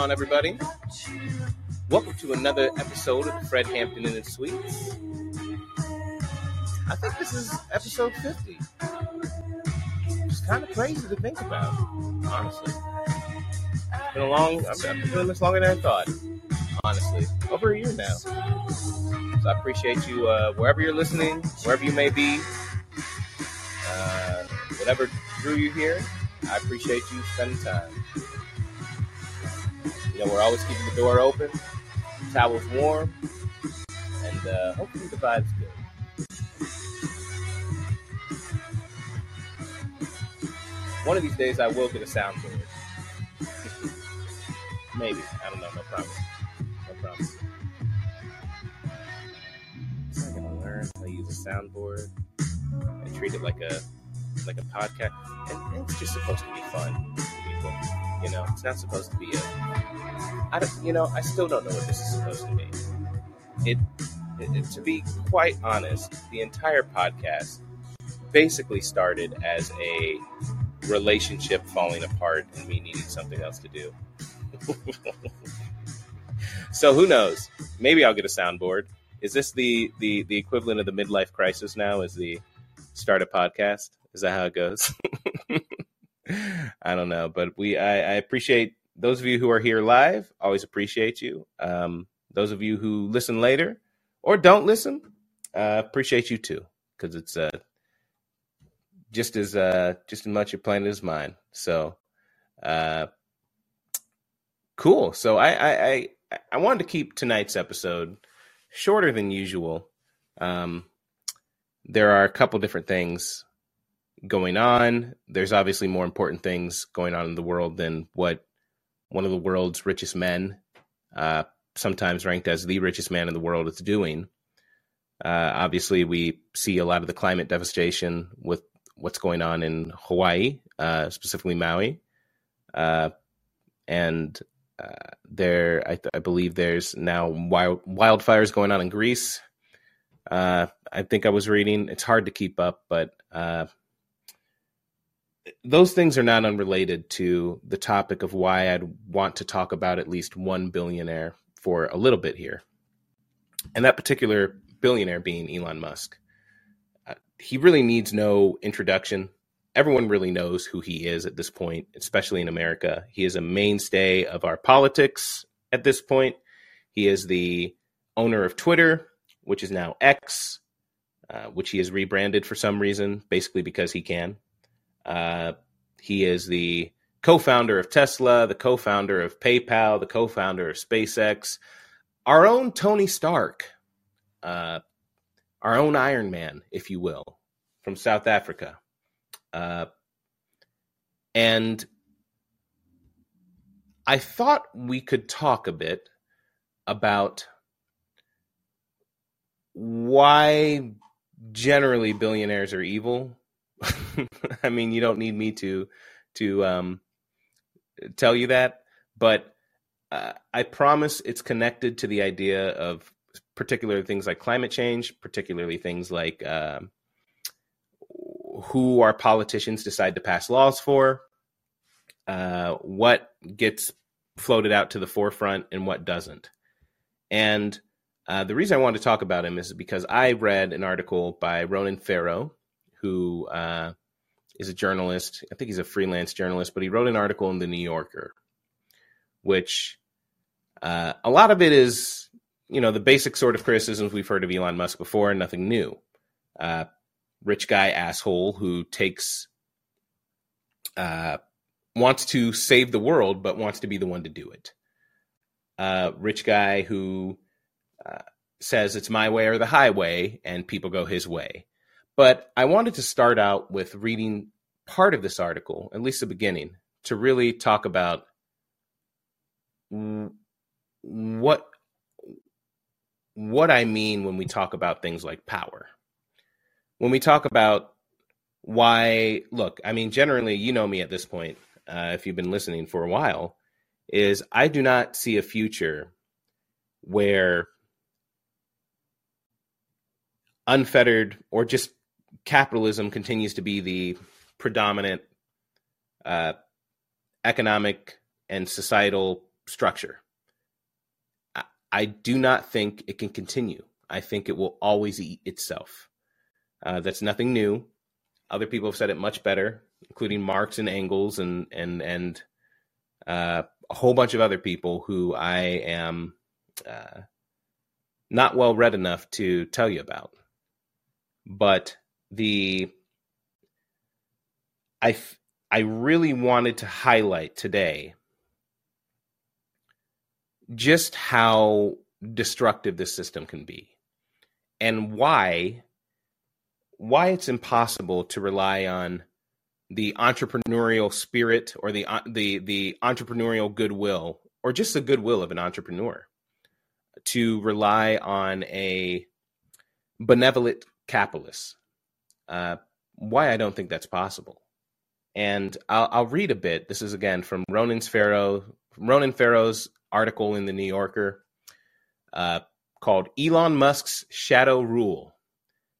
On, everybody? Welcome to another episode of Fred Hampton and His Sweets. I think this is episode 50. It's kind of crazy to think about, honestly. It's been a long, I've been doing this longer than I thought, honestly. Over a year now. So I appreciate you uh, wherever you're listening, wherever you may be, uh, whatever drew you here. I appreciate you spending time. Know, we're always keeping the door open, towels warm, and uh, hopefully the vibe's good. One of these days, I will get a soundboard. Maybe. I don't know. No promise. No promise. I'm gonna learn how to use a soundboard and treat it like a like a podcast, and it's just supposed to be fun, people. You know, it's not supposed to be a. I don't. You know, I still don't know what this is supposed to be. It, it, it to be quite honest, the entire podcast basically started as a relationship falling apart and me needing something else to do. so who knows? Maybe I'll get a soundboard. Is this the the the equivalent of the midlife crisis now? Is the start a podcast? Is that how it goes? I don't know, but we I, I, appreciate those of you who are here live. Always appreciate you. Um, those of you who listen later or don't listen, uh, appreciate you too, because it's uh, just as uh, just as much your planet as mine. So, uh, cool. So I I I, I wanted to keep tonight's episode shorter than usual. Um, there are a couple different things going on. There's obviously more important things going on in the world than what one of the world's richest men, uh, sometimes ranked as the richest man in the world, is doing. Uh, obviously, we see a lot of the climate devastation with what's going on in Hawaii, uh, specifically Maui, uh, and uh, there, I, I, believe there's now wild, wildfires going on in Greece. Uh, I think I was reading. It's hard to keep up, but those things are not unrelated to the topic of why I'd want to talk about at least one billionaire for a little bit here. And that particular billionaire being Elon Musk. Uh, he really needs no introduction. Everyone really knows who he is at this point, especially in America. He is a mainstay of our politics at this point. He is the owner of Twitter, which is now X, uh, which he has rebranded for some reason, basically because he can. Uh, he is the co-founder of Tesla, the co-founder of PayPal, the co-founder of SpaceX. Our own Tony Stark, uh, our own Iron Man, if you will, from South Africa, uh, and I thought we could talk a bit about why generally billionaires are evil I mean, you don't need me to to um, tell you that, but uh, I promise it's connected to the idea of particular things like climate change, particularly things like uh, who our politicians decide to pass laws for, uh, what gets floated out to the forefront and what doesn't. And uh, the reason I wanted to talk about him is because I read an article by Ronan Farrow, who uh, is a journalist. I think he's a freelance journalist, but he wrote an article in the New Yorker, which uh, a lot of it is, you know, the basic sort of criticisms we've heard of Elon Musk before, nothing new. Uh, rich guy asshole who takes, uh, wants to save the world, but wants to be the one to do it. Uh, rich guy who uh, says it's my way or the highway, and people go his way. But I wanted to start out with reading part of this article, at least the beginning, to really talk about what what I mean when we talk about things like power. When we talk about why, look, I mean, generally, you know me at this point, uh, if you've been listening for a while, is I do not see a future where unfettered or just capitalism continues to be the predominant uh, economic and societal structure. I, I, do not think it can continue. I think it will always eat itself. Uh, that's nothing new. Other people have said it much better, including Marx and Engels and and and uh, a whole bunch of other people who I am uh, not well read enough to tell you about. But the I I really wanted to highlight today just how destructive this system can be and why why it's impossible to rely on the entrepreneurial spirit or the uh, the the entrepreneurial goodwill or just the goodwill of an entrepreneur to rely on a benevolent capitalist. Uh, why I don't think that's possible. And I'll, I'll, read a bit. This is again from Ronan Farrow, Ronan Farrow's article in the New Yorker uh, called "Elon Musk's Shadow Rule: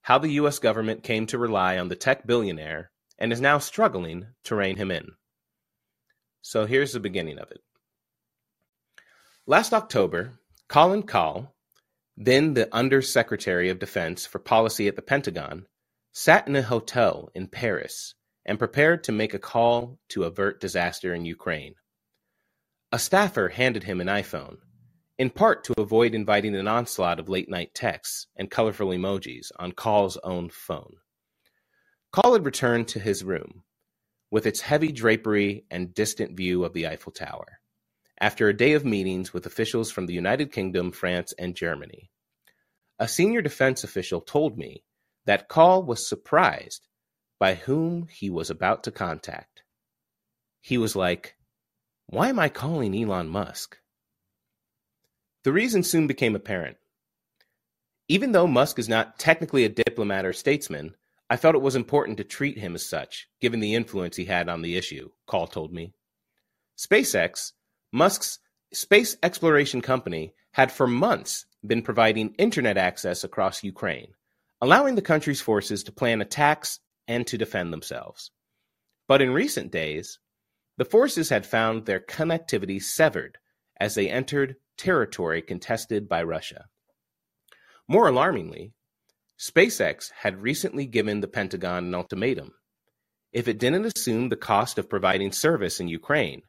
How the U.S. Government Came to Rely on the Tech Billionaire and is now struggling to rein him in." So here's the beginning of it. Last October, Colin Kahl, then the Undersecretary of Defense for Policy at the Pentagon, sat in a hotel in Paris and prepared to make a call to avert disaster in Ukraine. A staffer handed him an iPhone, in part to avoid inviting an onslaught of late night texts and colorful emojis on Kahl's own phone. Kahl had returned to his room, with its heavy drapery and distant view of the Eiffel Tower after a day of meetings with officials from the United Kingdom, France, and Germany. A senior defense official told me that Kahl was surprised by whom he was about to contact. He was like, Why am I calling Elon Musk? The reason soon became apparent. Even though Musk is not technically a diplomat or statesman, I felt it was important to treat him as such, given the influence he had on the issue, Kahl told me. SpaceX Musk's space exploration company had for months been providing internet access across Ukraine, allowing the country's forces to plan attacks and to defend themselves. But in recent days, the forces had found their connectivity severed as they entered territory contested by Russia. More alarmingly, SpaceX had recently given the Pentagon an ultimatum. If it didn't assume the cost of providing service in Ukraine,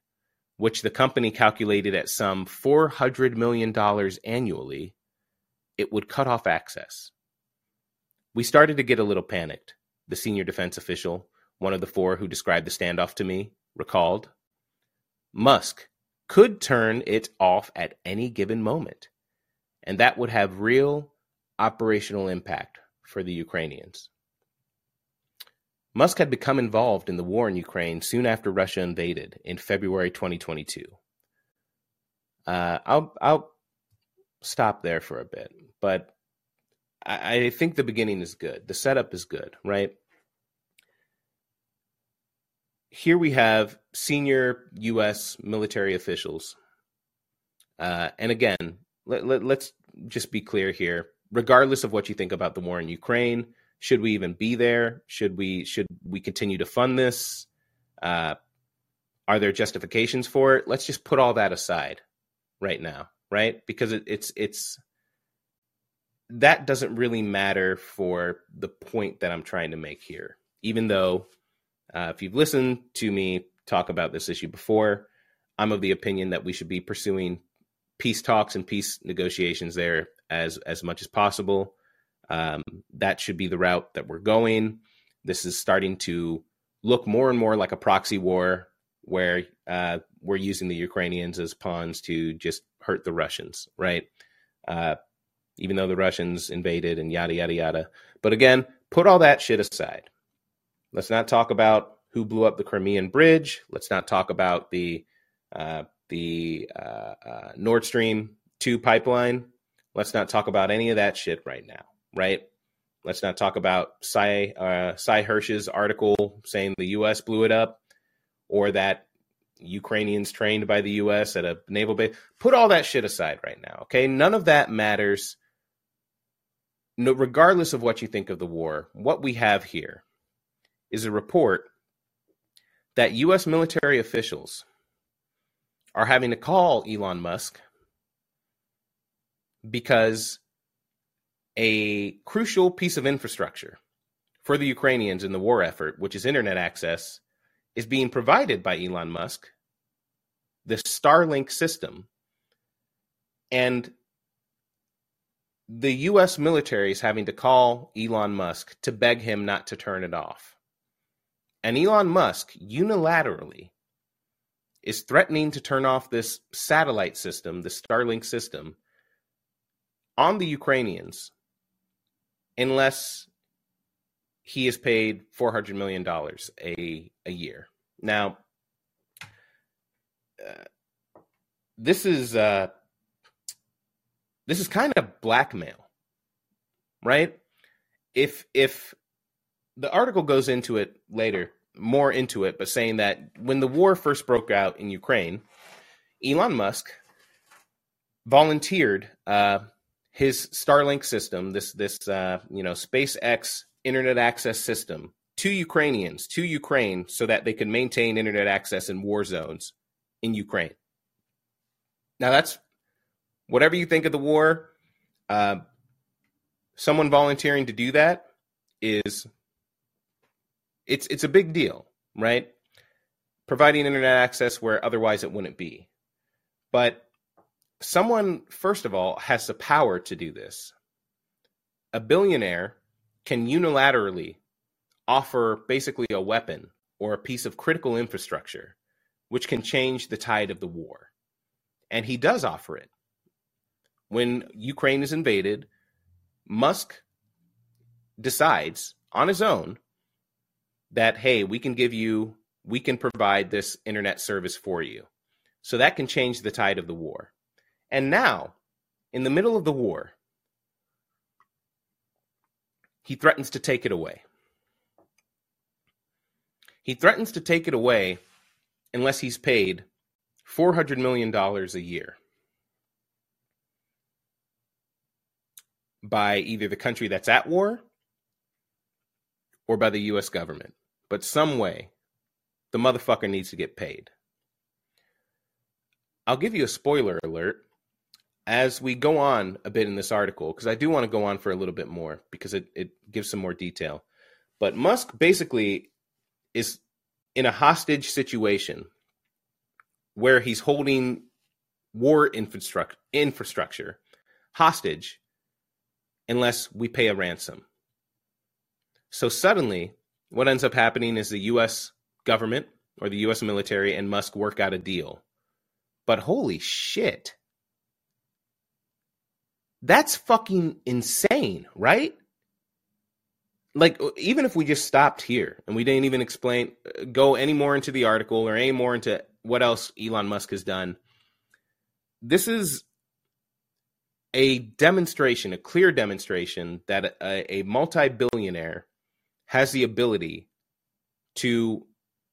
which the company calculated at some $400 million annually, it would cut off access. We started to get a little panicked, the senior defense official, one of the four who described the standoff to me, recalled. Musk could turn it off at any given moment, and that would have real operational impact for the Ukrainians. Musk had become involved in the war in Ukraine soon after Russia invaded in February 2022. Uh, I'll I'll stop there for a bit, but I, I think the beginning is good. The setup is good, right? Here we have senior U.S. military officials, uh, and again, let, let, let's just be clear here. Regardless of what you think about the war in Ukraine, should we even be there? Should we should we continue to fund this? Uh, are there justifications for it? Let's just put all that aside right now, right? Because it, it's it's that doesn't really matter for the point that I'm trying to make here. Even though, uh, if you've listened to me talk about this issue before, I'm of the opinion that we should be pursuing peace talks and peace negotiations there as as much as possible. Um, that should be the route that we're going. This is starting to look more and more like a proxy war where uh, we're using the Ukrainians as pawns to just hurt the Russians, right? Uh, even though the Russians invaded and yada, yada, yada. But again, put all that shit aside. Let's not talk about who blew up the Crimean bridge. Let's not talk about the uh, the uh, uh, Nord Stream 2 pipeline. Let's not talk about any of that shit right now right? Let's not talk about Sy, uh, Sy Hersh's article saying the U.S. blew it up or that Ukrainians trained by the U.S. at a naval base. Put all that shit aside right now, okay? None of that matters. No, regardless of what you think of the war, what we have here is a report that U.S. military officials are having to call Elon Musk because a crucial piece of infrastructure for the Ukrainians in the war effort, which is internet access, is being provided by Elon Musk, the Starlink system. And the US military is having to call Elon Musk to beg him not to turn it off. And Elon Musk unilaterally is threatening to turn off this satellite system, the Starlink system, on the Ukrainians unless he is paid $400 million a, a year. Now, uh, this is uh, this is kind of blackmail, right? If if the article goes into it later, more into it, but saying that when the war first broke out in Ukraine, Elon Musk volunteered uh, his Starlink system, this this uh, you know SpaceX internet access system, to Ukrainians, to Ukraine, so that they could maintain internet access in war zones in Ukraine. Now that's whatever you think of the war. Uh, someone volunteering to do that is it's it's a big deal, right? Providing internet access where otherwise it wouldn't be. But someone, first of all, has the power to do this. A billionaire can unilaterally offer basically a weapon or a piece of critical infrastructure which can change the tide of the war. And he does offer it. When Ukraine is invaded, Musk decides on his own that, hey, we can give you, we can provide this internet service for you. So that can change the tide of the war. And now, in the middle of the war, he threatens to take it away. He threatens to take it away unless he's paid $400 million a year by either the country that's at war or by the US government. But some way, the motherfucker needs to get paid. I'll give you a spoiler alert as we go on a bit in this article, because I do want to go on for a little bit more because it, it gives some more detail. But Musk basically is in a hostage situation where he's holding war infrastructure infrastructure hostage unless we pay a ransom. So suddenly, what ends up happening is the US government or the US military and Musk work out a deal. But holy shit that's fucking insane, right? Like, even if we just stopped here and we didn't even explain, uh, go any more into the article or any more into what else Elon Musk has done, this is a demonstration, a clear demonstration that a, a multi billionaire has the ability to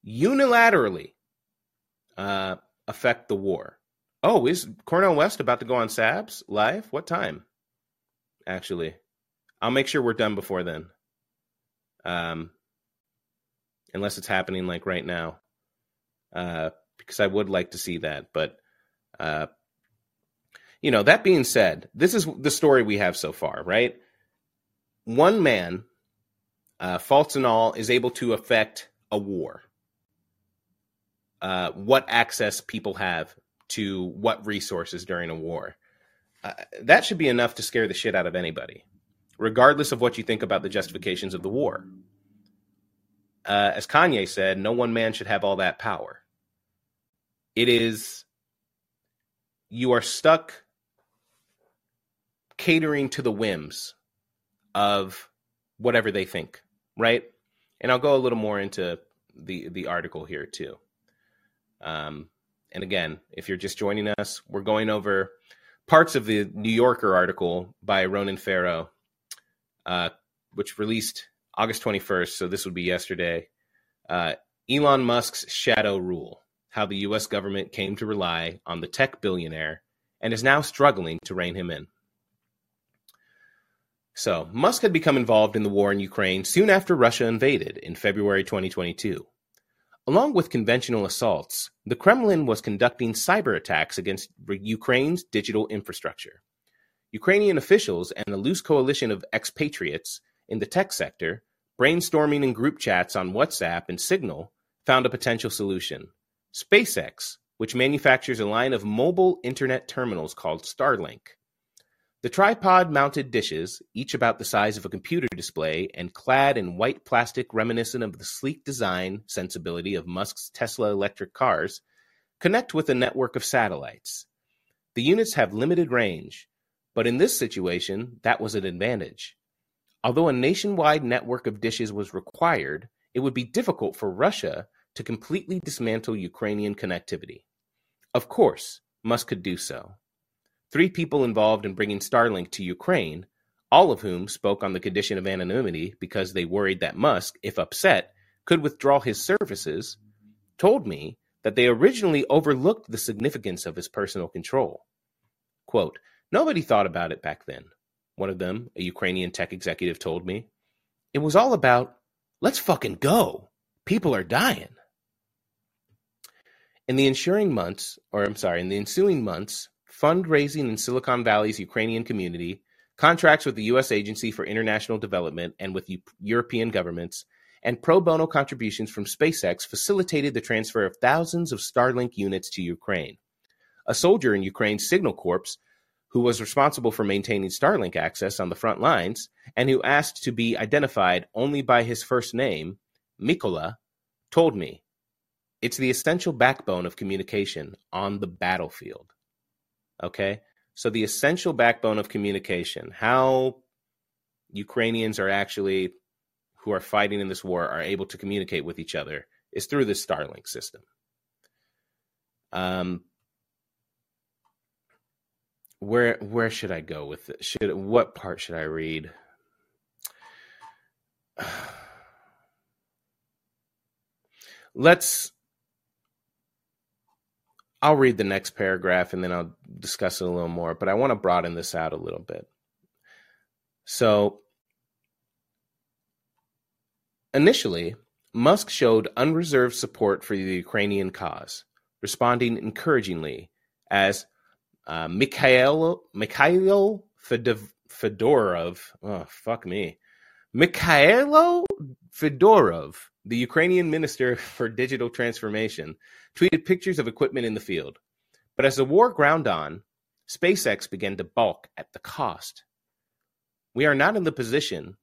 unilaterally uh, affect the war. Oh, is Cornel West about to go on Sabs live? What time? Actually, I'll make sure we're done before then. Um, unless it's happening like right now, uh, because I would like to see that. But, uh, you know, that being said, this is the story we have so far, right? One man, uh, faults and all, is able to affect a war. Uh, what access people have to what resources during a war. Uh, that should be enough to scare the shit out of anybody, regardless of what you think about the justifications of the war. Uh, as Kanye said, no one man should have all that power. It is, you are stuck catering to the whims of whatever they think, right? And I'll go a little more into the the article here too. Um, and again, if you're just joining us, we're going over parts of the New Yorker article by Ronan Farrow, uh, which released August 21st. So this would be yesterday. Uh, Elon Musk's shadow rule how the US government came to rely on the tech billionaire and is now struggling to rein him in. So, Musk had become involved in the war in Ukraine soon after Russia invaded in February 2022. Along with conventional assaults, the Kremlin was conducting cyber attacks against Ukraine's digital infrastructure. Ukrainian officials and a loose coalition of expatriates in the tech sector, brainstorming in group chats on WhatsApp and Signal, found a potential solution. SpaceX, which manufactures a line of mobile internet terminals called Starlink. The tripod mounted dishes, each about the size of a computer display and clad in white plastic reminiscent of the sleek design sensibility of Musk's Tesla electric cars, connect with a network of satellites. The units have limited range, but in this situation, that was an advantage. Although a nationwide network of dishes was required, it would be difficult for Russia to completely dismantle Ukrainian connectivity. Of course, Musk could do so. Three people involved in bringing Starlink to Ukraine, all of whom spoke on the condition of anonymity because they worried that Musk, if upset, could withdraw his services, told me that they originally overlooked the significance of his personal control. Quote, Nobody thought about it back then, one of them, a Ukrainian tech executive, told me. It was all about, let's fucking go. People are dying. In the ensuing months, or I'm sorry, in the ensuing months, fundraising in Silicon Valley's Ukrainian community, contracts with the U.S. Agency for International Development and with European governments, and pro bono contributions from SpaceX facilitated the transfer of thousands of Starlink units to Ukraine. A soldier in Ukraine's Signal Corps, who was responsible for maintaining Starlink access on the front lines and who asked to be identified only by his first name, Mikola, told me, It's the essential backbone of communication on the battlefield. Okay. So the essential backbone of communication, how Ukrainians are actually, who are fighting in this war, are able to communicate with each other is through this Starlink system. Um, where where should I go with it? Should what part should I read? Let's I'll read the next paragraph and then I'll discuss it a little more, but I want to broaden this out a little bit. So, initially, Musk showed unreserved support for the Ukrainian cause, responding encouragingly as uh, Mikhail, Mikhail Fedorov, oh, fuck me, Mikhailo Fedorov, the Ukrainian Minister for Digital Transformation, tweeted pictures of equipment in the field. But as the war ground on, SpaceX began to balk at the cost. We are not in the position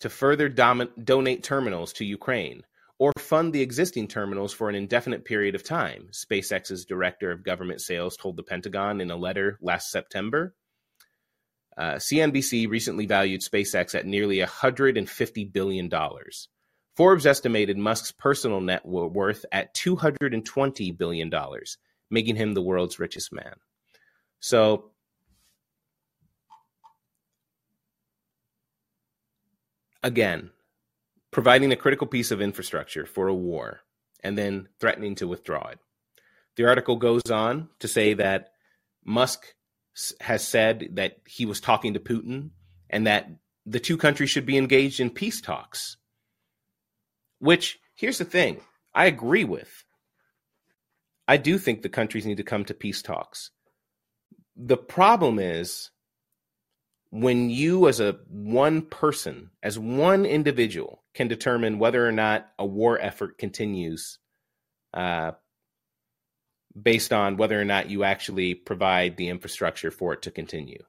to further dom- donate terminals to Ukraine or fund the existing terminals for an indefinite period of time, SpaceX's director of government sales told the Pentagon in a letter last September. Uh, CNBC recently valued SpaceX at nearly $150 billion. Forbes estimated Musk's personal net worth at $220 billion, making him the world's richest man. So, again, providing a critical piece of infrastructure for a war and then threatening to withdraw it. The article goes on to say that Musk has said that he was talking to Putin and that the two countries should be engaged in peace talks which, here's the thing I agree with. I do think the countries need to come to peace talks. The problem is when you, as a one person, as one individual, can determine whether or not a war effort continues uh, based on whether or not you actually provide the infrastructure for it to continue.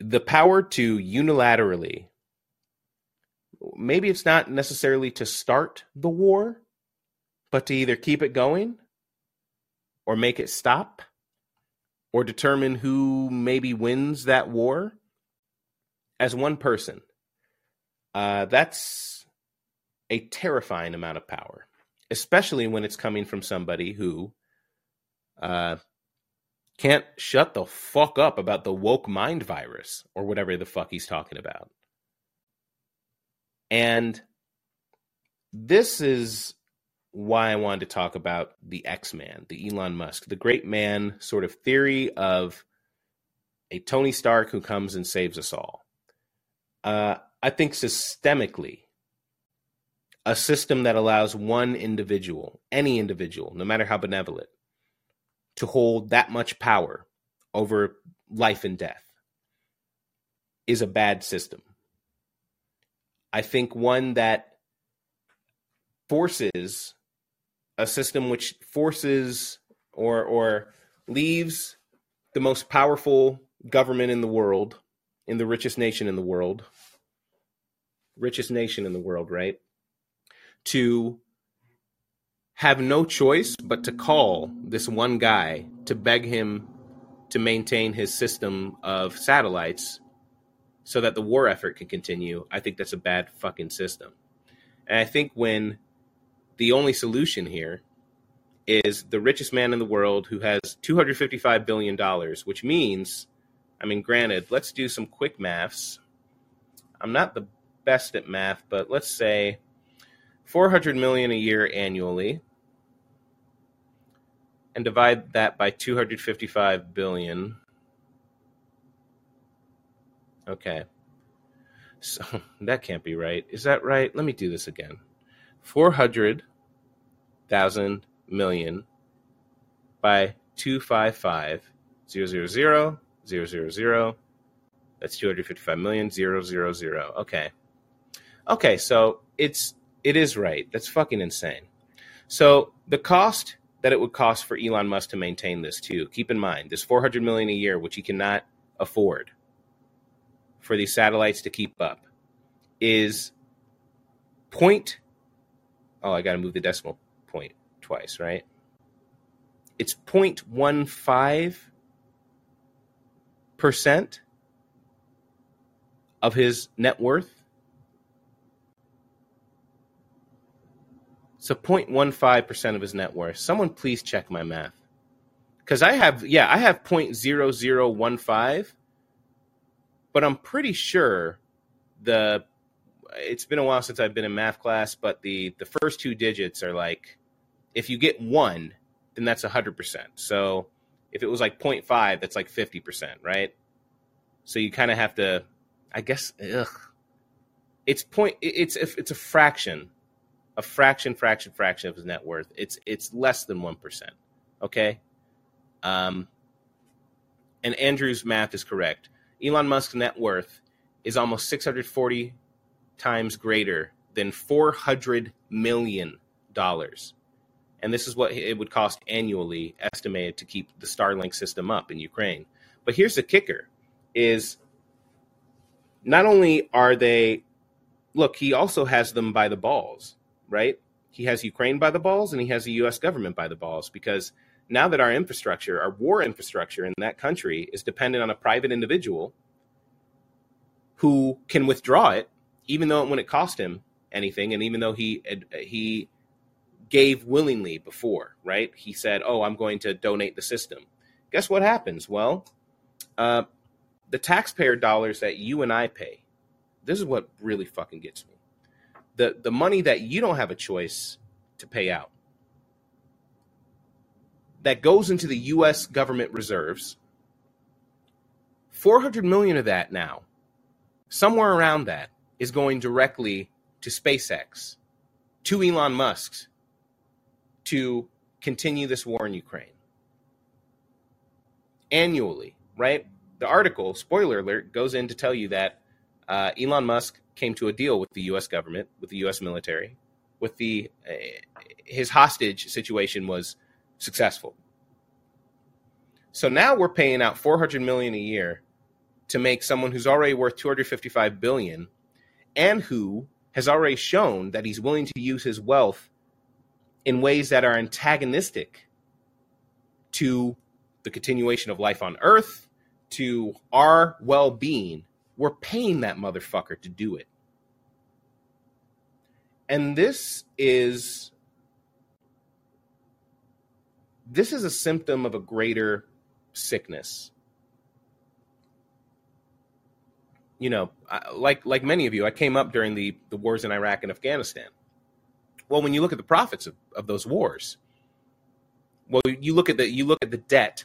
The power to unilaterally maybe it's not necessarily to start the war, but to either keep it going or make it stop or determine who maybe wins that war as one person. Uh, that's a terrifying amount of power, especially when it's coming from somebody who uh, can't shut the fuck up about the woke mind virus or whatever the fuck he's talking about. And this is why I wanted to talk about the X Man, the Elon Musk, the great man sort of theory of a Tony Stark who comes and saves us all. Uh, I think systemically, a system that allows one individual, any individual, no matter how benevolent, to hold that much power over life and death is a bad system. I think one that forces a system which forces or or leaves the most powerful government in the world, in the richest nation in the world, richest nation in the world, right? To have no choice but to call this one guy to beg him to maintain his system of satellites so that the war effort can continue, I think that's a bad fucking system. And I think when the only solution here is the richest man in the world who has $255 billion, which means, I mean, granted, let's do some quick maths. I'm not the best at math, but let's say 400 million a year annually and divide that by 255 billion. Okay. So that can't be right. Is that right? Let me do this again. 400,000 million by 255 000 000. That's 255 million 000. Okay. Okay, so it's it is right. That's fucking insane. So the cost that it would cost for Elon Musk to maintain this too. Keep in mind, this 400 million a year which he cannot afford for these satellites to keep up is point oh, I got to move the decimal point twice, right? It's 0.15% of his net worth. So 0.15% of his net worth. Someone please check my math. Because I have, yeah, I have 0.0015, but I'm pretty sure the it's been a while since I've been in math class, but the the first two digits are like if you get one, then that's hundred percent. So if it was like 0.5, that's like fifty percent, right? So you kind of have to, I guess, ugh. It's point. It's it's a fraction, a fraction, fraction, fraction of his net worth. It's it's less than one percent. Okay. Um. And Andrew's math is correct. Elon Musk's net worth is almost 640 times greater than $400 million. And this is what it would cost annually, estimated to keep the Starlink system up in Ukraine. But here's the kicker is not only are they look, he also has them by the balls, right? He has Ukraine by the balls and he has the US government by the balls because now that our infrastructure, our war infrastructure in that country is dependent on a private individual who can withdraw it even though it cost him anything, and even though he he gave willingly before, right? He said, "Oh, I'm going to donate the system." Guess what happens? Well, uh, the taxpayer dollars that you and I pay. This is what really fucking gets me. The the money that you don't have a choice to pay out. That goes into the US government reserves. 400 million of that now. Somewhere around that is going directly to SpaceX, to Elon Musk's, to continue this war in Ukraine. Annually, right? The article, spoiler alert, goes in to tell you that uh, Elon Musk came to a deal with the U.S. government, with the U.S. military, with the uh, his hostage situation was successful. So now we're paying out 400 million a year to make someone who's already worth 255 billion and who has already shown that he's willing to use his wealth in ways that are antagonistic to the continuation of life on earth, to our well being, we're paying that motherfucker to do it. And this is this is a symptom of a greater sickness you know, like like many of you, I came up during the the wars in Iraq and Afghanistan. Well, when you look at the profits of, of those wars, well, you look at the you look at the debt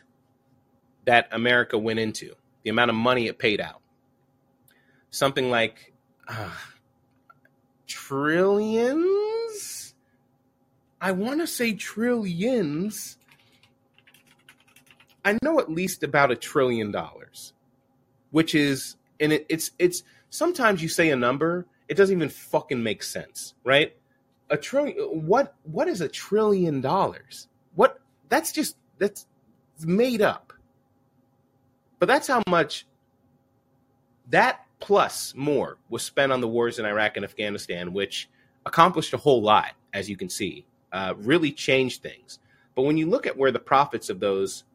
that America went into, the amount of money it paid out, something like uh, trillion I want to say trillions. I know at least about a trillion dollars, which is, and it, it's, it's, sometimes you say a number, it doesn't even fucking make sense, right? A trillion, what, what is a trillion dollars? What, that's just, that's made up. But that's how much that plus more was spent on the wars in Iraq and Afghanistan, which accomplished a whole lot, as you can see, uh, really changed things. But when you look at where the profits of those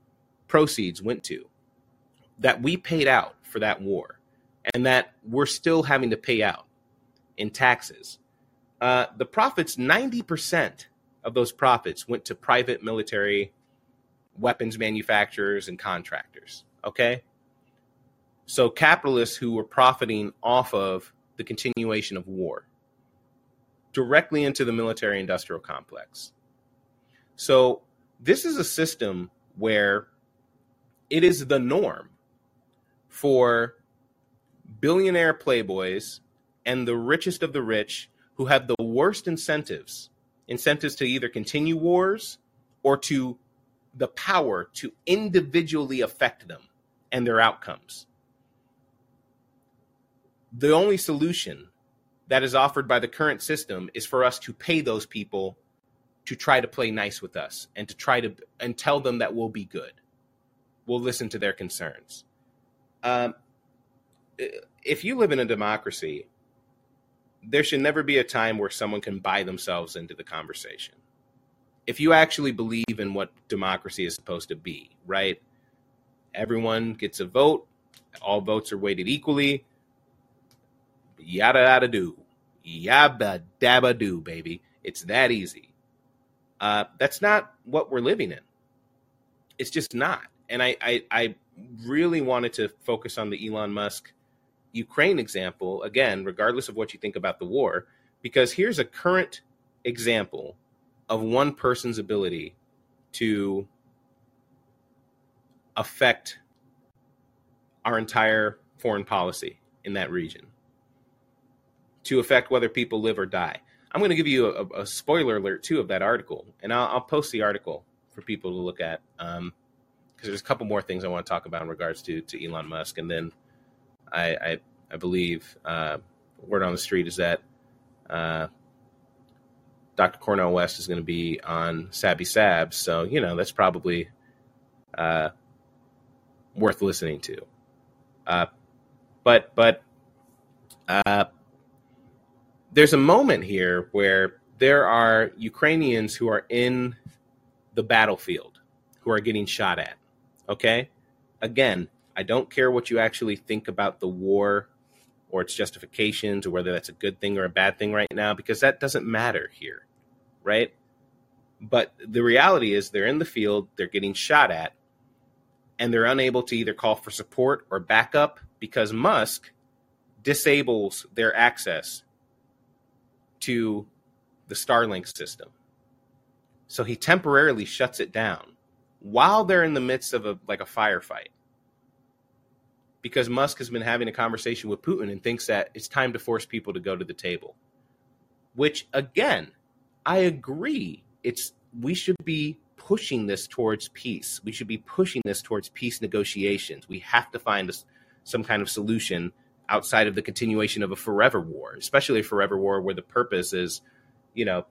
proceeds went to, that we paid out for that war, and that we're still having to pay out in taxes, uh, the profits, 90% of those profits went to private military weapons manufacturers and contractors. Okay. So capitalists who were profiting off of the continuation of war directly into the military industrial complex. So this is a system where it is the norm for billionaire playboys and the richest of the rich who have the worst incentives incentives to either continue wars or to the power to individually affect them and their outcomes. The only solution that is offered by the current system is for us to pay those people to try to play nice with us and to try to and tell them that we'll be good we'll listen to their concerns um, if you live in a democracy there should never be a time where someone can buy themselves into the conversation if you actually believe in what democracy is supposed to be right everyone gets a vote all votes are weighted equally yada yada do, yabba dabba do, baby. It's that easy. Uh, that's not what we're living in. It's just not. And I, I, I really wanted to focus on the Elon Musk Ukraine example again, regardless of what you think about the war, because here's a current example of one person's ability to affect our entire foreign policy in that region to affect whether people live or die. I'm going to give you a, a spoiler alert too of that article, and I'll, I'll, post the article for people to look at um, because there's a couple more things I want to talk about in regards to to Elon Musk, and then I I, I believe uh, word on the street is that uh, Dr. Cornel West is going to be on Sabby Sabs, so you know that's probably uh, worth listening to. Uh, but but uh, there's a moment here where there are Ukrainians who are in the battlefield who are getting shot at. Okay? Again, I don't care what you actually think about the war or its justifications or whether that's a good thing or a bad thing right now because that doesn't matter here. Right? But the reality is they're in the field, they're getting shot at, and they're unable to either call for support or backup because Musk disables their access to the Starlink system. So he temporarily shuts it down while they're in the midst of a like a firefight. Because Musk has been having a conversation with Putin and thinks that it's time to force people to go to the table. Which again, I agree. It's we should be pushing this towards peace. We should be pushing this towards peace negotiations. We have to find a, some kind of solution outside of the continuation of a forever war, especially a forever war where the purpose is, you know,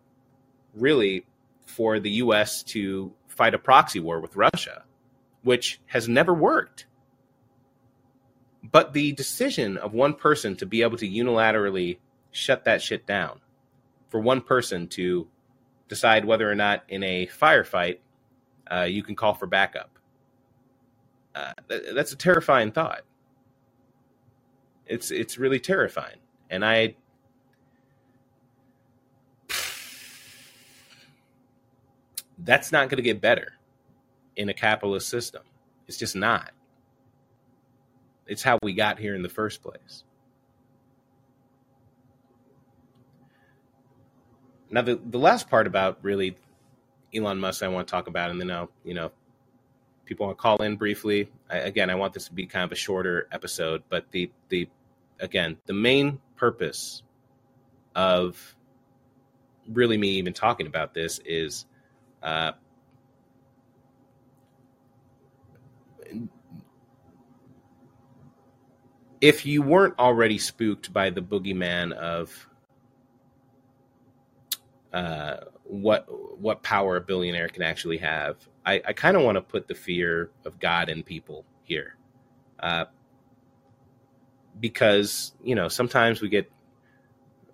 really for the US to fight a proxy war with Russia, which has never worked. But the decision of one person to be able to unilaterally shut that shit down, for one person to decide whether or not in a firefight uh, you can call for backup, uh, that's a terrifying thought. It's it's really terrifying, and I. That's not going to get better in a capitalist system. It's just not. It's how we got here in the first place. Now, the, the last part about really Elon Musk I want to talk about, and then I'll, you know, people want to call in briefly. I, again, I want this to be kind of a shorter episode, but the the again, the main purpose of really me even talking about this is uh, if you weren't already spooked by the boogeyman of uh, what what power a billionaire can actually have, I, I kind of want to put the fear of God in people here, uh, because you know sometimes we get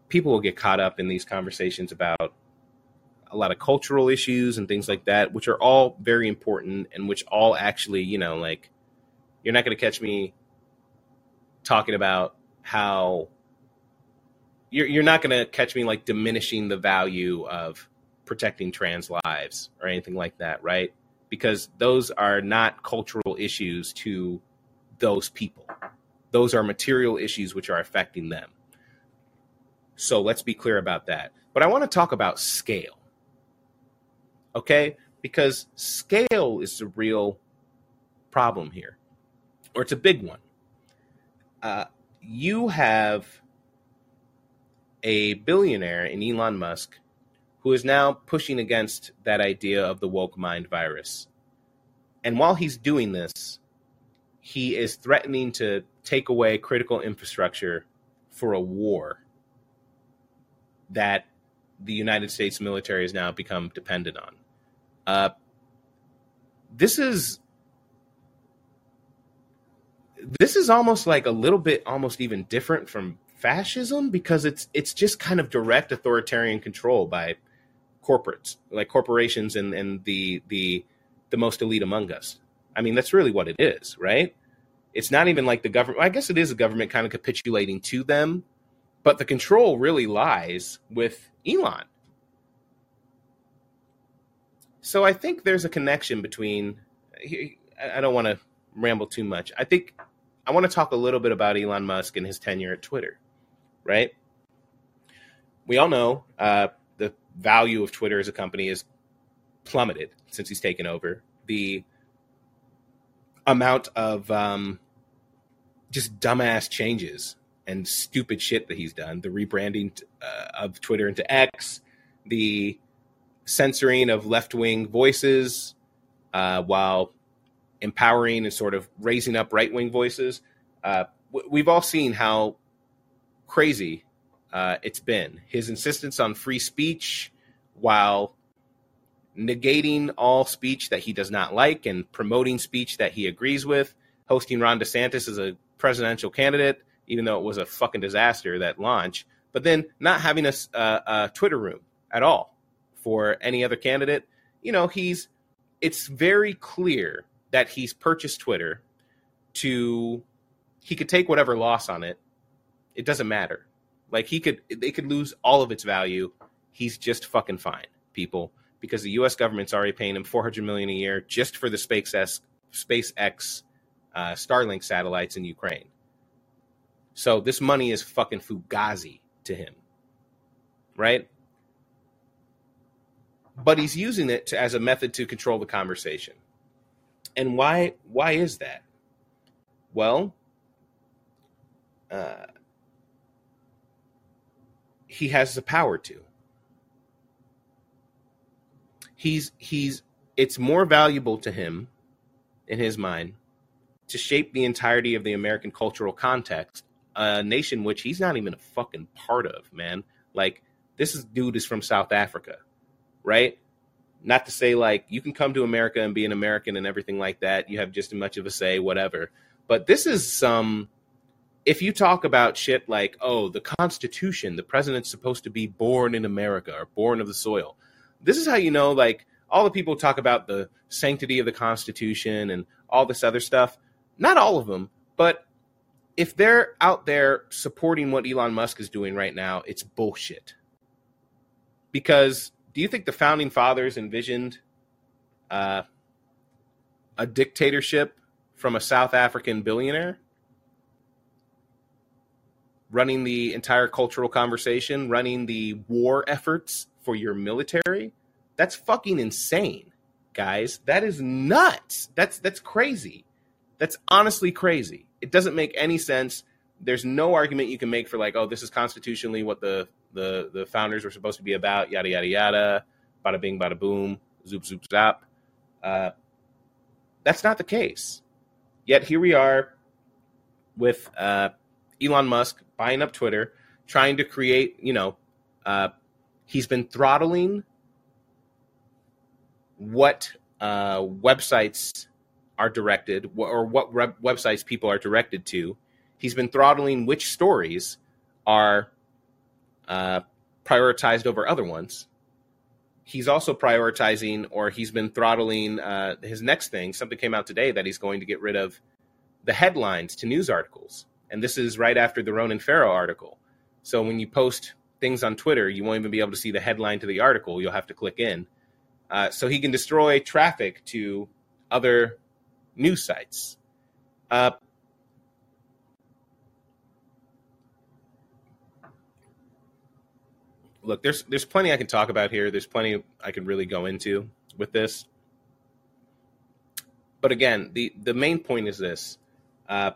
people will get caught up in these conversations about a lot of cultural issues and things like that, which are all very important and which all actually, you know, like you're not going to catch me talking about how you're you're not going to catch me like diminishing the value of protecting trans lives or anything like that, right? Because those are not cultural issues to those people. Those are material issues which are affecting them. So let's be clear about that. But I want to talk about scale. Okay? Because scale is the real problem here, or it's a big one. Uh, you have a billionaire in Elon Musk who is now pushing against that idea of the woke mind virus. And while he's doing this, he is threatening to take away critical infrastructure for a war that the United States military has now become dependent on. Uh, this is this is almost like a little bit almost even different from fascism because it's it's just kind of direct authoritarian control by corporates like corporations and and the the the most elite among us. I mean that's really what it is right? It's not even like the government i guess it is a government kind of capitulating to them but the control really lies with elon so i think there's a connection between i don't want to ramble too much i think I want to talk a little bit about Elon Musk and his tenure at Twitter, right? We all know uh, the value of Twitter as a company has plummeted since he's taken over. The amount of um, just dumbass changes and stupid shit that he's done, the rebranding uh, of Twitter into X, the censoring of left wing voices, uh, while empowering and sort of raising up right wing voices. Uh, we've all seen how crazy uh, it's been. His insistence on free speech while negating all speech that he does not like and promoting speech that he agrees with, hosting Ron DeSantis as a presidential candidate, even though it was a fucking disaster that launch, but then not having a, a, a Twitter room at all for any other candidate. You know, he's it's very clear that he's purchased Twitter to he could take whatever loss on it. It doesn't matter. Like he could they could lose all of its value. He's just fucking fine, people, because the US government's already paying him 400 million a year just for the SpaceX SpaceX uh, Starlink satellites in Ukraine. So this money is fucking fugazi to him. Right? But he's using it to, as a method to control the conversation. And why why is that? Well, uh, he has the power to. He's he's it's more valuable to him in his mind to shape the entirety of the American cultural context, a nation which he's not even a fucking part of, man. Like this is, dude is from South Africa, right? not to say like you can come to America and be an American and everything like that. You have just as much of a say, whatever. But this is some. If you talk about shit like, oh, the Constitution, the president's supposed to be born in America or born of the soil. This is how you know, like, all the people talk about the sanctity of the Constitution and all this other stuff. Not all of them, but if they're out there supporting what Elon Musk is doing right now, it's bullshit. Because do you think the founding fathers envisioned uh, a dictatorship from a South African billionaire running the entire cultural conversation, running the war efforts for your military? That's fucking insane, guys. That is nuts. That's that's crazy. That's honestly crazy. It doesn't make any sense. There's no argument you can make for like, oh, this is constitutionally what the the the founders were supposed to be about, yada yada yada, bada bing, bada boom, zoop zoop zap. Uh, that's not the case. Yet here we are with uh, Elon Musk buying up Twitter, trying to create, you know, uh, he's been throttling what uh, websites are directed or what websites people are directed to. He's been throttling which stories are uh, prioritized over other ones. He's also prioritizing, or he's been throttling uh, his next thing. Something came out today that he's going to get rid of the headlines to news articles. And this is right after the Ronan Farrow article. So when you post things on Twitter, you won't even be able to see the headline to the article. You'll have to click in. Uh, so he can destroy traffic to other news sites. Uh, look, there's there's plenty I can talk about here. There's plenty I can really go into with this. But again, the the main point is this: uh,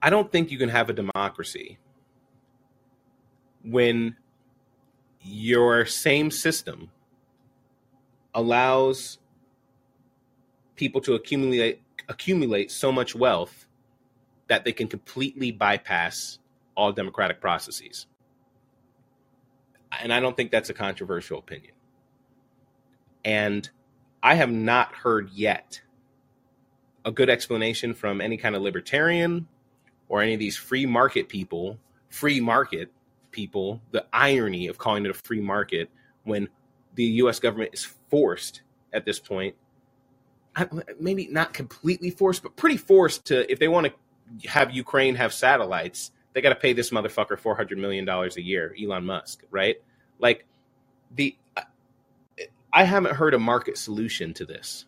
I don't think you can have a democracy when your same system allows people to accumulate accumulate so much wealth that they can completely bypass all democratic processes. And I don't think that's a controversial opinion. And I have not heard yet a good explanation from any kind of libertarian or any of these free market people, free market people, the irony of calling it a free market when the US government is forced at this point, maybe not completely forced, but pretty forced to, if they want to have Ukraine have satellites, they got to pay this motherfucker $400 million a year, Elon Musk, right? Like, the, I haven't heard a market solution to this.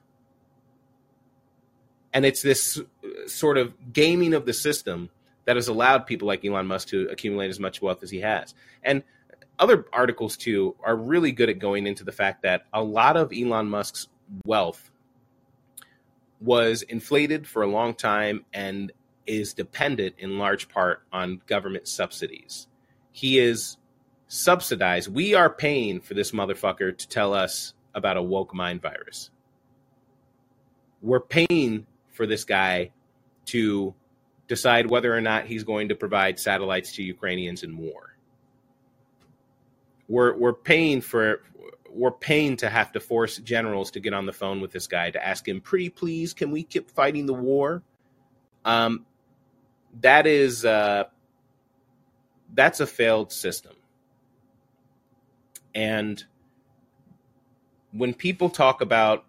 And it's this sort of gaming of the system that has allowed people like Elon Musk to accumulate as much wealth as he has. And other articles too are really good at going into the fact that a lot of Elon Musk's wealth was inflated for a long time and is dependent in large part on government subsidies. He is subsidized. We are paying for this motherfucker to tell us about a woke mind virus. We're paying for this guy to decide whether or not he's going to provide satellites to Ukrainians in war. We're we're paying for we're paying to have to force generals to get on the phone with this guy to ask him, "Pretty please, can we keep fighting the war?" Um, that is uh, that's a failed system, and when people talk about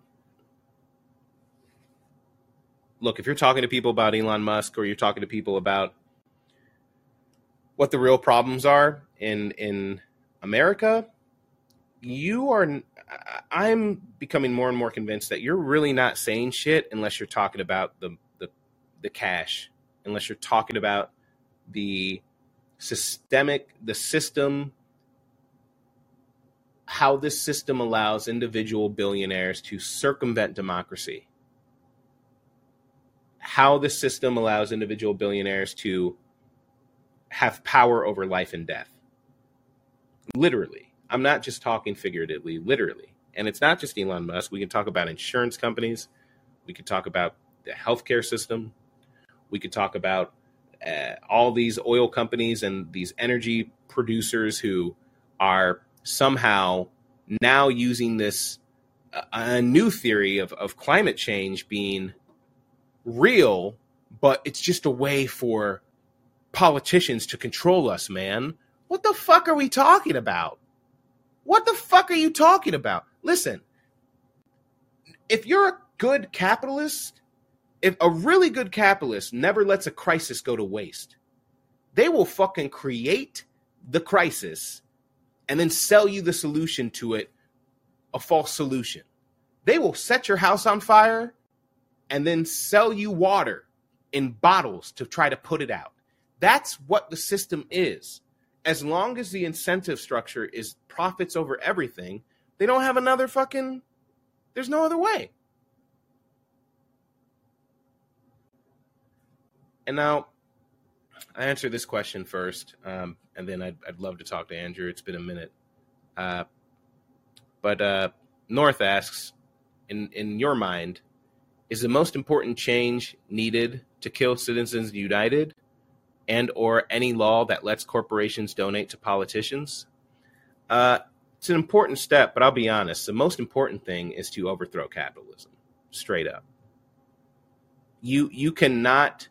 look, if you're talking to people about Elon Musk or you're talking to people about what the real problems are in in America, you are I'm becoming more and more convinced that you're really not saying shit unless you're talking about the the, the cash, unless you're talking about the systemic the system how this system allows individual billionaires to circumvent democracy how this system allows individual billionaires to have power over life and death. Literally. I'm not just talking figuratively, literally. And it's not just Elon Musk. We can talk about insurance companies. We can talk about the healthcare system. We could talk about uh, all these oil companies and these energy producers who are somehow now using this a new theory of, of climate change being real, but it's just a way for politicians to control us, man. What the fuck are we talking about? What the fuck are you talking about? Listen, if you're a good capitalist, if a really good capitalist never lets a crisis go to waste, they will fucking create the crisis and then sell you the solution to it, a false solution. They will set your house on fire and then sell you water in bottles to try to put it out. That's what the system is. As long as the incentive structure is profits over everything, they don't have another fucking. There's no other way. And now, I answer this question first, um, and then I'd, I'd love to talk to Andrew. It's been a minute. Uh, but uh, North asks, in in your mind, is the most important change needed to kill Citizens United, and or any law that lets corporations donate to politicians? Uh, it's an important step, but I'll be honest. The most important thing is to overthrow capitalism, straight up. You you cannot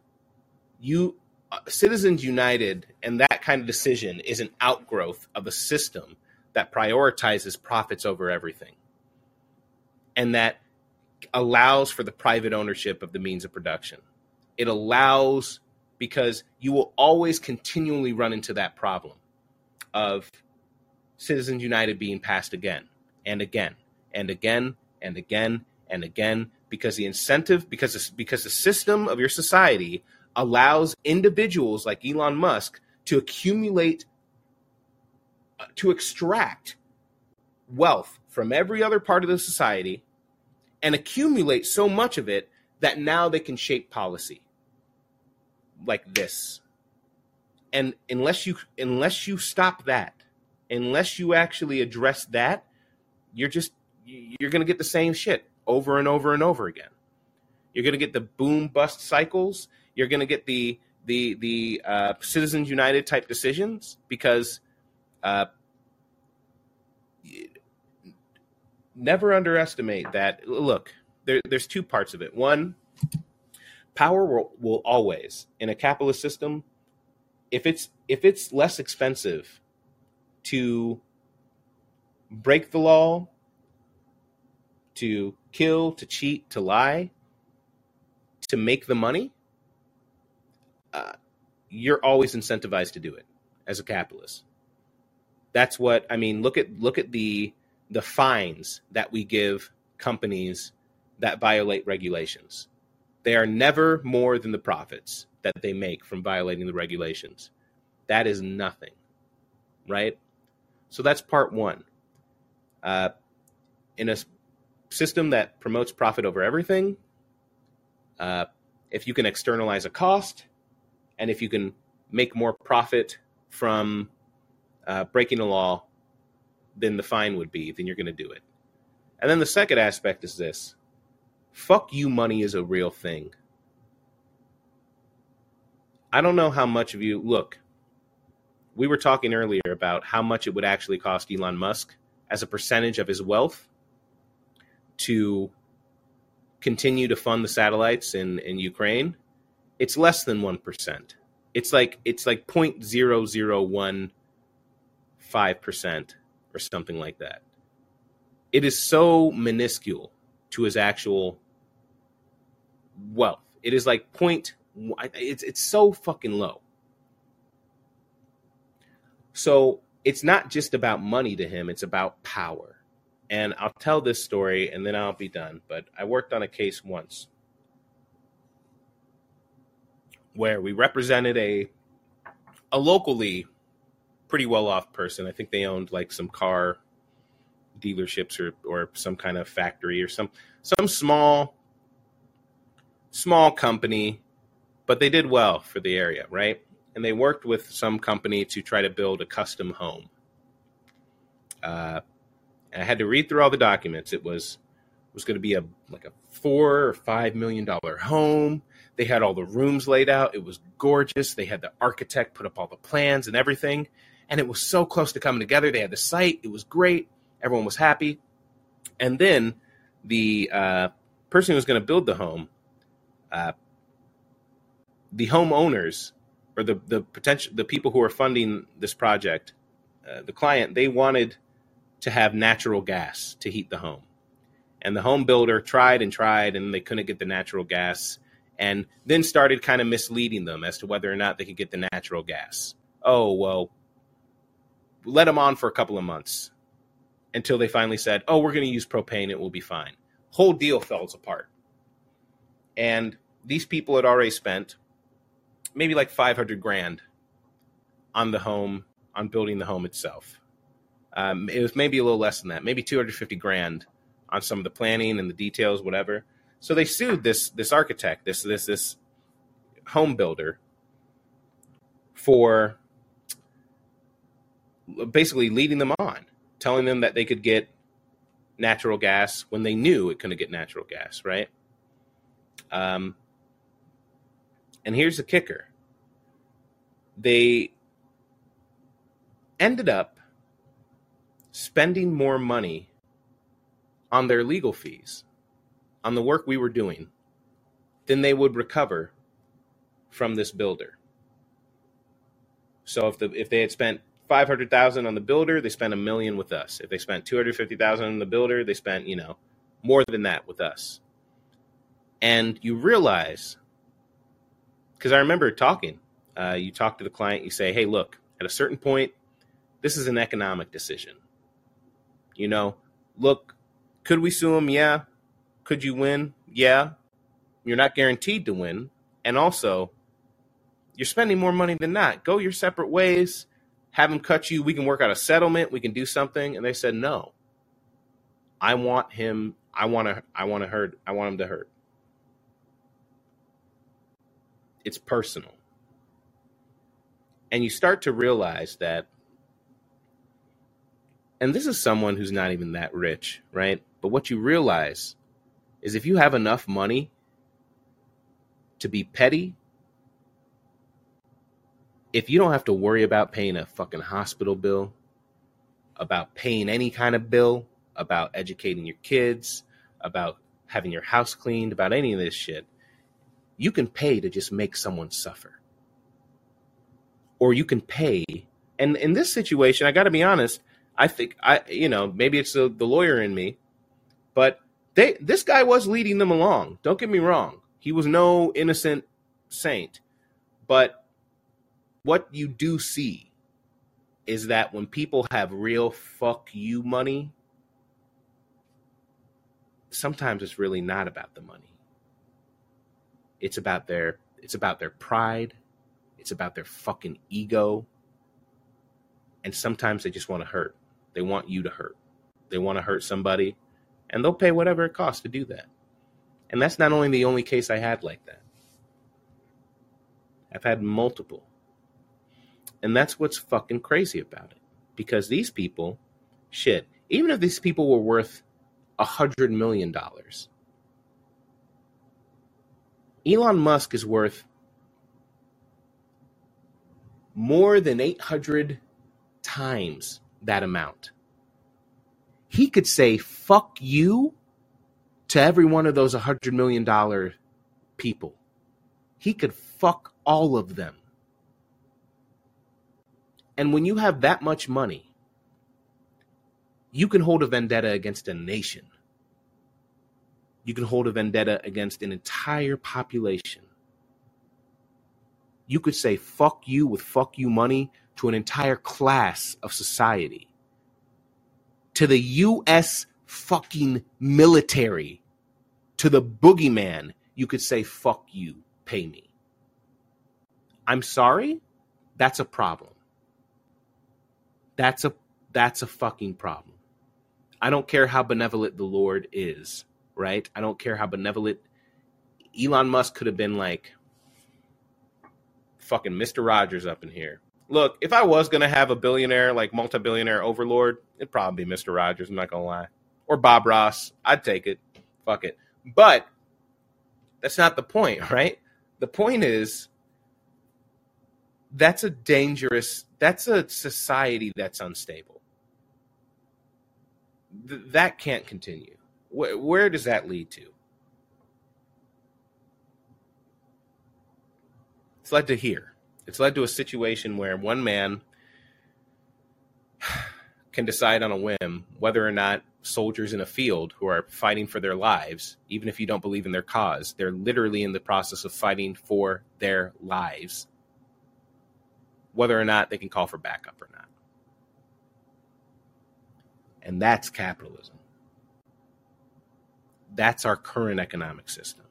you uh, Citizens United and that kind of decision is an outgrowth of a system that prioritizes profits over everything and that allows for the private ownership of the means of production. It allows because you will always continually run into that problem of Citizens United being passed again and again and again and again and again because the incentive because because the system of your society allows individuals like Elon Musk to accumulate, uh, to extract wealth from every other part of the society and accumulate so much of it that now they can shape policy like this. And unless you unless you stop that, unless you actually address that, you're just you're going to get the same shit over and over and over again. You're going to get the boom bust cycles you're going to get the the the uh, Citizens United type decisions because uh, never underestimate that. Look, there, there's two parts of it. One, power will, will always in a capitalist system, if it's if it's less expensive to break the law, to kill, to cheat, to lie, to make the money, uh, you're always incentivized to do it as a capitalist. That's what I mean. Look at look at the the fines that we give companies that violate regulations. They are never more than the profits that they make from violating the regulations. That is nothing, right? So that's part one. Uh, in a system that promotes profit over everything, uh, if you can externalize a cost, and if you can make more profit from uh, breaking a law than the fine would be, then you're going to do it. And then the second aspect is this fuck you money is a real thing. I don't know how much of you look. We were talking earlier about how much it would actually cost Elon Musk as a percentage of his wealth to continue to fund the satellites in, in Ukraine it's less than 1%. It's like it's like 0.0015% or something like that. It is so minuscule to his actual wealth. It is like point it's it's so fucking low. So it's not just about money to him, it's about power. And I'll tell this story and then I'll be done. But I worked on a case once where we represented a a locally pretty well off person. I think they owned like some car dealerships or or some kind of factory or some some small small company, but they did well for the area, right? And they worked with some company to try to build a custom home. Uh, I had to read through all the documents. It was was going to be a like a four or five million dollar home. They had all the rooms laid out. It was gorgeous. They had the architect put up all the plans and everything. And it was so close to coming together. They had the site. It was great. Everyone was happy. And then the uh, person who was going to build the home, uh, the homeowners or the, the potential, the people who are funding this project, uh, the client, they wanted to have natural gas to heat the home. And the home builder tried and tried, and they couldn't get the natural gas and then started kind of misleading them as to whether or not they could get the natural gas. Oh, well, let them on for a couple of months until they finally said, oh, we're going to use propane, it will be fine. Whole deal falls apart. And these people had already spent maybe like 500 grand on the home, on building the home itself. Um, it was maybe a little less than that, maybe 250 grand on some of the planning and the details, whatever. So they sued this this architect, this this this home builder for basically leading them on, telling them that they could get natural gas when they knew it couldn't get natural gas, right? Um, and here's the kicker they ended up spending more money on their legal fees, on the work we were doing, then they would recover from this builder. So if the if they had spent five hundred thousand on the builder, they spent a million with us. If they spent two hundred fifty thousand on the builder, they spent you know more than that with us. And you realize, because I remember talking, uh, you talk to the client, you say, "Hey, look, at a certain point, this is an economic decision. You know, look, could we sue him? Yeah. Could you win? Yeah. You're not guaranteed to win, and also, you're spending more money than not. Go your separate ways." have him cut you. We can work out a settlement. We can do something. And they said, no. I want him. I want to. I want to hurt. I want him to hurt. It's personal, and you start to realize that. And this is someone who's not even that rich, right? But what you realize is if you have enough money to be petty if you don't have to worry about paying a fucking hospital bill, about paying any kind of bill, about educating your kids, about having your house cleaned, about any of this shit, you can pay to just make someone suffer. Or you can pay, and in this situation, I got to be honest. I think I, you know, maybe it's the, the lawyer in me, but they, this guy was leading them along. Don't get me wrong; he was no innocent saint, but what you do see is that when people have real fuck you money, sometimes it's really not about the money. It's about their it's about their pride, it's about their fucking ego. And sometimes they just want to hurt. They want you to hurt. They want to hurt somebody and they'll pay whatever it costs to do that. And that's not only the only case I had like that. I've had multiple. And that's what's fucking crazy about it. Because these people, shit, even if these people were worth a hundred million dollars, Elon Musk is worth more than 800 times that amount. He could say, fuck you to every one of those $100 million people. He could fuck all of them. And when you have that much money, you can hold a vendetta against a nation. You can hold a vendetta against an entire population. You could say fuck you with fuck you money to an entire class of society. To the US fucking military, to the boogeyman, you could say fuck you, pay me. I'm sorry, that's a problem. That's a that's a fucking problem. I don't care how benevolent the Lord is, right? I don't care how benevolent Elon Musk could have been like fucking Mr. Rogers up in here. Look, if I was gonna have a billionaire, like multi-billionaire overlord, it'd probably be Mr. Rogers, I'm not gonna lie. Or Bob Ross. I'd take it. Fuck it. But that's not the point, right? The point is that's a dangerous that's a society that's unstable Th- that can't continue Wh- where does that lead to it's led to here it's led to a situation where one man can decide on a whim whether or not soldiers in a field who are fighting for their lives even if you don't believe in their cause they're literally in the process of fighting for their lives whether or not they can call for backup or not. And that's capitalism. That's our current economic system.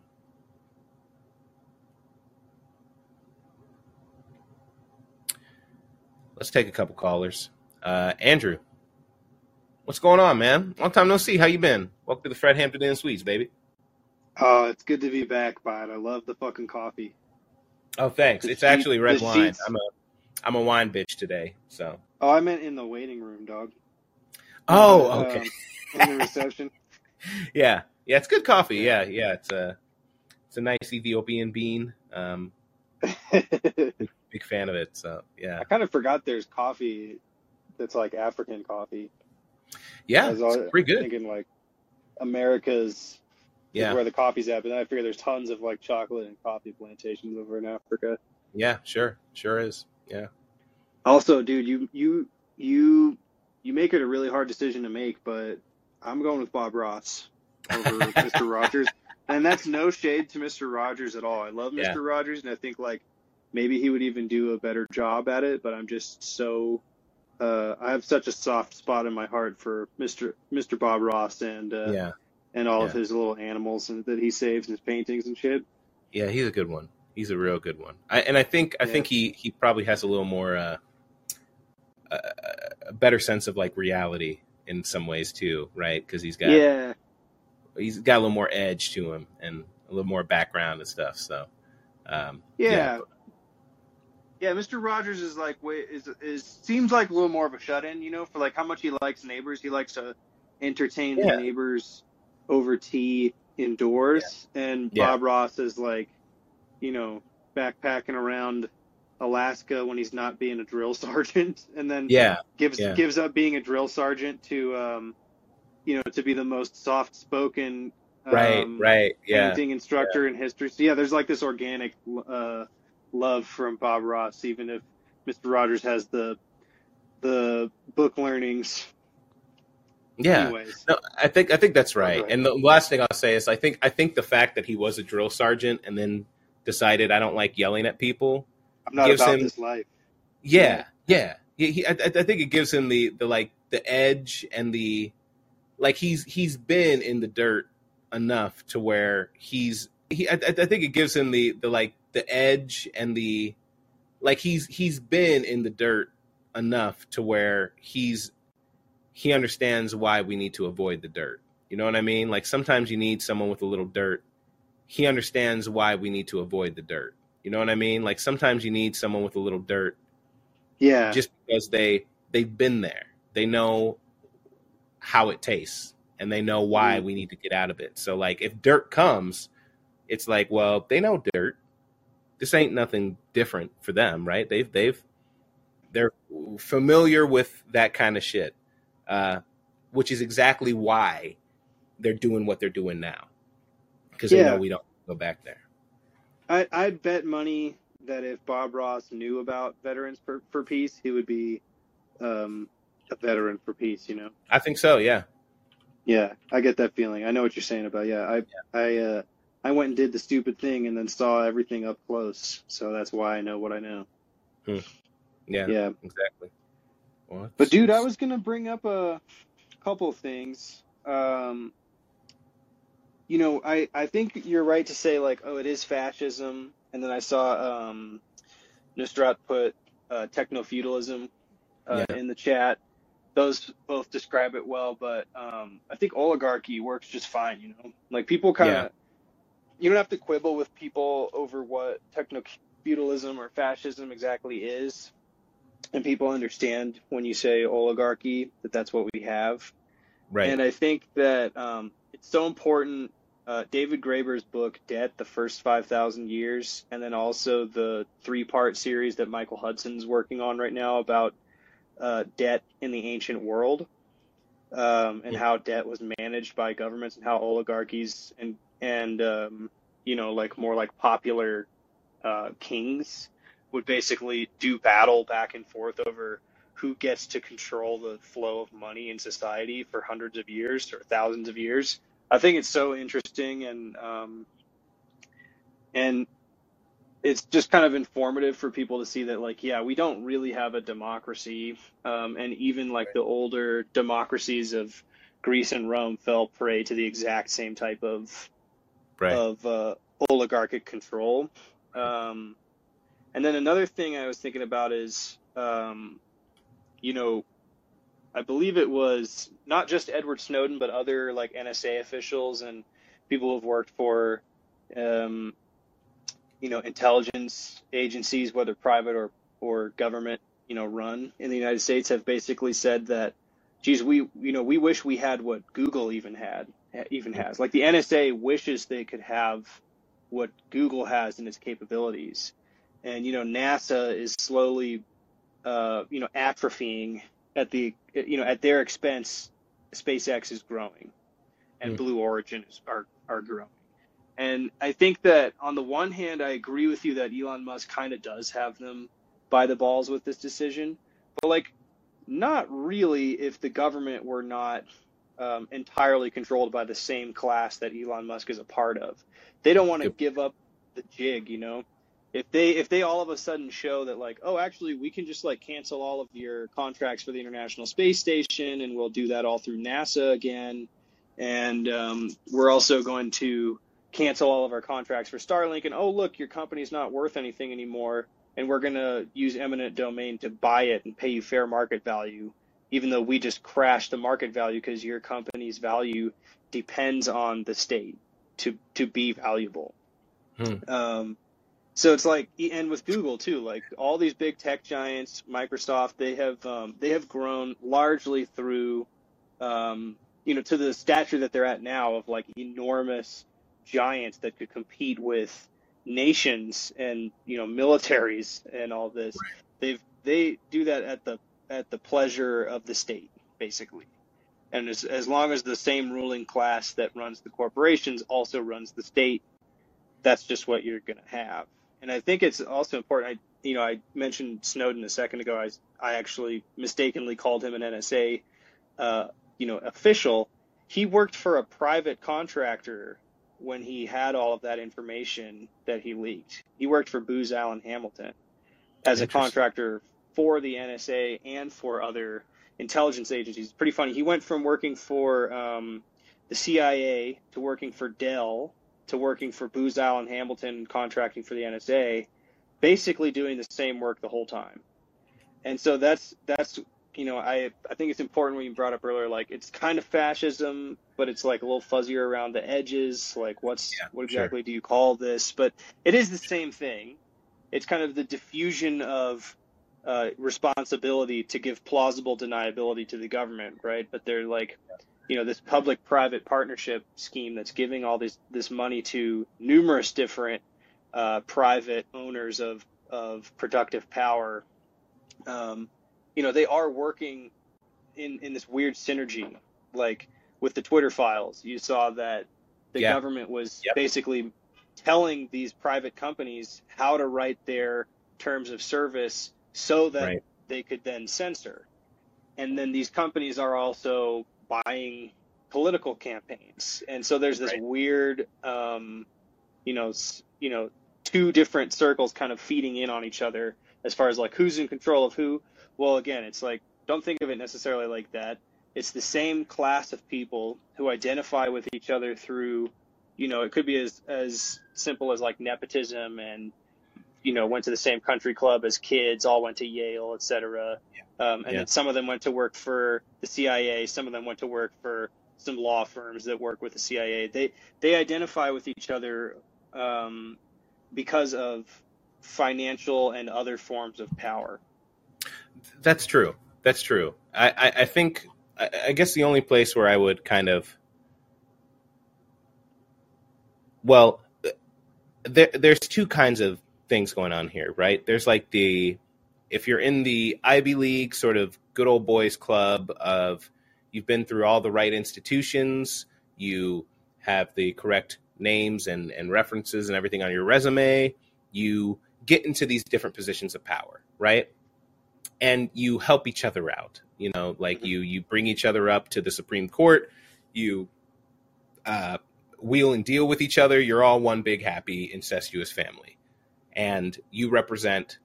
Let's take a couple callers. Uh, Andrew, what's going on, man? Long time no see. How you been? Welcome to the Fred Hampton Inn Suites, baby. Oh, it's good to be back, bud. I love the fucking coffee. Oh, thanks. The It's actually red wine. seats- I'm a I'm a wine bitch today. So. Oh, I meant in the waiting room, dog. Oh, Uh, okay. in the reception. yeah, yeah, it's good coffee. Yeah, yeah, it's a it's a nice Ethiopian bean. Um, big fan of it. So yeah, I kind of forgot there's coffee that's like African coffee. yeah, it's always pretty good. Thinking like America's Yeah, where the coffee's at, but then I figure there's tons of like chocolate and coffee plantations over in Africa. yeah, sure, sure is. Yeah, Also, dude, you you you you make it a really hard decision to make, but I'm going with Bob Ross over Mr. Rogers. And that's no shade to Mr. Rogers at all. I love Mr. Yeah. Rogers and I think like maybe he would even do a better job at it, but I'm just so uh, I have such a soft spot in my heart for Mr. Mr. Bob Ross and uh, yeah, and all of his little animals and, that he saves his paintings and shit. yeah. He's a good one. He's a real good one. I, and I think I Yeah. think he he probably has a little more uh, a, a better sense of like reality in some ways too, right? Because he's got Yeah. he's got a little more edge to him and a little more background and stuff. So, um, Yeah. Yeah, Mr. Rogers is like way is is seems like a little more of a shut in, you know, for like how much he likes neighbors. He likes to entertain Yeah. the neighbors over tea indoors. And Yeah. Bob Ross is like, you know, backpacking around Alaska when he's not being a drill sergeant and then yeah, gives Yeah. gives up being a drill sergeant to um you know, to be the most soft spoken right, um, right, yeah, painting instructor in history. So yeah, there's like this organic uh, love from Bob Ross, even if Mr. Rogers has the the book learnings. yeah. Anyways, No, I think I think that's right. Right. And the last thing I'll say is I think I think the fact that he was a drill sergeant and then decided I don't like yelling at people. I'm not gives about him- this life. Yeah, yeah. He, he, I, I think it gives him the the like the edge and the like he's he's been in the dirt enough to where he's he. I, I I think it gives him the the like the edge and the like he's he's been in the dirt enough to where he's he understands why we need to avoid the dirt. You know what I mean? Like sometimes you need someone with a little dirt. He understands why we need to avoid the dirt. You know what I mean? Like sometimes you need someone with a little dirt Yeah, just because they they've been there. They know how it tastes and they know why Mhm. we need to get out of it. So like if dirt comes, it's like, well, they know dirt. This ain't nothing different for them, right? They've they've they're familiar with that kind of shit. Uh, which is exactly why they're doing what they're doing now. Because they know we don't go back there. I I'd bet money that if Bob Ross knew about Veterans for, for Peace, he would be um, a veteran for peace. You know. I think so, yeah. Yeah, I get that feeling. I know what you're saying about yeah. I I uh, I went and did the stupid thing and then saw everything up close, so that's why I know what I know. Yeah, Yeah, exactly. Well, but dude, I was gonna bring up a couple of things. Um, you know, I I think you're right to say like, oh, it is fascism, and then I saw um, Nustrat put uh, techno feudalism uh, Yeah. in the chat. Those both describe it well, but um, I think oligarchy works just fine. You know, like people kind of Yeah. You don't have to quibble with people over what techno feudalism or fascism exactly is, and people understand when you say oligarchy that that's what we have. right. And I think that um, it's so important. Uh, David Graeber's book, Debt, the First 5,000 Years, and then also the three part series that Michael Hudson's working on right now about uh, debt in the ancient world um, and Yeah. how debt was managed by governments and how oligarchies and, and um, you know, like more like popular uh, kings would basically do battle back and forth over who gets to control the flow of money in society for hundreds of years or thousands of years. I think it's so interesting and um, and it's just kind of informative for people to see that like yeah we don't really have a democracy um, and even like the older democracies of Greece and Rome fell prey to the exact same type of right. of uh, oligarchic control. Um, and then another thing I was thinking about is, um, you know, I believe it was not just Edward Snowden, but other like NSA officials and people who've worked for, um, you know, intelligence agencies, whether private or or government, you know, run in the United States have basically said that, geez, we, you know, we wish we had what Google even had, even has. Like the NSA wishes they could have what Google has in its capabilities, and you know, NASA is slowly, uh, you know, atrophying at the, you know, at their expense. SpaceX is growing, and mm. Blue Origin is, are are growing. And I think that on the one hand, I agree with you that Elon Musk kind of does have them by the balls with this decision, but like, not really if the government were not um, entirely controlled by the same class that Elon Musk is a part of. They don't want to yep. give up the jig, you know. If they if they all of a sudden show that like, oh, actually, we can just like cancel all of your contracts for the International Space Station, and we'll do that all through NASA again, and um, we're also going to cancel all of our contracts for Starlink, and oh look, your company's not worth anything anymore, and we're gonna use eminent domain to buy it and pay you fair market value, even though we just crashed the market value because your company's value depends on the state to to be valuable. Hmm. Um, so it's like, and with Google too, like all these big tech giants, Microsoft, they have um, they have grown largely through, um, you know, to the stature that they're at now of like enormous giants that could compete with nations and you know militaries and all this. Right. They've they do that at the at the pleasure of the state, basically. And as as long as the same ruling class that runs the corporations also runs the state, that's just what you're going to have. And I think it's also important. I you know I mentioned Snowden a second ago. I I actually mistakenly called him an NSA, uh, you know, official. He worked for a private contractor when he had all of that information that he leaked. He worked for Booz Allen Hamilton as a contractor for the NSA and for other intelligence agencies. Pretty funny. He went from working for um, the CIA to working for Dell to working for Booz Allen Hamilton, contracting for the NSA, basically doing the same work the whole time. And so that's that's you know, I I think it's important when you brought up earlier, like it's kind of fascism, but it's like a little fuzzier around the edges. Like, what's yeah, what exactly sure. do you call this? But it is the same thing. It's kind of the diffusion of uh, responsibility to give plausible deniability to the government, right? But they're like, you know, this public-private partnership scheme that's giving all this this money to numerous different uh, private owners of of productive power. Um, you know they are working in in this weird synergy like with the twitter files you saw that the yeah. government was yep. basically telling these private companies how to write their terms of service so that right. they could then censor and then these companies are also buying political campaigns and so there's this right. weird um, you know you know two different circles kind of feeding in on each other as far as like who's in control of who well, again, it's like don't think of it necessarily like that. It's the same class of people who identify with each other through, you know, it could be as as simple as like nepotism and you know went to the same country club as kids, all went to Yale, etc. Yeah. Um, and yeah. then some of them went to work for the CIA. Some of them went to work for some law firms that work with the CIA. They they identify with each other um, because of financial and other forms of power. That's true. That's true. I, I, I think I, I guess the only place where I would kind of well there there's two kinds of things going on here, right? There's like the if you're in the Ivy League sort of good old boys club of you've been through all the right institutions, you have the correct names and, and references and everything on your resume, you get into these different positions of power, right? and you help each other out. You know, like mm-hmm. you you bring each other up to the Supreme Court. You uh, wheel and deal with each other. You're all one big happy incestuous family, and you represent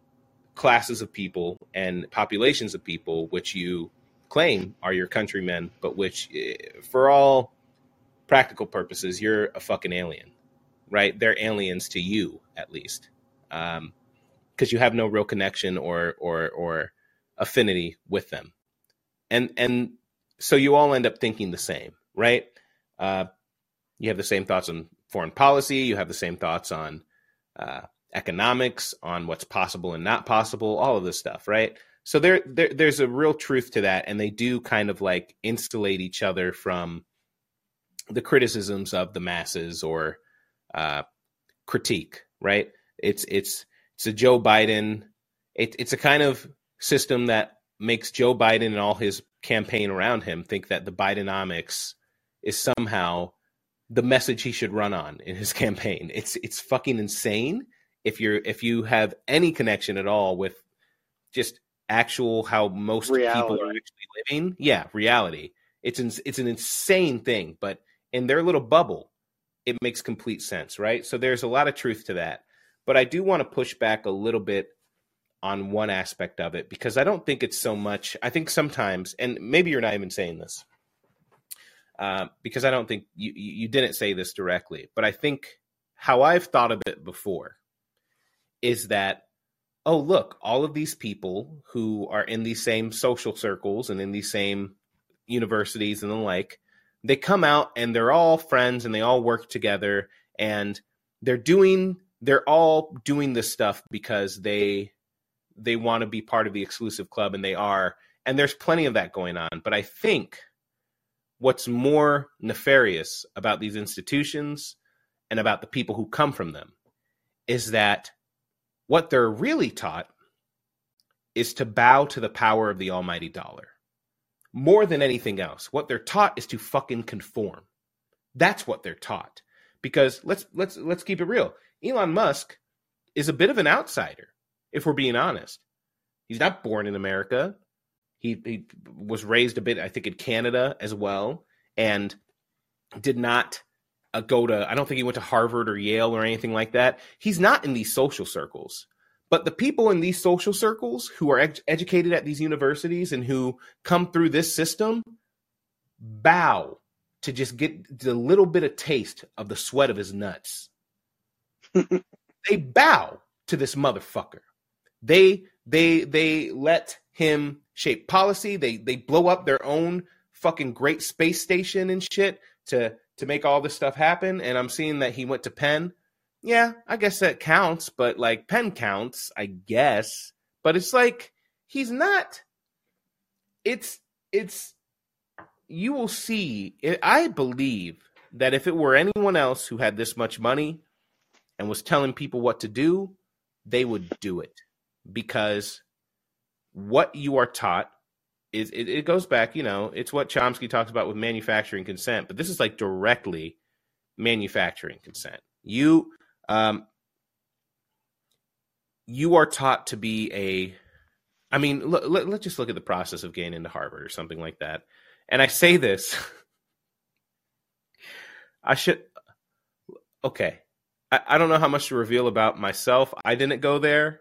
classes of people and populations of people which you claim are your countrymen, but which, eh, for all practical purposes, you're a fucking alien, right? They're aliens to you, at least, because um, you have no real connection or or or affinity with them. And and so you all end up thinking the same, right? Uh, you have the same thoughts on foreign policy. You have the same thoughts on uh, economics, on what's possible and not possible, all of this stuff, right? So there, there there's a real truth to that, and they do kind of like insulate each other from the criticisms of the masses or uh, critique, right? It's it's it's a Joe Biden. It, it's a kind of system that makes Joe Biden and all his campaign around him think that the Bidenomics is somehow the message he should run on in his campaign. It's it's fucking insane if you're if you have any connection at all with just actual how most reality. people are actually living. Yeah, reality. It's an, it's an insane thing, but in their little bubble, it makes complete sense, right? So there's a lot of truth to that. But I do want to push back a little bit on one aspect of it because I don't think it's so much. I think sometimes, and maybe you're not even saying this, uh, because I don't think you you didn't say this directly, but I think how I've thought of it before is that oh look, all of these people who are in these same social circles and in these same universities and the like, they come out and they're all friends and they all work together and they're doing they're all doing this stuff because they they want to be part of the exclusive club and they are. And there's plenty of that going on. But i think what's more nefarious about these institutions and about the people who come from them is that what they're really taught is to bow to the power of the almighty dollar more than anything else what they're taught is to fucking conform that's what they're taught because let's let's let's keep it real elon musk is a bit of an outsider if we're being honest. He's not born in America. He, he was raised a bit, I think, in Canada as well, and did not uh, go to, I don't think he went to Harvard or Yale or anything like that. He's not in these social circles. But the people in these social circles who are ed- educated at these universities and who come through this system bow to just get the little bit of taste of the sweat of his nuts. they bow to this motherfucker. They they they let him shape policy. They they blow up their own fucking great space station and shit to to make all this stuff happen. And I'm seeing that he went to Penn. Yeah, I guess that counts, but like Penn counts, I guess. But it's like he's not. It's it's you will see. I believe that if it were anyone else who had this much money and was telling people what to do, they would do it because what you are taught it, it, goes back, you know, it's what Chomsky talks about with manufacturing consent, but this is like directly manufacturing consent. You um you are taught to be a I mean, let, let, let's just look at the process of getting into Harvard or something like that. And I say this I should okay. I, I don't know how much to reveal about myself. I didn't go there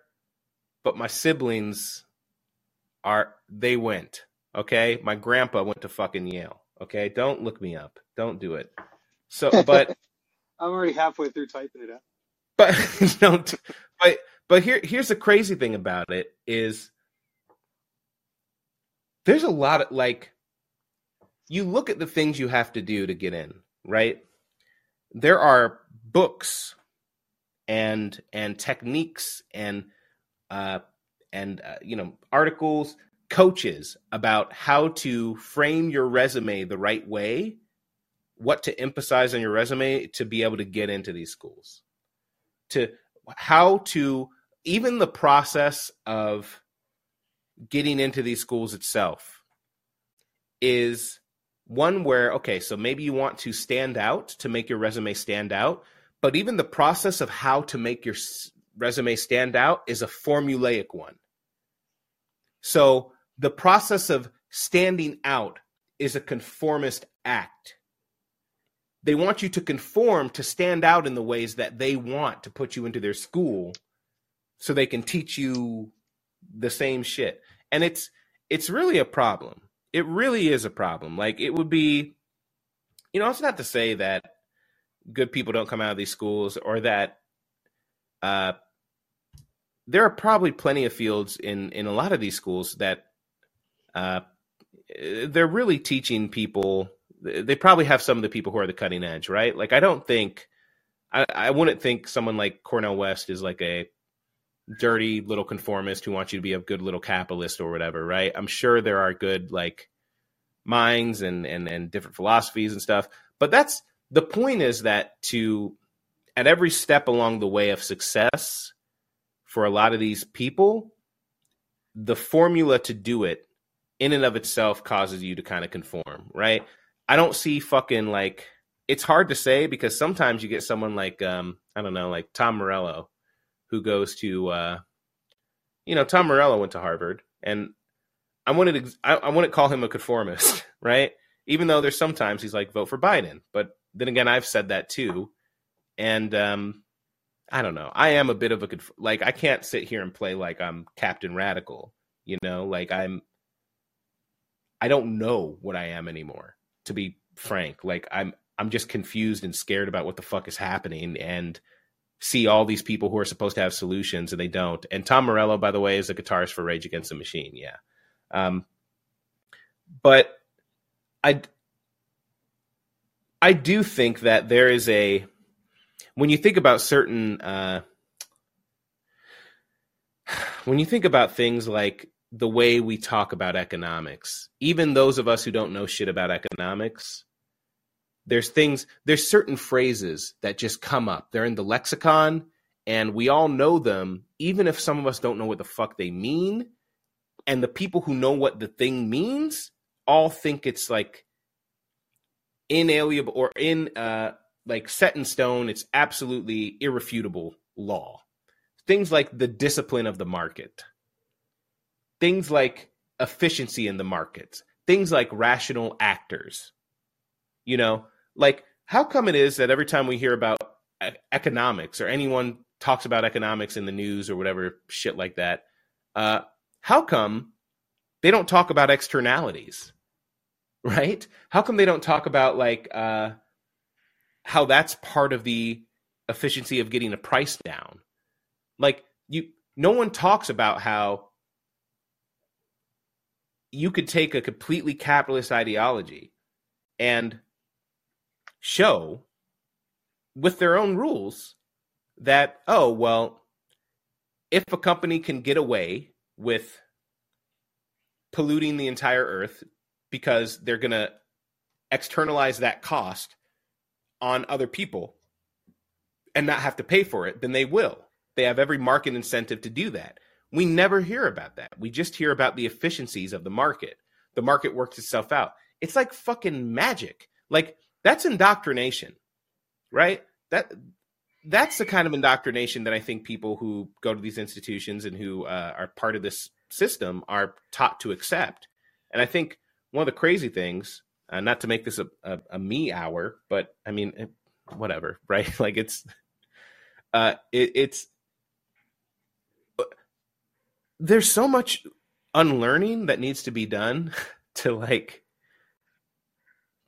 but my siblings are they went. Okay, my grandpa went to fucking Yale. Okay, don't look me up. Don't do it. So, but I'm already halfway through typing it out. But don't. But but here here's the crazy thing about it is there's a lot of like you look at the things you have to do to get in, right? There are books and and techniques and uh, and uh, you know articles, coaches about how to frame your resume the right way, what to emphasize on your resume to be able to get into these schools, to how to even the process of getting into these schools itself is one where okay so maybe you want to stand out to make your resume stand out but even the process of how to make your resume stand out is a formulaic one. So the process of standing out is a conformist act. They want you to conform to stand out in the ways that they want to put you into their school so they can teach you the same shit. And it's it's really a problem. It really is a problem. Like it would be you know, it's not to say that good people don't come out of these schools or that uh, there are probably plenty of fields in in a lot of these schools that uh, they're really teaching people. They probably have some of the people who are the cutting edge, right? Like I don't think I, I wouldn't think someone like Cornel West is like a dirty little conformist who wants you to be a good little capitalist or whatever, right? I'm sure there are good like minds and and and different philosophies and stuff, but that's the point is that to at every step along the way of success for a lot of these people, the formula to do it in and of itself causes you to kind of conform, right? I don't see fucking like it's hard to say because sometimes you get someone like um I don't know, like Tom Morello who goes to uh you know, Tom Morello went to Harvard and I wanted to I, I wouldn't call him a conformist, right? Even though there's sometimes he's like vote for Biden, but then again I've said that too. And um I don't know. I am a bit of a like I can't sit here and play like I'm Captain Radical, you know, like I'm I don't know what I am anymore, to be frank. Like I'm I'm just confused and scared about what the fuck is happening and see all these people who are supposed to have solutions and they don't. And Tom Morello, by the way, is a guitarist for Rage Against the Machine. Yeah. Um, but I I do think that there is a when you think about certain uh, when you think about things like the way we talk about economics, even those of us who don't know shit about economics, there's things, there's certain phrases that just come up. They're in the lexicon and we all know them, even if some of us don't know what the fuck they mean. And the people who know what the thing means all think it's like inalienable or in uh like set in stone. It's absolutely irrefutable law. Things like the discipline of the market, things like efficiency in the markets, things like rational actors. You know, like how come it is that every time we hear about economics or anyone talks about economics in the news or whatever shit like that, uh, how come they don't talk about externalities? Right? How come they don't talk about like uh, how that's part of the efficiency of getting a price down? Like you, no one talks about how you could take a completely capitalist ideology and show with their own rules that, oh, well, if a company can get away with polluting the entire earth because they're going to externalize that cost on other people and not have to pay for it, then they will. They have every market incentive to do that. We never hear about that. We just hear about the efficiencies of the market. The market works itself out. It's like fucking magic. Like that's indoctrination, right? That that's the kind of indoctrination that I think people who go to these institutions and who uh, are part of this system are taught to accept. And I think one of the crazy things, uh, not to make this a, a, a, me hour, but I mean, it, whatever, right? like it's, uh, it, it's there's so much unlearning that needs to be done to like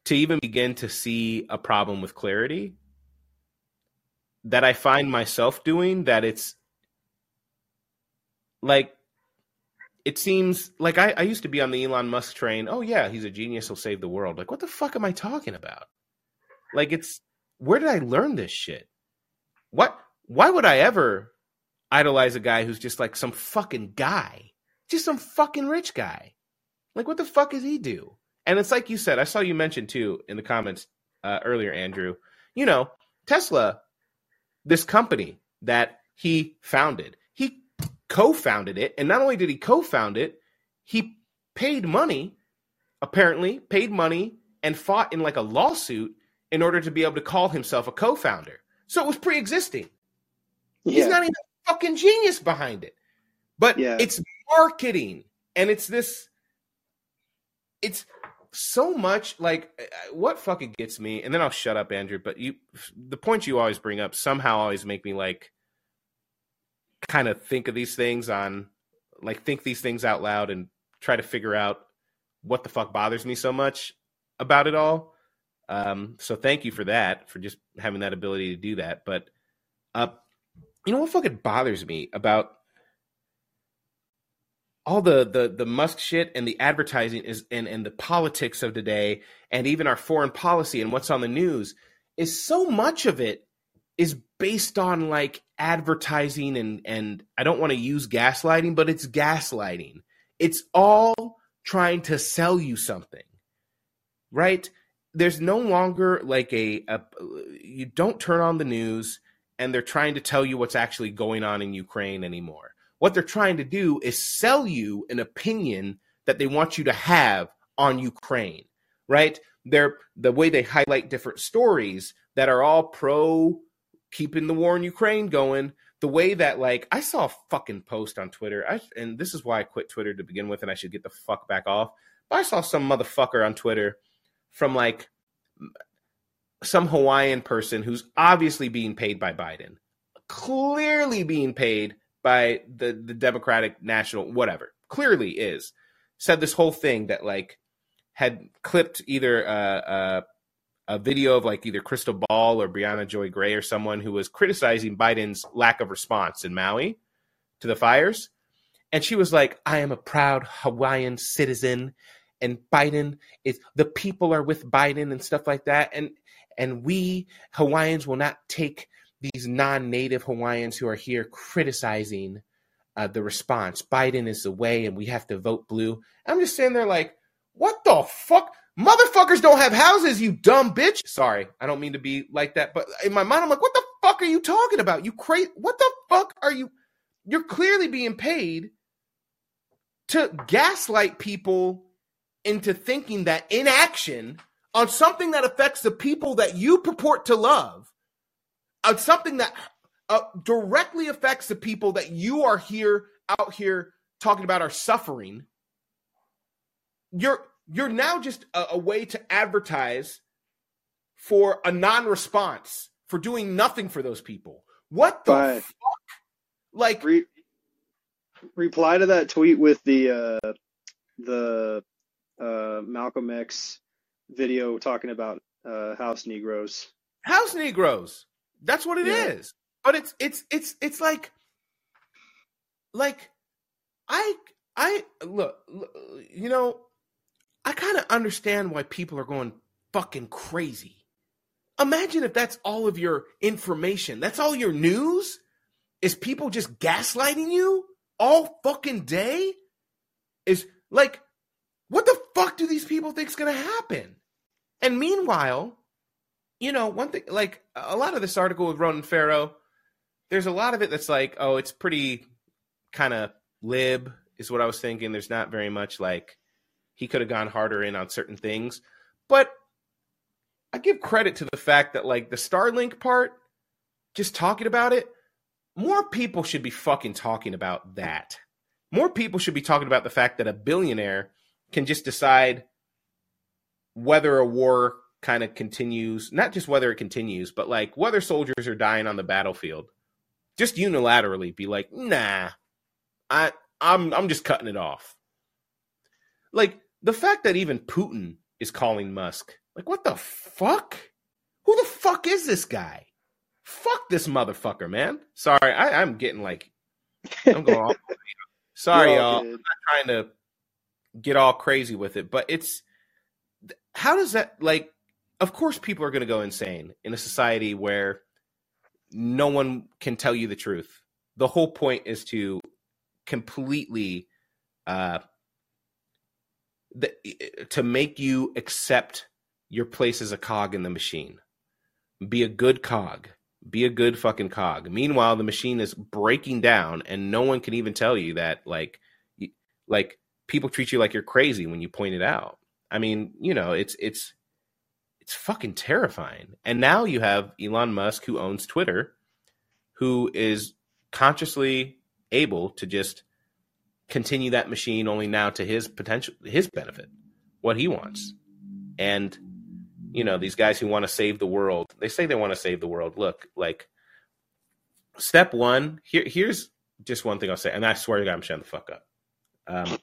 to even begin to see a problem with clarity that I find myself doing that it's like it seems like I, I used to be on the Elon Musk train. Oh yeah, he's a genius, he'll save the world. Like what the fuck am I talking about? Like it's where did I learn this shit? What why would I ever idolize a guy who's just like some fucking guy, just some fucking rich guy. Like, what the fuck does he do? And it's like you said, I saw you mention too in the comments uh, earlier, Andrew. You know, Tesla, this company that he founded, co-founded it, and not only did he co-found it, he paid money, apparently paid money, and fought in like a lawsuit in order to be able to call himself a co-founder. So it was pre-existing. Yeah. He's not even a fucking genius behind it. But yeah. it's marketing and it's this it's so much like uh, what fucking gets me and then I'll shut up Andrew, but you the points you always bring up somehow always make me like kind of think of these things on like think these things out loud and try to figure out what the fuck bothers me so much about it all. Um, so thank you for that, for just having that ability to do that. But uh, you know what fucking bothers me about all the the the Musk shit and the advertising is and and the politics of today and even our foreign policy and what's on the news is so much of it is based on like advertising and and I don't want to use gaslighting, but it's gaslighting. It's all trying to sell you something. Right? There's no longer like a, a you don't turn on the news and they're trying to tell you what's actually going on in Ukraine anymore. What they're trying to do is sell you an opinion that they want you to have on Ukraine, right? They're the way they highlight different stories that are all pro keeping the war in Ukraine going. The way that like I saw a fucking post on Twitter, I, and this is why I quit Twitter to begin with, and I should get the fuck back off. But I saw some motherfucker on Twitter from like some Hawaiian person who's obviously being paid by Biden, clearly being paid by the the Democratic National whatever, clearly is said this whole thing that like had clipped either uh, uh, a video of like either Krystal Ball or Briahna Joy Gray or someone who was criticizing Biden's lack of response in Maui to the fires. And she was like, I am a proud Hawaiian citizen and Biden is the people are with Biden and stuff like that. And and we Hawaiians will not take these non-native Hawaiians who are here criticizing uh, the response. Biden is the way, and we have to vote blue. I'm just sitting there like, what the fuck? Motherfuckers don't have houses, you dumb bitch. Sorry, I don't mean to be like that, but in my mind, I'm like, what the fuck are you talking about? You crazy? What the fuck are you? You're clearly being paid to gaslight people into thinking that inaction on something that affects the people that you purport to love, on something that uh, directly affects the people that you are here out here talking about are suffering. You're you're now just a, a way to advertise for a non-response for doing nothing for those people. What the but fuck? Like re- reply to that tweet with the uh the uh Malcolm X video talking about uh house negroes. House negroes. That's what it yeah. is. But it's it's it's it's like like I I look, look you know I kind of understand why people are going fucking crazy. Imagine if that's all of your information. That's all your news? Is people just gaslighting you all fucking day? Is like, what the fuck do these people think is going to happen? And meanwhile, you know, one thing, like a lot of this article with Ronan Farrow, there's a lot of it that's like, oh, it's pretty kind of lib, is what I was thinking. There's not very much like he could have gone harder in on certain things. But I give credit to the fact that like the Starlink part, just talking about it, more people should be fucking talking about that. More people should be talking about the fact that a billionaire can just decide whether a war kind of continues, not just whether it continues, but like whether soldiers are dying on the battlefield. Just unilaterally be like, "Nah. I I'm I'm just cutting it off." Like the fact that even Putin is calling Musk, like, what the fuck? Who the fuck is this guy? Fuck this motherfucker, man. Sorry, I, am getting like, I'm going all, Sorry, y'all. I'm not trying to get all crazy with it, but it's how does that like? Of course, people are going to go insane in a society where no one can tell you the truth. The whole point is to completely uh, the, eh, to make you accept your place as a cog in the machine. Be a good cog. Be a good fucking cog. Meanwhile, the machine is breaking down, and no one can even tell you that. Like, like people treat you like you're crazy when you point it out. I mean, you know, it's it's it's fucking terrifying. And now you have Elon Musk, who owns Twitter, who is consciously able to just continue that machine only now to his potential his benefit what he wants. And you know these guys who want to save the world they say they want to save the world. Look like step one here here's just one thing i'll say and i swear to god i'm shutting the fuck up. Um,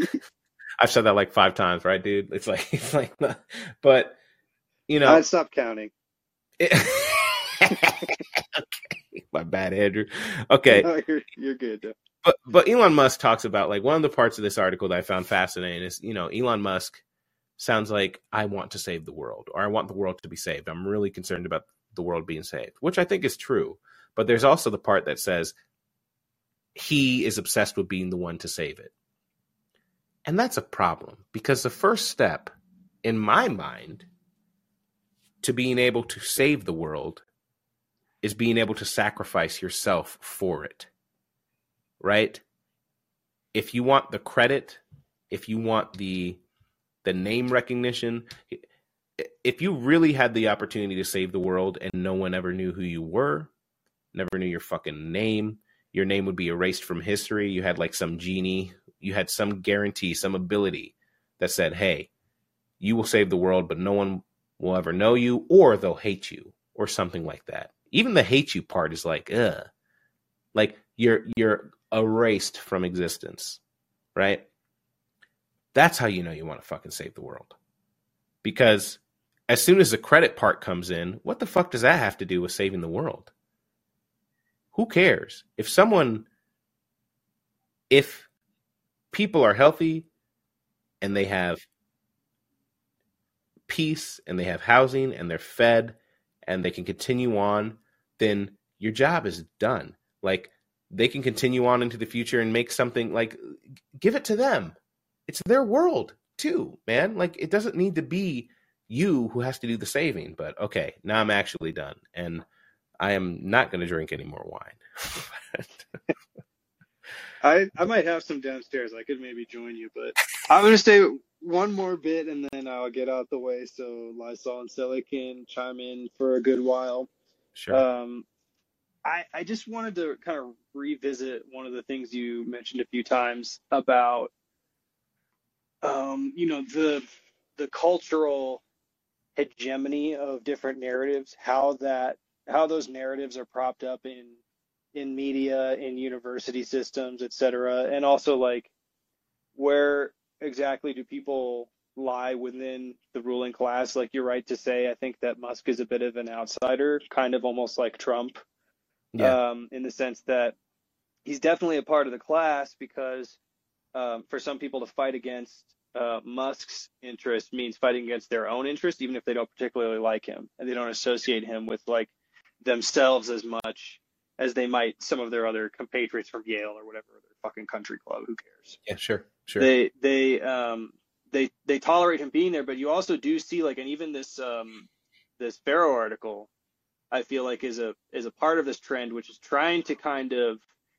i've said that like five times right dude? It's like it's like but you know. I stopped counting. It, okay. My bad andrew. Okay. No, you're, you're good but but Elon Musk talks about like one of the parts of this article that I found fascinating is you know Elon Musk sounds like I want to save the world or I want the world to be saved. I'm really concerned about the world being saved, which I think is true. But there's also the part that says he is obsessed with being the one to save it. And that's a problem because the first step, in my mind, to being able to save the world is being able to sacrifice yourself for it. Right? If you want the credit, if you want the the name recognition, if you really had the opportunity to save the world and no one ever knew who you were, never knew your fucking name, your name would be erased from history. You had like some genie, you had some guarantee, some ability that said, "Hey, you will save the world, but no one will ever know you or they'll hate you or something like that." even the hate you part is like, ugh. Like you're you're erased from existence, right? That's how you know you want to fucking save the world. Because as soon as the credit part comes in, what the fuck does that have to do with saving the world? Who cares? If someone if people are healthy and they have peace and they have housing and they're fed and they can continue on then your job is done. Like they can continue on into the future and make something like give it to them. It's their world too, man. Like it doesn't need to be you who has to do the saving. But okay, now I'm actually done, and I am not going to drink any more wine. I I might have some downstairs. I could maybe join you, but I'm going to stay one more bit, and then I'll get out the way so Lysol and Sally can chime in for a good while. Sure. Um, I, I just wanted to kind of revisit one of the things you mentioned a few times about, um, you know, the the cultural hegemony of different narratives, how that how those narratives are propped up in in media, in university systems, et cetera, and also like where exactly do people lie within the ruling class. Like you're right to say, I think that Musk is a bit of an outsider, kind of almost like Trump, yeah. um, in the sense that he's definitely a part of the class because um, for some people to fight against uh, Musk's interest means fighting against their own interest, even if they don't particularly like him and they don't associate him with like themselves as much as they might some of their other compatriots from Yale or whatever other fucking country club. Who cares? Yeah, sure, sure. They they um they they tolerate him being there, but you also do see like, and even this um, this Farrow article, I feel like is a is a part of this trend, which is trying to kind of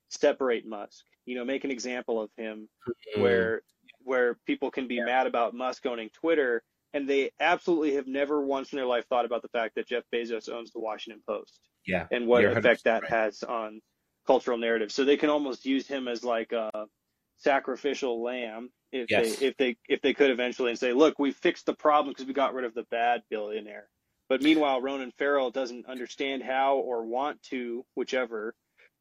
separate Musk. You know, make an example of him mm-hmm. where where people can be yeah. mad about Musk owning Twitter, and they absolutely have never once in their life thought about the fact that Jeff Bezos owns the Washington Post. Yeah, and what effect that right. has on cultural narrative. So they can almost use him as like a sacrificial lamb if yes. they if they if they could eventually and say, look, we fixed the problem because we got rid of the bad billionaire. But meanwhile, Ronan Farrow doesn't understand how or want to, whichever,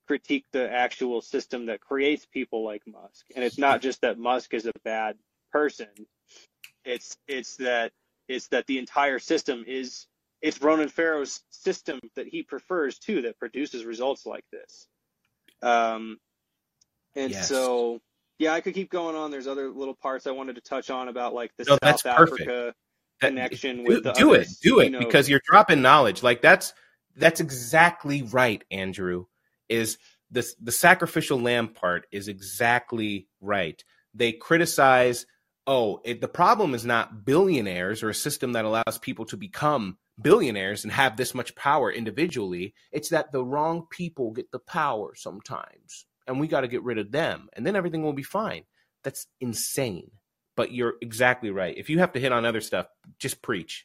critique the actual system that creates people like Musk. And it's not just that Musk is a bad person. It's it's that it's that the entire system is it's Ronan Farrow's system that he prefers too that produces results like this. Um, and yes. so yeah, I could keep going on. There's other little parts I wanted to touch on about like the no, South Africa connection with do, do it, do it, you know. because you're dropping knowledge. Like that's that's exactly right, Andrew. Is this the sacrificial lamb part is exactly right. They criticize, oh, it, the problem is not billionaires or a system that allows people to become billionaires and have this much power individually. It's that the wrong people get the power sometimes and we got to get rid of them and then everything will be fine. That's insane. But you're exactly right. If you have to hit on other stuff, just preach.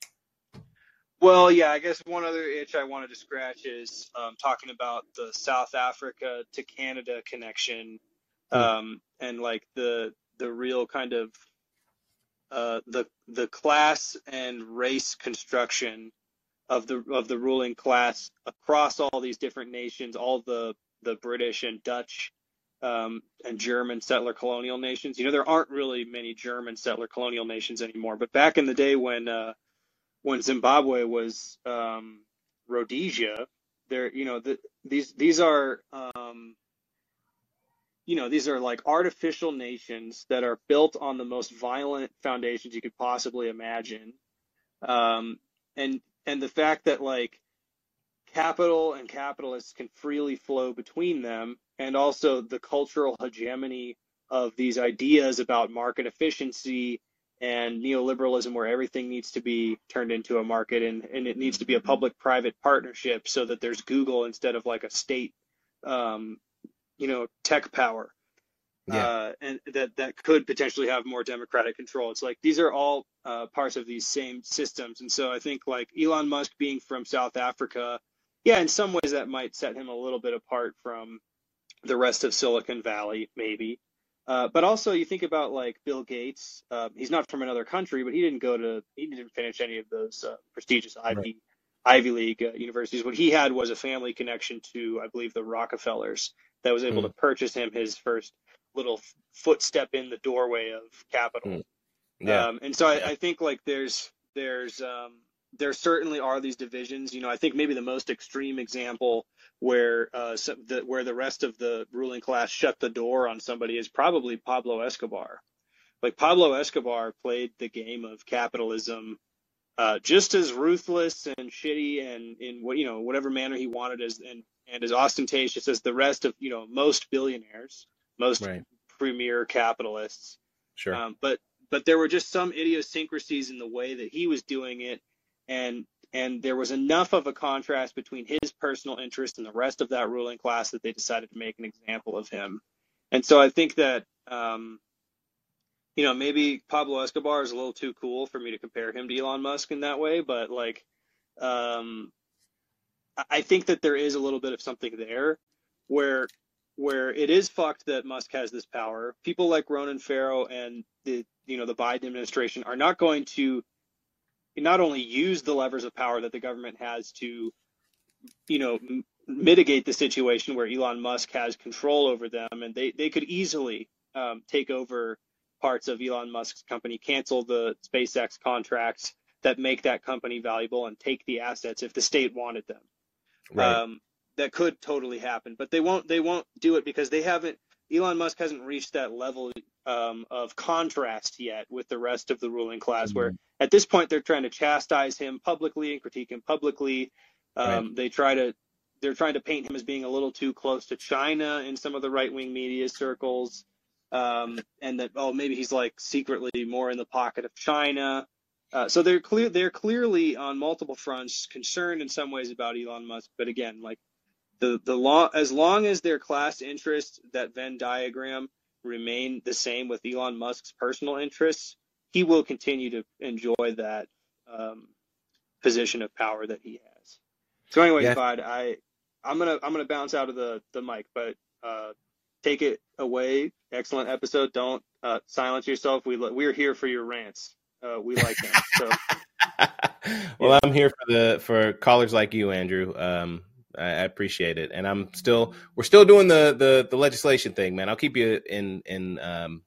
Well, yeah, I guess one other itch I wanted to scratch is um, talking about the South Africa to Canada connection, hmm. um, and like the the real kind of uh, the the class and race construction of the of the ruling class across all these different nations, all the the British and Dutch um, and German settler colonial nations. You know, there aren't really many German settler colonial nations anymore. But back in the day when uh, when Zimbabwe was um, Rhodesia, there, you know, the, these these are um, you know these are like artificial nations that are built on the most violent foundations you could possibly imagine, um, and and the fact that like capital and capitalists can freely flow between them, and also the cultural hegemony of these ideas about market efficiency and neoliberalism where everything needs to be turned into a market and, and it needs to be a public private partnership so that there's Google instead of like a state um, you know tech power. Yeah. uh, and that that could potentially have more democratic control. It's like these are all uh, parts of these same systems. And so I think like Elon Musk being from South Africa yeah in some ways that might set him a little bit apart from the rest of Silicon Valley maybe uh, but also, you think about like Bill Gates. Uh, he's not from another country, but he didn't go to, he didn't finish any of those uh, prestigious Ivy right. Ivy League uh, universities. What he had was a family connection to, I believe, the Rockefellers that was able mm. to purchase him his first little footstep in the doorway of capital. Mm. Yeah. Um, and so I, I, think like there's there's um, there certainly are these divisions. You know, I think maybe the most extreme example where uh, so the, where the rest of the ruling class shut the door on somebody is probably Pablo Escobar. Like Pablo Escobar played the game of capitalism uh, just as ruthless and shitty and in what you know whatever manner he wanted as and and as ostentatious as the rest of you know most billionaires, most right. premier capitalists. Sure. Um, but but there were just some idiosyncrasies in the way that he was doing it and and there was enough of a contrast between his personal interest and the rest of that ruling class that they decided to make an example of him. And so I think that um, you know maybe Pablo Escobar is a little too cool for me to compare him to Elon Musk in that way, but like um, I think that there is a little bit of something there where where it is fucked that Musk has this power. People like Ronan Farrow and the you know the Biden administration are not going to not only use the levers of power that the government has to, you know, m- mitigate the situation where Elon Musk has control over them, and they they could easily um, take over parts of Elon Musk's company, cancel the SpaceX contracts that make that company valuable, and take the assets if the state wanted them. Right. Um, that could totally happen, but they won't. They won't do it because they haven't. Elon Musk hasn't reached that level um, of contrast yet with the rest of the ruling class, mm-hmm. where at this point they're trying to chastise him publicly and critique him publicly. Um, right. They try to they're trying to paint him as being a little too close to China in some of the right wing media circles, um, and that oh maybe he's like secretly more in the pocket of China. Uh, so they're clear they're clearly on multiple fronts concerned in some ways about Elon Musk, but again like the the law as long as their class interests that Venn diagram remain the same with Elon Musk's personal interests, he will continue to enjoy that um, position of power that he has. So, anyway, yeah. Bud, I I'm gonna I'm gonna bounce out of the the mic, but uh, take it away. Excellent episode. Don't uh, silence yourself. We we're here for your rants. Uh, we like them. So. well, yeah. I'm here for the for callers like you, Andrew. Um, I, appreciate it, and I'm still we're still doing the the the legislation thing, man. I'll keep you in in um,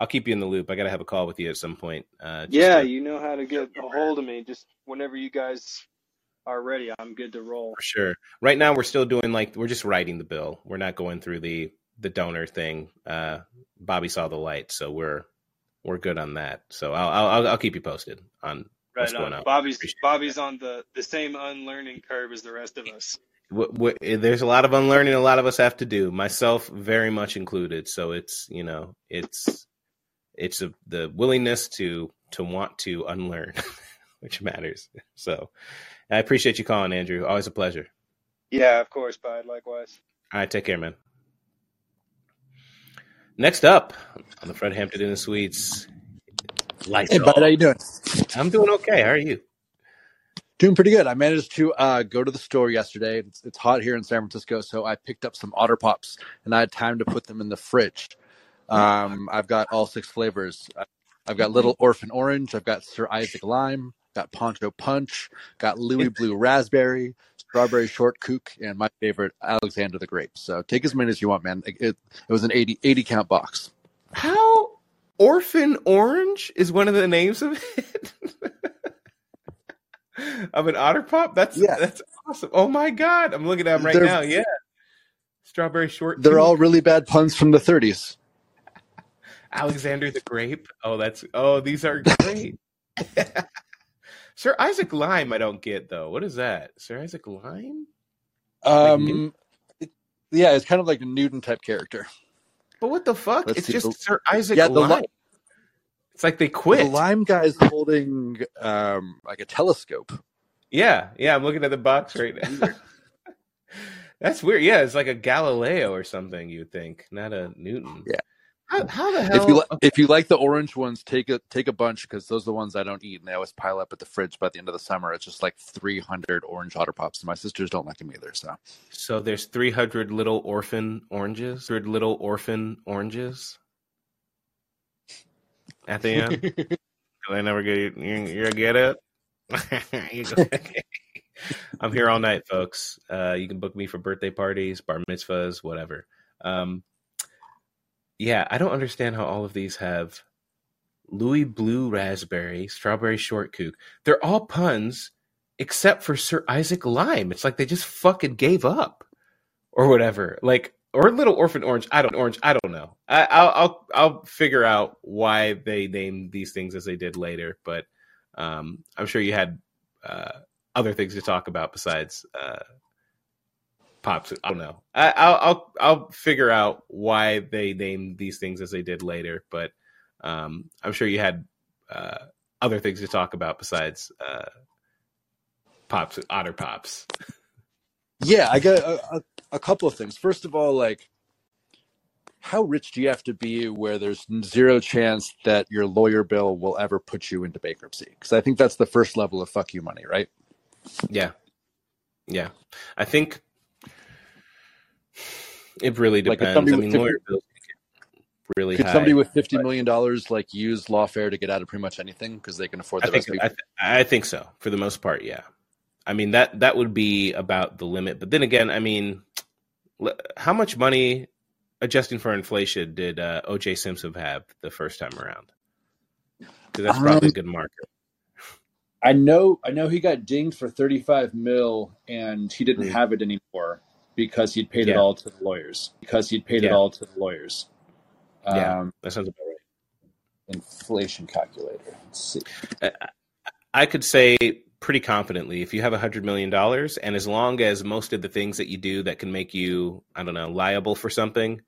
I'll keep you in the loop. I got to have a call with you at some point. Uh, yeah, to, you know how to get a hold of me. Just whenever you guys are ready, I'm good to roll. For sure. Right now, we're still doing like we're just writing the bill. We're not going through the the donor thing. Uh, Bobby saw the light, so we're we're good on that. So I'll I'll, I'll keep you posted on Right on. Bobby's Bobby's on the the same unlearning curve as the rest of us. there's a lot of unlearning a lot of us have to do, myself very much included. So it's you know it's it's a, the willingness to to want to unlearn, which matters. So I appreciate you calling, Andrew. Always a pleasure. Yeah, of course, bud. Likewise. All right, take care, man. Next up on the Fred Hampton in the Suites, Lights hey, bud, how are you doing? I'm doing okay. How are you? Doing pretty good. I managed to uh, go to the store yesterday. It's, it's, hot here in San Francisco, so I picked up some Otter Pops, and I had time to put them in the fridge. Um, I've got all six flavors. I've got Little Orphan Orange. I've got Sir Isaac Lime. Got Poncho Punch. Got Louie-Bloo Raspberry. Strawberry Short Kook, and my favorite Alexander the Grape. So take as many as you want, man. It, it, it was an 80, 80 count box. How Orphan Orange is one of the names of it. of an otter pop. That's yeah. that's awesome. Oh my god, I'm looking at them right they're, now. Yeah, strawberry short. They're all really bad puns from the 30s. Alexander the Grape. Oh, that's oh, these are great. Sir Isaac Lime, I don't get though. What is that? Sir Isaac Lime? Um, it- yeah, it's kind of like a Newton type character. But what the fuck? Let's it's see, just the- Sir Isaac Yeah, the Lime. li- it's like they quit. The lime guy's holding um like a telescope. Yeah, yeah. I'm looking at the box right now. That's weird. Yeah, it's like a Galileo or something. You'd think, not a Newton. Yeah. How, how the hell? If you li- if you like the orange ones, take a take a bunch because those are the ones I don't eat, and they always pile up at the fridge. By the end of the summer, it's just like 300 orange otter pops. And my sisters don't like them either. So So there's 300 little orphan oranges. 300 little orphan oranges. At the end. I never get you. You, you get it. You go- I'm here all night, folks. Uh, you can book me for birthday parties, bar mitzvahs, whatever. Um, yeah, I don't understand how all of these have Louie-Bloo Raspberry, Strawberry Short Kook. They're all puns except for Sir Isaac Lime. It's like they just fucking gave up or whatever. Like or Little Orphan Orange. I don't orange. I don't know. I, I'll I'll I'll figure out why they named these things as they did later. But um, I'm sure you had uh, other things to talk about besides uh, pops. I don't know. I, I'll I'll I'll figure out why they named these things as they did later. But um, I'm sure you had uh, other things to talk about besides uh, pops, otter pops. yeah, I got a, a, a couple of things. First of all, like how rich do you have to be where there's zero chance that your lawyer bill will ever put you into bankruptcy? Because I think that's the first level of fuck you money, right? Yeah. Yeah. I think it really Like, depends. somebody I with mean, 50 lawyer bills really Could high. somebody with fifty million dollars like use lawfare to get out of pretty much anything because they can afford I the think rest I, th- I think so for the most part. Yeah. I mean that that would be about the limit. But then again, I mean, l- how much money adjusting for inflation did uh, O.J. Simpson have the first time around? Because that's probably a Um, good marker. I know I know he got dinged for 35 mil and he didn't Mm. have it anymore because he'd paid it all to the lawyers. Because he'd paid it all to the lawyers. Yeah. Um, That sounds about right. inflation calculator. Let's see. I could say pretty confidently if you have a hundred million dollars, and as long as most of the things that you do that can make you, I don't know, liable for something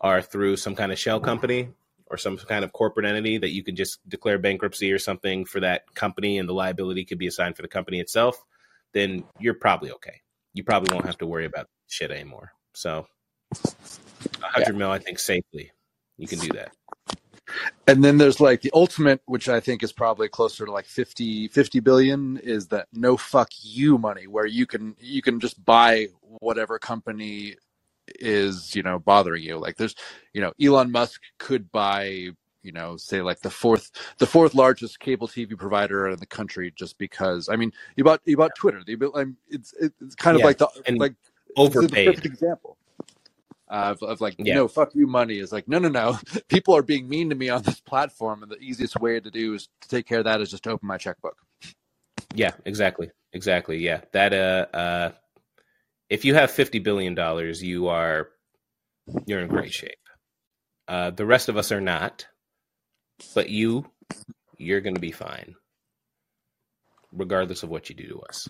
are through some kind of shell company or some kind of corporate entity that you can just declare bankruptcy or something for that company and the liability could be assigned for the company itself, then you're probably okay. You probably won't have to worry about shit anymore. So a hundred mil, I think safely you can do that. And then there's like the ultimate, which I think is probably closer to like 50, 50 billion, is that no fuck you money, where you can you can just buy whatever company is you know bothering you. Like there's you know Elon Musk could buy you know say like the fourth the fourth largest cable TV provider in the country just because I mean you bought you bought Twitter. The abil- I'm- It's it's kind of Yeah, like the and like Overpaid. perfect example. Uh, of, of like Yeah. no fuck you money is like no no no people are being mean to me on this platform and the easiest way to do is to take care of that is just to open my checkbook Yeah, exactly. Exactly. Yeah. That uh uh if you have 50 billion dollars, you are you're in great shape. Uh the rest of us are not. But you you're going to be fine regardless of what you do to us.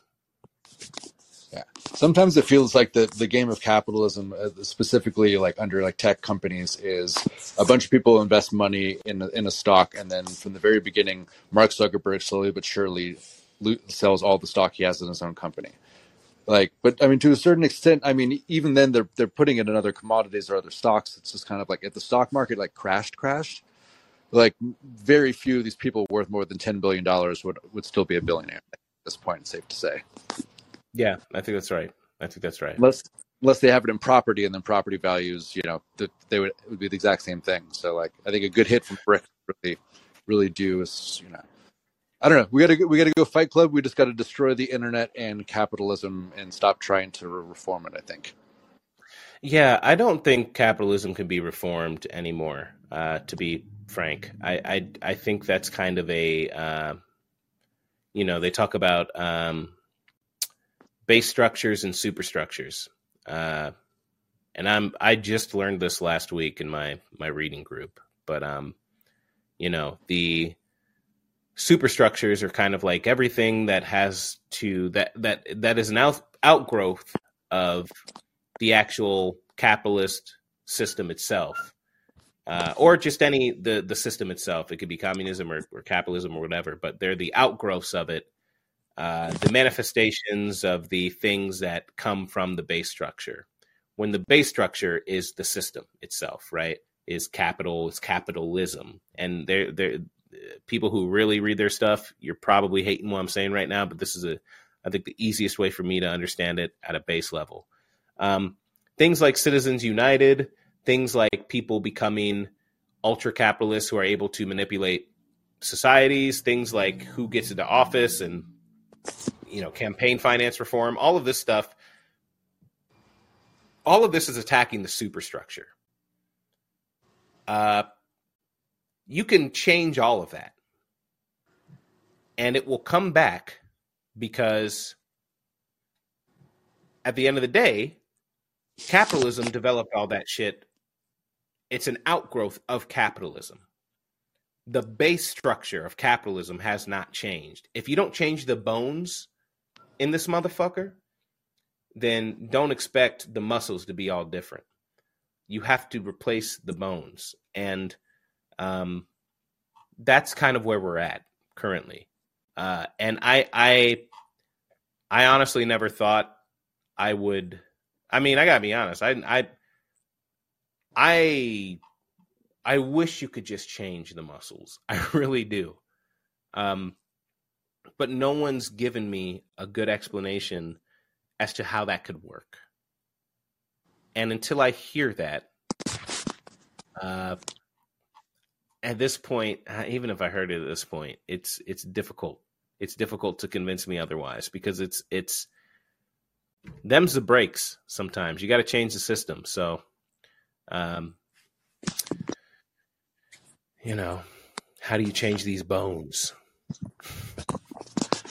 Sometimes it feels like the, the game of capitalism uh, specifically like under like tech companies is a bunch of people invest money in a, in a stock and then from the very beginning mark zuckerberg slowly but surely lo- sells all the stock he has in his own company. Like but i mean to a certain extent i mean even then they're they're putting it in other commodities or other stocks. It's just kind of like if the stock market like crashed crashed like very few of these people worth more than 10 billion dollars would would still be a billionaire at this point safe to say Yeah, I think that's right. I think that's right. unless unless they have it in property and then property values you know that they would would be the exact same thing so like i think a good hit from brick really really do is you know i don't know we gotta go, we gotta go fight club we just gotta destroy the internet and capitalism and stop trying to reform it i think Yeah, I don't think capitalism can be reformed anymore. Uh, to be frank, I, I I think that's kind of a uh, you know they talk about um, base structures and superstructures, uh, and I'm I just learned this last week in my my reading group. But um, you know the superstructures are kind of like everything that has to that that that is an out, outgrowth of the actual capitalist system itself. Uh, or just any the the system itself. It could be communism or, or capitalism or whatever but they're the outgrowths of it uh, the manifestations of the things that come from the base structure when the base structure is the system itself right is capital is capitalism and they're they're people who really read their stuff, you're probably hating what I'm saying right now, but this is a, I think the easiest way for me to understand it at a base level. Um, things like Citizens United, things like people becoming ultra capitalists who are able to manipulate societies, things like who gets into office and you know campaign finance reform, all of this stuff. All of this is attacking the superstructure. Uh, you can change all of that and it will come back because at the end of the day capitalism developed all that shit it's an outgrowth of capitalism the base structure of capitalism has not changed if you don't change the bones in this motherfucker then don't expect the muscles to be all different you have to replace the bones and um, that's kind of where we're at currently. Uh, and I, I, I honestly never thought I would. I mean, I gotta be honest. I, I, I, I wish you could just change the muscles. I really do. Um, but no one's given me a good explanation as to how that could work. And until I hear that, uh, at this point, uh, even if I heard it at this point, it's it's difficult. It's difficult to convince me otherwise because it's it's them's the breaks. Sometimes you got to change the system. So, um, you know, how do you change these bones?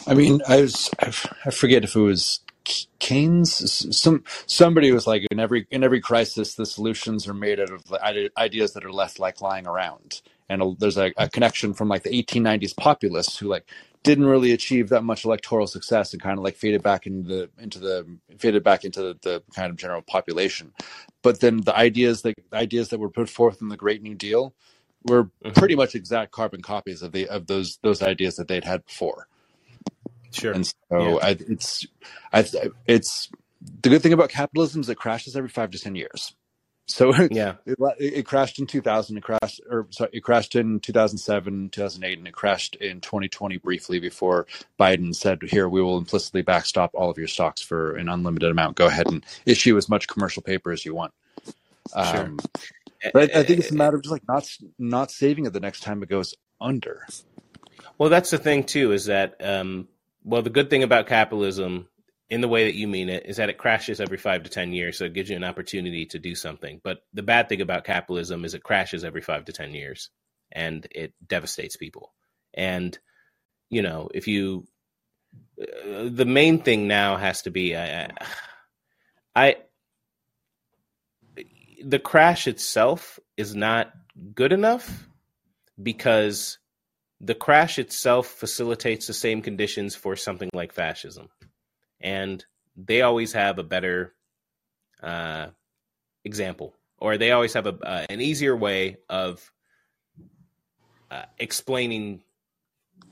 I mean, I was I forget if it was Keynes. Some somebody was like, in every in every crisis, the solutions are made out of ideas that are left like lying around and a, there's a, a, connection from like the 1890s populists who like didn't really achieve that much electoral success and kind of like faded back into the into the faded back into the, the kind of general population but then the ideas that ideas that were put forth in the great new deal were mm-hmm. pretty much exact carbon copies of the of those those ideas that they'd had before sure and so yeah. I, it's I, it's the good thing about capitalism is it crashes every five to ten years so yeah, it, it, crashed in 2000. It crashed, or sorry, it crashed in 2007, 2008, and it crashed in 2020 briefly before Biden said, "Here, we will implicitly backstop all of your stocks for an unlimited amount. Go ahead and issue as much commercial paper as you want." Sure. Um, but I, I think it's a matter of just like not not saving it the next time it goes under. Well, that's the thing too. Is that um, well, the good thing about capitalism in the way that you mean it is that it crashes every five to 10 years. So it gives you an opportunity to do something. But the bad thing about capitalism is it crashes every five to 10 years and it devastates people. And, you know, if you, uh, the main thing now has to be, I, I, the crash itself is not good enough because the crash itself facilitates the same conditions for something like fascism and they always have a better uh, example, or they always have a uh, an easier way of uh, explaining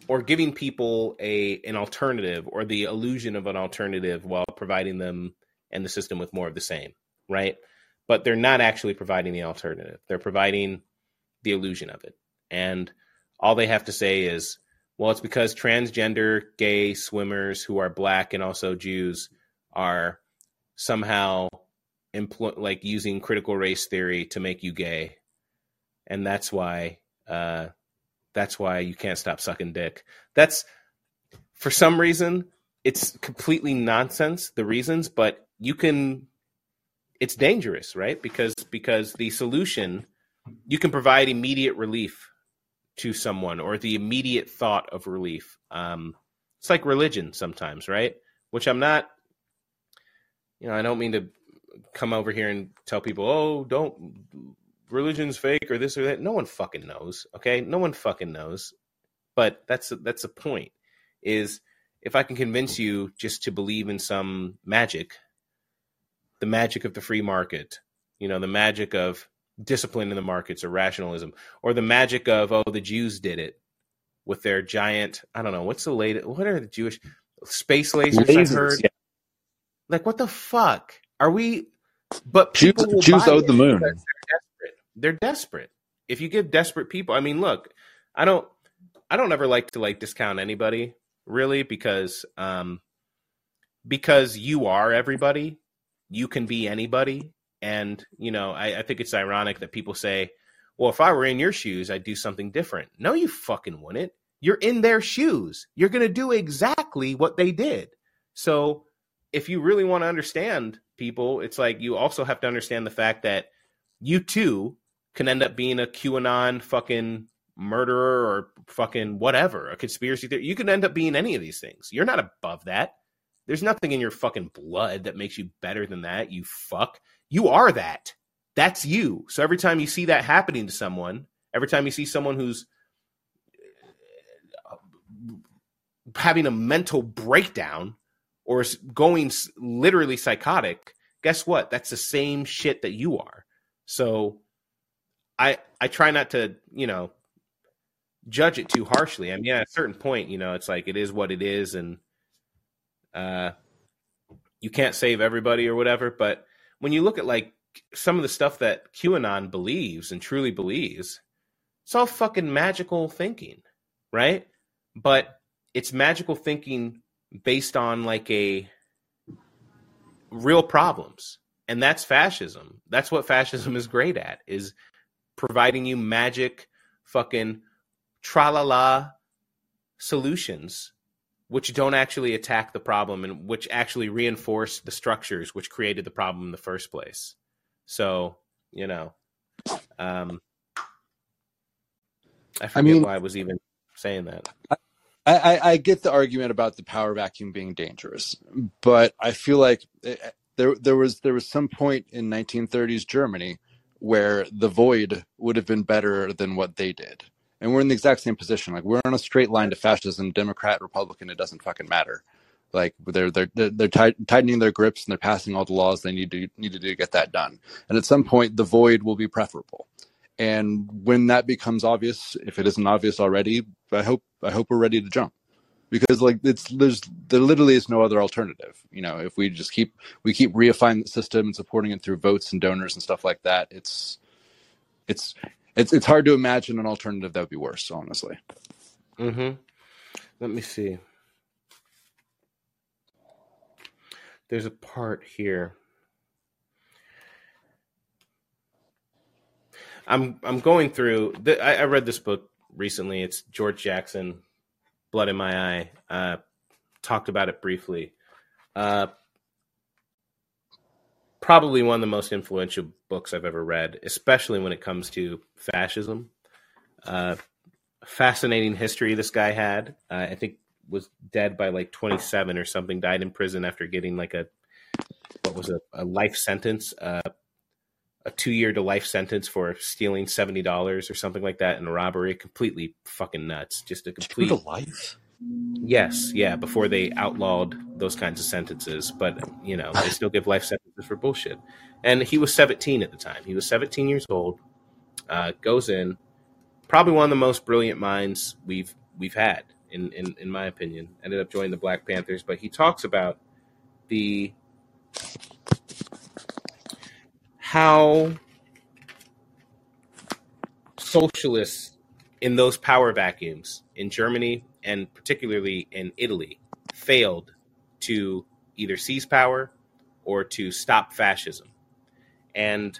or giving people a an alternative or the illusion of an alternative while providing them and the system with more of the same, right? But they're not actually providing the alternative. They're providing the illusion of it. And all they have to say is, well, it's because transgender gay swimmers who are black and also Jews are somehow empl- like using critical race theory to make you gay, and that's why uh, that's why you can't stop sucking dick. That's for some reason it's completely nonsense the reasons, but you can. It's dangerous, right? Because because the solution you can provide immediate relief to someone or the immediate thought of relief. Um, it's like religion sometimes, right? Which I'm not, you know, I don't mean to come over here and tell people, oh, don't, religion's fake or this or that. No one fucking knows, okay? No one fucking knows. but that's that's a point. Is if I can convince you just to believe in some magic, the magic of the free market, you know, the magic of discipline in the markets or rationalism, or the magic of oh the Jews did it with their giant I don't know what's the latest what are the Jewish space lasers, Lasers, I've heard yeah. like what the fuck are we? But Jews, Jews owed the moon. They're desperate. They're desperate. If you give desperate people, I mean, look, I don't, I don't ever like to like discount anybody really because, um, because you are everybody. You can be anybody, and you know, I, I think it's ironic that people say, "Well, if I were in your shoes, I'd do something different." No, you fucking wouldn't. You're in their shoes. You're gonna do exactly what they did. So if you really want to understand people, it's like you also have to understand the fact that you too can end up being a QAnon fucking murderer or fucking whatever, a conspiracy theory. You can end up being any of these things. You're not above that. There's nothing in your fucking blood that makes you better than that, you fuck. You are that. That's you. So every time you see that happening to someone, every time you see someone who's uh, having a mental breakdown or is going literally psychotic, guess what? That's the same shit that you are. So I I try not to, you know, judge it too harshly. I mean, at a certain point, you know, it's like it is what it is and uh you can't save everybody or whatever, but when you look at like some of the stuff that QAnon believes and truly believes, it's all fucking magical thinking, right? But it's magical thinking based on like a real problems and that's fascism that's what fascism is great at is providing you magic fucking tra-la-la solutions which don't actually attack the problem and which actually reinforce the structures which created the problem in the first place. So you know um i forget mean- why i was even saying that. I, I, I get the argument about the power vacuum being dangerous, but I feel like eh, there there was there was some point in 1930s Germany where the void would have been better than what they did, and we're in the exact same position. Like we're on a straight line to fascism, Democrat, Republican. It doesn't fucking matter. Like they're they're they're, tightening tightening their grips and they're passing all the laws they need to need to do to get that done. And at some point, the void will be preferable. And when that becomes obvious, if it isn't obvious already, I hope I hope we're ready to jump because like it's there's there literally is no other alternative. You know, if we just keep we keep reifying the system and supporting it through votes and donors and stuff like that, it's it's it's it's hard to imagine an alternative that would be worse. Honestly, Mm-hmm. Let me see. There's a part here. I'm I'm going through. The, I, I read this book recently. It's George Jackson, Blood in My Eye. Uh, talked about it briefly. Uh, probably one of the most influential books I've ever read, especially when it comes to fascism. Uh, fascinating history this guy had. Uh, I think was dead by like 27 or something. Died in prison after getting like a what was a, a life sentence, uh, a two year to life sentence for stealing seventy dollars or something like that in a robbery. Completely fucking nuts. Just a complete life. Yes, yeah, before they outlawed those kinds of sentences, but you know, they still give life sentences for bullshit. And he was 17 at the time. He was 17 years old. Uh, goes in, probably one of the most brilliant minds we've we've had in, in in my opinion. Ended up joining the Black Panthers, but he talks about the how socialists in those power vacuums in Germany and particularly in Italy failed to either seize power or to stop fascism. And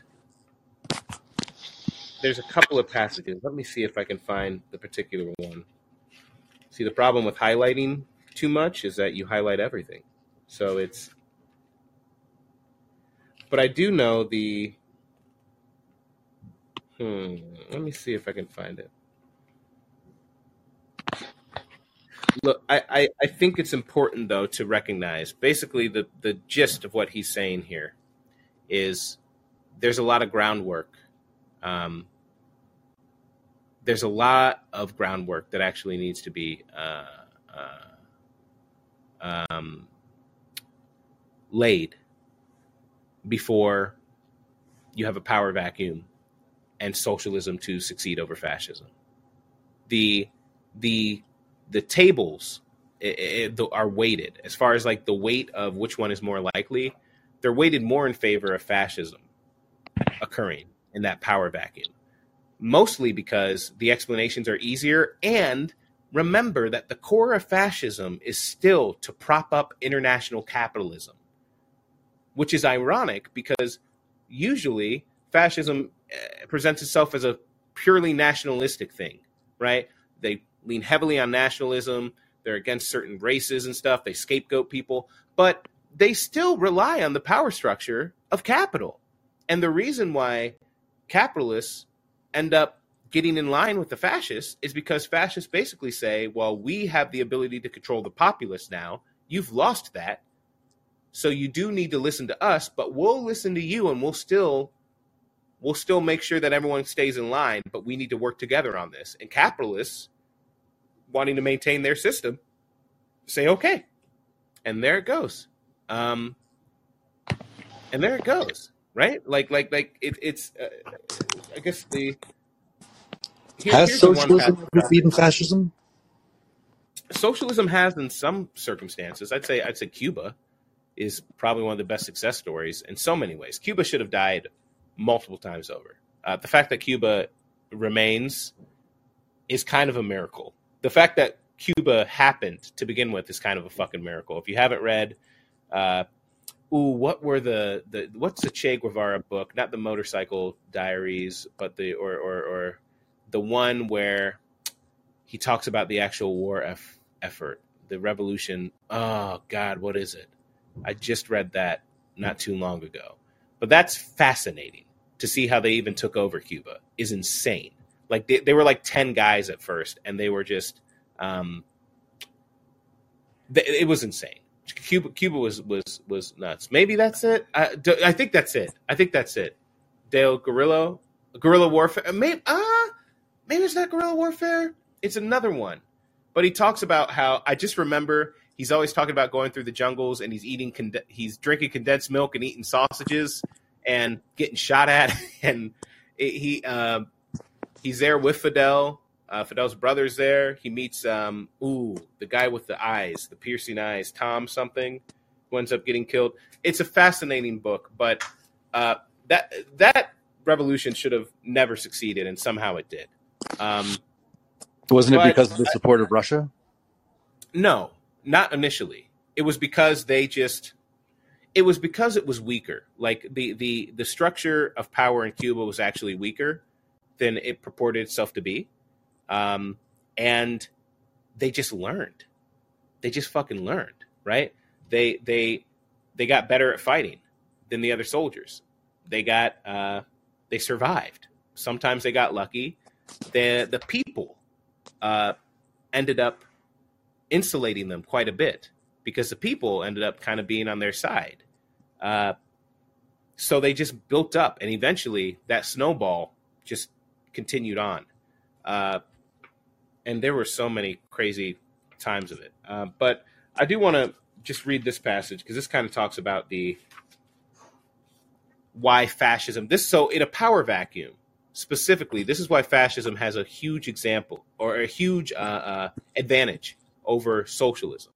there's a couple of passages. Let me see if I can find the particular one. See, the problem with highlighting too much is that you highlight everything. So it's. But I do know the. Hmm. Let me see if I can find it. Look, I, I, I think it's important though to recognize basically the, the gist of what he's saying here is there's a lot of groundwork um, there's a lot of groundwork that actually needs to be uh, uh, um, laid before you have a power vacuum and socialism to succeed over fascism. The the the tables it, it, are weighted as far as like the weight of which one is more likely. They're weighted more in favor of fascism occurring in that power vacuum, mostly because the explanations are easier. And remember that the core of fascism is still to prop up international capitalism, which is ironic because usually fascism eh, presents itself as a purely nationalistic thing, right? They lean heavily on nationalism. They're against certain races and stuff. They scapegoat people, but they still rely on the power structure of capital. And the reason why capitalists end up getting in line with the fascists is because fascists basically say, well, we have the ability to control the populace now. You've lost that. So you do need to listen to us, but we'll listen to you and we'll still we'll still make sure that everyone stays in line, but we need to work together on this. And capitalists wanting to maintain their system say okay. And there it goes. Um and there it goes right? Like like like it, it's uh, I guess the here, has socialism ever beaten fascism? Socialism has in some circumstances. I'd say I'd say Cuba is probably one of the best success stories in so many ways. Cuba should have died multiple times over. Uh, the fact that Cuba remains is kind of a miracle. The fact that Cuba happened to begin with is kind of a fucking miracle. If you haven't read uh, ooh, what were the the what's the Che Guevara book? Not the Motorcycle Diaries, but the or or or the one where he talks about the actual war eff- effort, the revolution. Oh God, what is it? I just read that not too long ago, but that's fascinating to see how they even took over Cuba. Is insane. Like they, they were like ten guys at first, and they were just. Um, it was insane Cuba Cuba was was was nuts. Maybe that's it. I, I think that's it. I think that's it. Dale Guerrilla Guerrilla Warfare. Maybe ah, uh, maybe it's not Guerrilla Warfare. It's another one. But he talks about how I just remember he's always talking about going through the jungles and he's eating he's drinking condensed milk and eating sausages and getting shot at and he um, he's there with Fidel uh, Fidel's brother's there. He meets um ooh the guy with the eyes, the piercing eyes, Tom something, who ends up getting killed. It's a fascinating book, but uh, that that revolution should have never succeeded, and somehow it did. Um, Wasn't it because of the support of Russia? No, not initially. It was because they just. It was because it was weaker. Like the the the structure of power in Cuba was actually weaker than it purported itself to be um, and they just learned. They just fucking learned, right? They they they got better at fighting than the other soldiers. They got uh, they survived. Sometimes they got lucky. The the people uh, ended up insulating them quite a bit because the people ended up kind of being on their side. Uh, so they just built up, and eventually that snowball just continued on. Uh, and there were so many crazy times of it. Uh, but I do want to just read this passage because this kind of talks about the why fascism. This so in a power vacuum specifically, this is why fascism has a huge example or a huge uh, uh, advantage over socialism.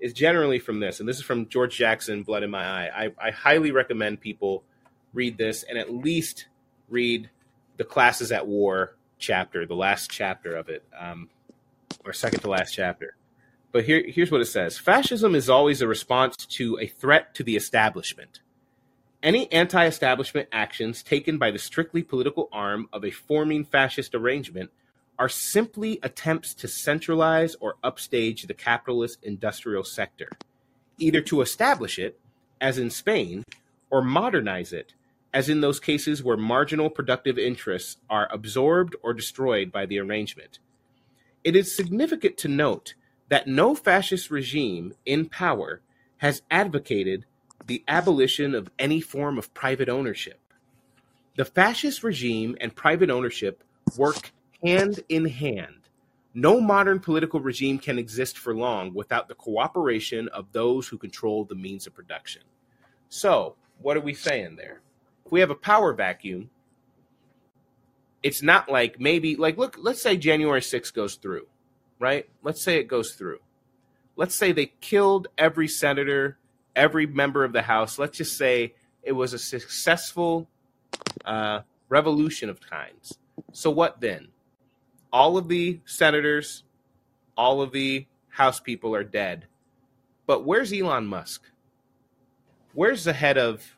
Is generally from this, and this is from George Jackson, Blood in My Eye. I, I highly recommend people read this and at least read the Classes at War chapter, the last chapter of it, um, or second to last chapter. But here, here's what it says Fascism is always a response to a threat to the establishment. Any anti establishment actions taken by the strictly political arm of a forming fascist arrangement are simply attempts to centralize or upstage the capitalist industrial sector, either to establish it, as in Spain, or modernize it, as in those cases where marginal productive interests are absorbed or destroyed by the arrangement. It is significant to note that no fascist regime in power has advocated the abolition of any form of private ownership. The fascist regime and private ownership work hand in hand. No modern political regime can exist for long without the cooperation of those who control the means of production. So, what are we saying there? If we have a power vacuum, it's not like maybe, like, look, let's say January 6th goes through, right? Let's say it goes through. Let's say they killed every senator, every member of the House. Let's just say it was a successful uh, revolution of kinds. So, what then? all of the senators, all of the House people are dead. But where's Elon Musk? Where's the head of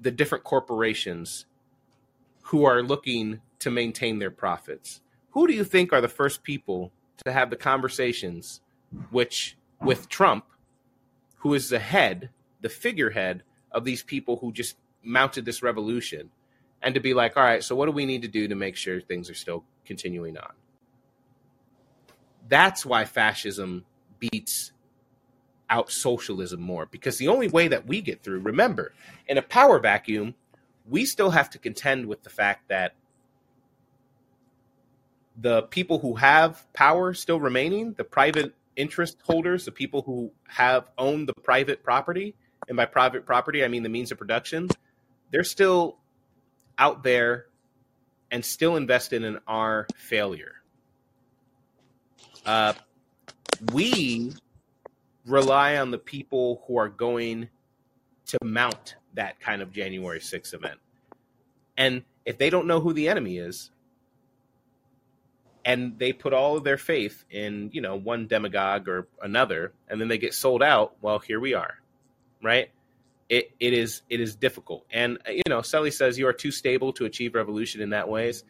the different corporations who are looking to maintain their profits? Who do you think are the first people to have the conversations which with Trump, who is the head, the figurehead of these people who just mounted this revolution, and to be like, all right, so what do we need to do to make sure things are still continuing on? That's why fascism beats out socialism more because the only way that we get through, remember, in a power vacuum, we still have to contend with the fact that the people who have power still remaining, the private interest holders, the people who have owned the private property, and by private property, I mean the means of production, they're still out there and still invested in our failure. Uh, we rely on the people who are going to mount that kind of January 6th event. And if they don't know who the enemy is, and they put all of their faith in, you know, one demagogue or another, and then they get sold out, well, here we are. Right? It it is it is difficult. And you know, Sully says you are too stable to achieve revolution in that ways.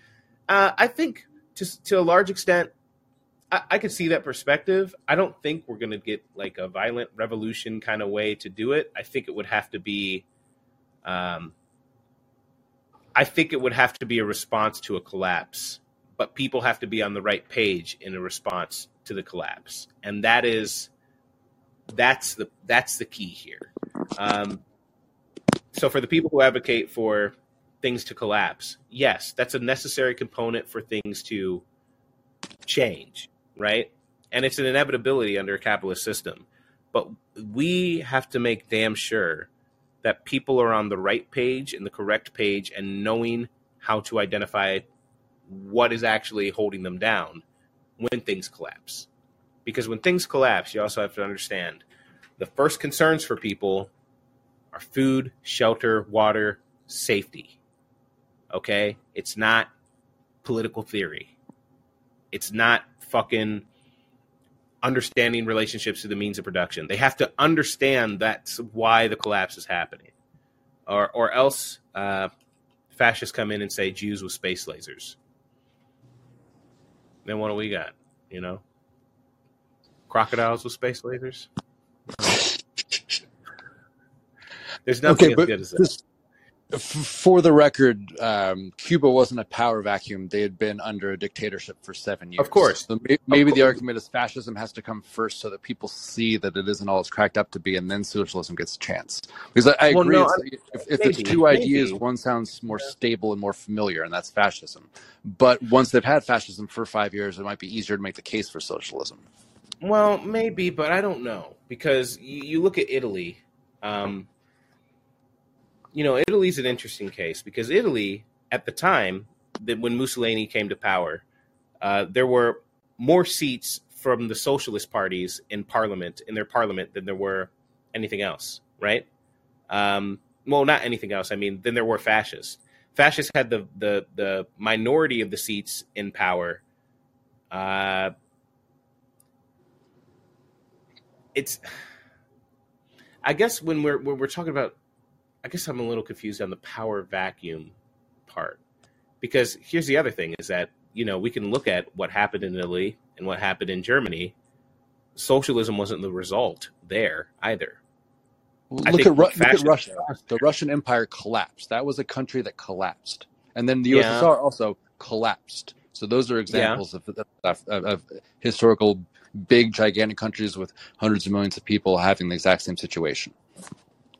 Uh, I think to to a large extent, I, I could see that perspective. I don't think we're going to get like a violent revolution kind of way to do it. I think it would have to be, um, I think it would have to be a response to a collapse, but people have to be on the right page in a response to the collapse, and that is that's the that's the key here. Um, so for the people who advocate for things to collapse, yes, that's a necessary component for things to change right? And it's an inevitability under a capitalist system. But we have to make damn sure that people are on the right page and the correct page and knowing how to identify what is actually holding them down when things collapse. Because when things collapse, you also have to understand the first concerns for people are food, shelter, water, safety. Okay? It's not political theory. It's not fucking understanding relationships to the means of production. They have to understand that's why the collapse is happening, or or else uh, fascists come in and say Jews with space lasers. Then what do we got? You know, crocodiles with space lasers. There's nothing okay, as good as that. This, for the record, um, Cuba wasn't a power vacuum. They had been under a dictatorship for seven years. Of course. So maybe, maybe the argument is fascism has to come first so that people see that it isn't all it's cracked up to be, and then socialism gets a chance. Because I, I well, agree. No, if, if maybe, it's two ideas, one sounds more stable and more familiar, and that's fascism. But once they've had fascism for five years, it might be easier to make the case for socialism. Well, maybe, but I don't know. Because you, you look at Italy. Um, you know, Italy's an interesting case because Italy, at the time that when Mussolini came to power, uh, there were more seats from the socialist parties in parliament in their parliament than there were anything else, right? Um, well, not anything else. I mean, than there were fascists. Fascists had the the the minority of the seats in power. Uh, it's, I guess, when we're when we're talking about I guess I'm a little confused on the power vacuum part because here's the other thing is that you know we can look at what happened in Italy and what happened in Germany. Socialism wasn't the result there either. look, at, Ru- look at Russia. The Russian Empire collapsed. That was a country that collapsed, and then the USSR yeah. also collapsed. So those are examples yeah. of, of, of historical big gigantic countries with hundreds of millions of people having the exact same situation.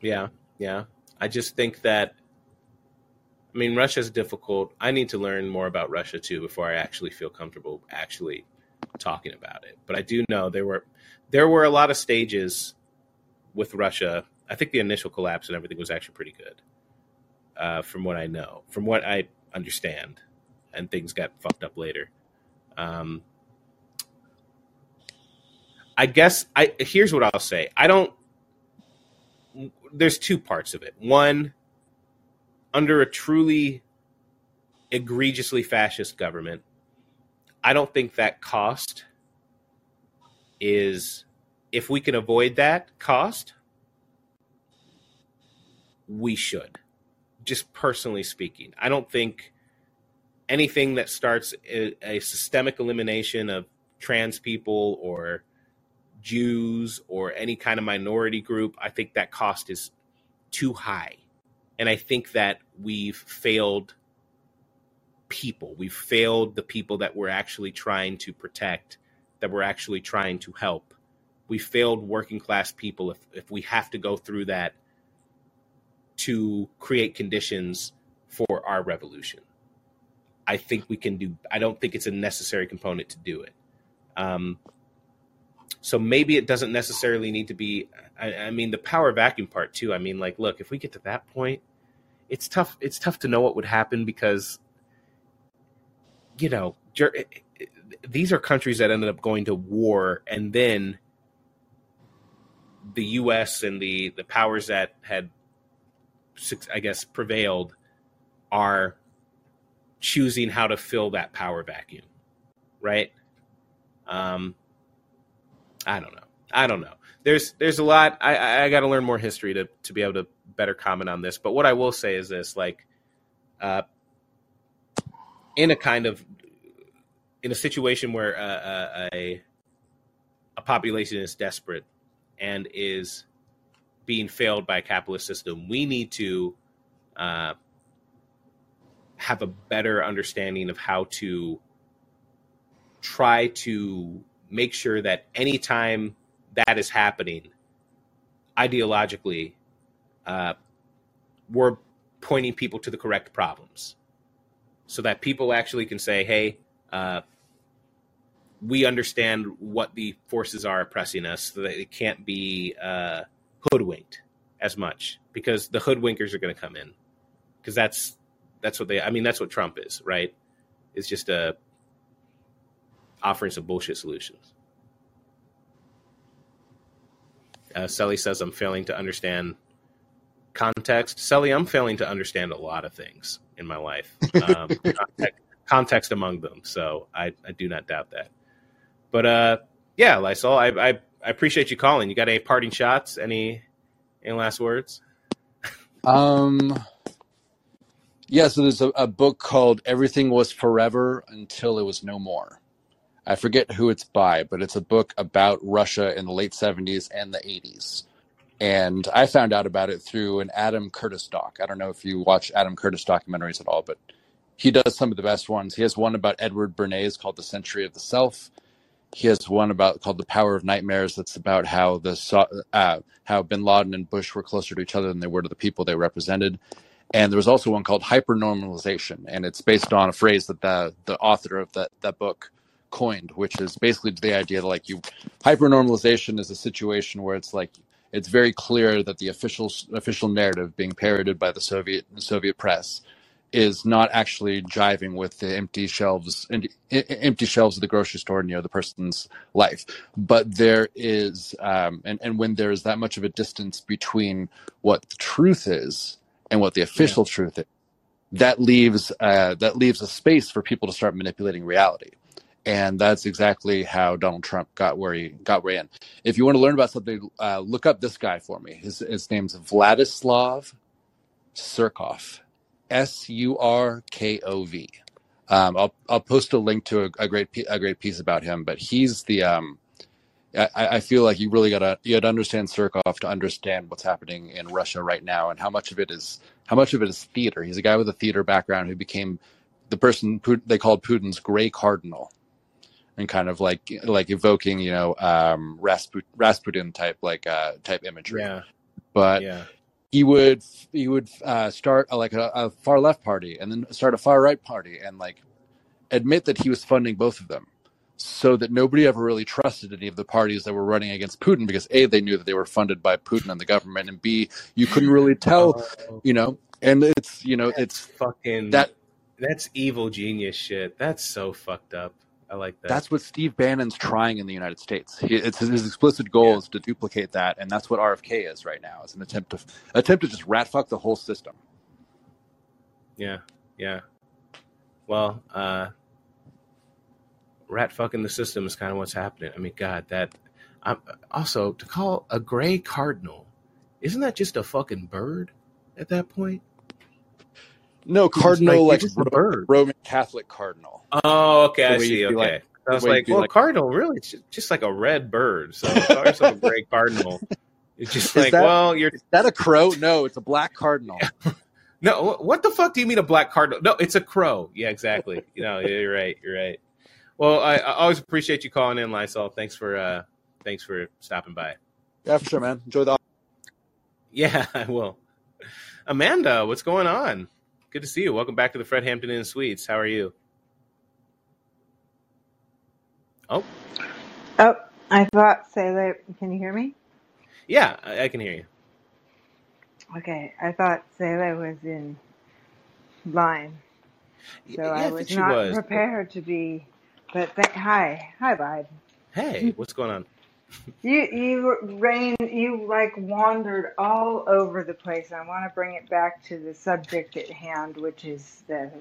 Yeah, yeah. I just think that I mean, Russia's difficult. I need to learn more about Russia too before I actually feel comfortable actually talking about it. But I do know there were there were a lot of stages with Russia. I think the initial collapse and everything was actually pretty good, uh, from what I know, from what I understand, and things got fucked up later. Um, I guess I here's what I'll say. I don't. There's two parts of it. One, under a truly egregiously fascist government, I don't think that cost is if we can avoid that cost, we should. Just personally speaking, I don't think anything that starts a, a systemic elimination of trans people or Jews or any kind of minority group, I think that cost is too high. And I think that we've failed people. We've failed the people that we're actually trying to protect, that we're actually trying to help. We failed working class people if, if we have to go through that to create conditions for our revolution. I think we can do, I don't think it's a necessary component to do it. Um, so maybe it doesn't necessarily need to be. I, I, mean, the power vacuum part too. I mean, like, look, if we get to that point, it's tough. It's tough to know what would happen because, you know, these are countries that ended up going to war, and then the U.S. and the the powers that had, I guess, prevailed are choosing how to fill that power vacuum, right? Um, I don't know. I don't know. There's there's a lot. I I got to learn more history to to be able to better comment on this. But what I will say is this: like, uh, in a kind of in a situation where uh, uh, a a population is desperate and is being failed by a capitalist system, we need to uh, have a better understanding of how to try to make sure that anytime that is happening, ideologically, uh, we're pointing people to the correct problems so that people actually can say, hey, uh, we understand what the forces are oppressing us, so that it can't be uh, hoodwinked as much because the hoodwinkers are going to come in because that's that's what they. I mean, that's what Trump is, right? It's just a offering some bullshit solutions. Uh, Sully says, I'm failing to understand context. Sully, I'm failing to understand a lot of things in my life, um, context, context, among them. So I, I, do not doubt that. But uh, yeah, Lysol, I, I, I, appreciate you calling. You got any parting shots? Any, any last words? um, yeah, so there's a, a book called Everything Was Forever Until It Was No More. I forget who it's by, but it's a book about Russia in the late 70s and the 80s. And I found out about it through an Adam Curtis doc. I don't know if you watch Adam Curtis documentaries at all, but he does some of the best ones. He has one about Edward Bernays called The Century of the Self. He has one about called The Power of Nightmares that's about how the uh, how Bin Laden and Bush were closer to each other than they were to the people they represented. And there was also one called Hypernormalization, and it's based on a phrase that the the author of that that book coined, which is basically the idea that like you hypernormalization is a situation where it's like it's very clear that the official official narrative being parroted by the Soviet the Soviet press is not actually jiving with the empty shelves and empty shelves of the grocery store near the person's life but there is um, and, and when there is that much of a distance between what the truth is and what the official yeah. truth is that leaves uh, that leaves a space for people to start manipulating reality and that's exactly how Donald Trump got where he got he. If you want to learn about something, uh, look up this guy for me. His his name's Vladislav Surkov, S U R K O V. Um, I'll I'll post a link to a, a, great a great piece about him. But he's the um, I, I feel like you really gotta you gotta understand Surkov to understand what's happening in Russia right now and how much of it is how much of it is theater. He's a guy with a theater background who became the person they called Putin's gray cardinal and kind of like like evoking you know um Rasput- Rasputin type like uh type imagery. Yeah. But yeah. he would he would uh, start a, like a, a far left party and then start a far right party and like admit that he was funding both of them so that nobody ever really trusted any of the parties that were running against Putin because a they knew that they were funded by Putin and the government and b you couldn't really tell Oh, you know and it's you know that's it's fucking that that's evil genius shit. That's so fucked up. I like that. that's what Steve Bannon's trying in the United States. He, it's his, explicit goal Yeah. is to duplicate that, and that's what RFK is right now. It's an attempt to attempt to just rat fuck the whole system. Yeah, yeah. Well, uh, rat fucking the system is kind of what's happening. I mean, God, that. Um, also, to call a gray cardinal, isn't that just a fucking bird at that point? No, It's cardinal like, like, you're a Ro- bird. Roman Catholic cardinal. Oh, okay, I see. Okay, like- I was the way you like, well, like- cardinal, really, just, just like a red bird. So call yourself a gray cardinal. It's just like, that- well, you're Is that a crow? No, it's a black cardinal. No, what the fuck do you mean a black cardinal? No, it's a crow. Yeah, exactly. You know, you're right. You're right. Well, I, I always appreciate you calling in, Lysol. Thanks for uh, thanks for stopping by. Yeah, for sure, man. Enjoy the. Yeah, I will. Amanda, what's going on? Good to see you. Welcome back to the Fred Hampton Inn Suites. How are you? Oh, Oh, I thought say that. Can you hear me? yeah, I, I can hear you. Okay, I thought Selah was in line, so yeah, I I was not was. prepared to be. But th- hi, hi, bud. Hey, what's going on? You you rain you like wandered all over the place. I want to bring it back to the subject at hand, which is the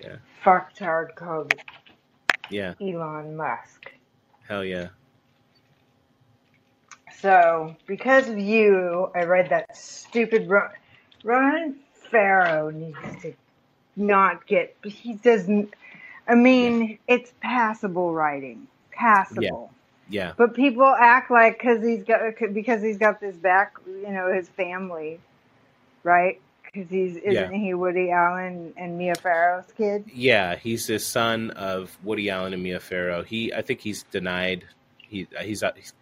Yeah. fucktard called Yeah, Elon Musk. hell yeah. So, because of you, I read that stupid Ron, Ron Farrow needs to not get. He doesn't. I mean, it's passable writing, passable. Yeah, But people act like because he's got because he's got this back, you know, his family, right? Because he's isn't Yeah. he Woody Allen and Mia Farrow's kid? yeah. He's the son of Woody Allen and Mia Farrow. He, I think he's denied. He, he's, he's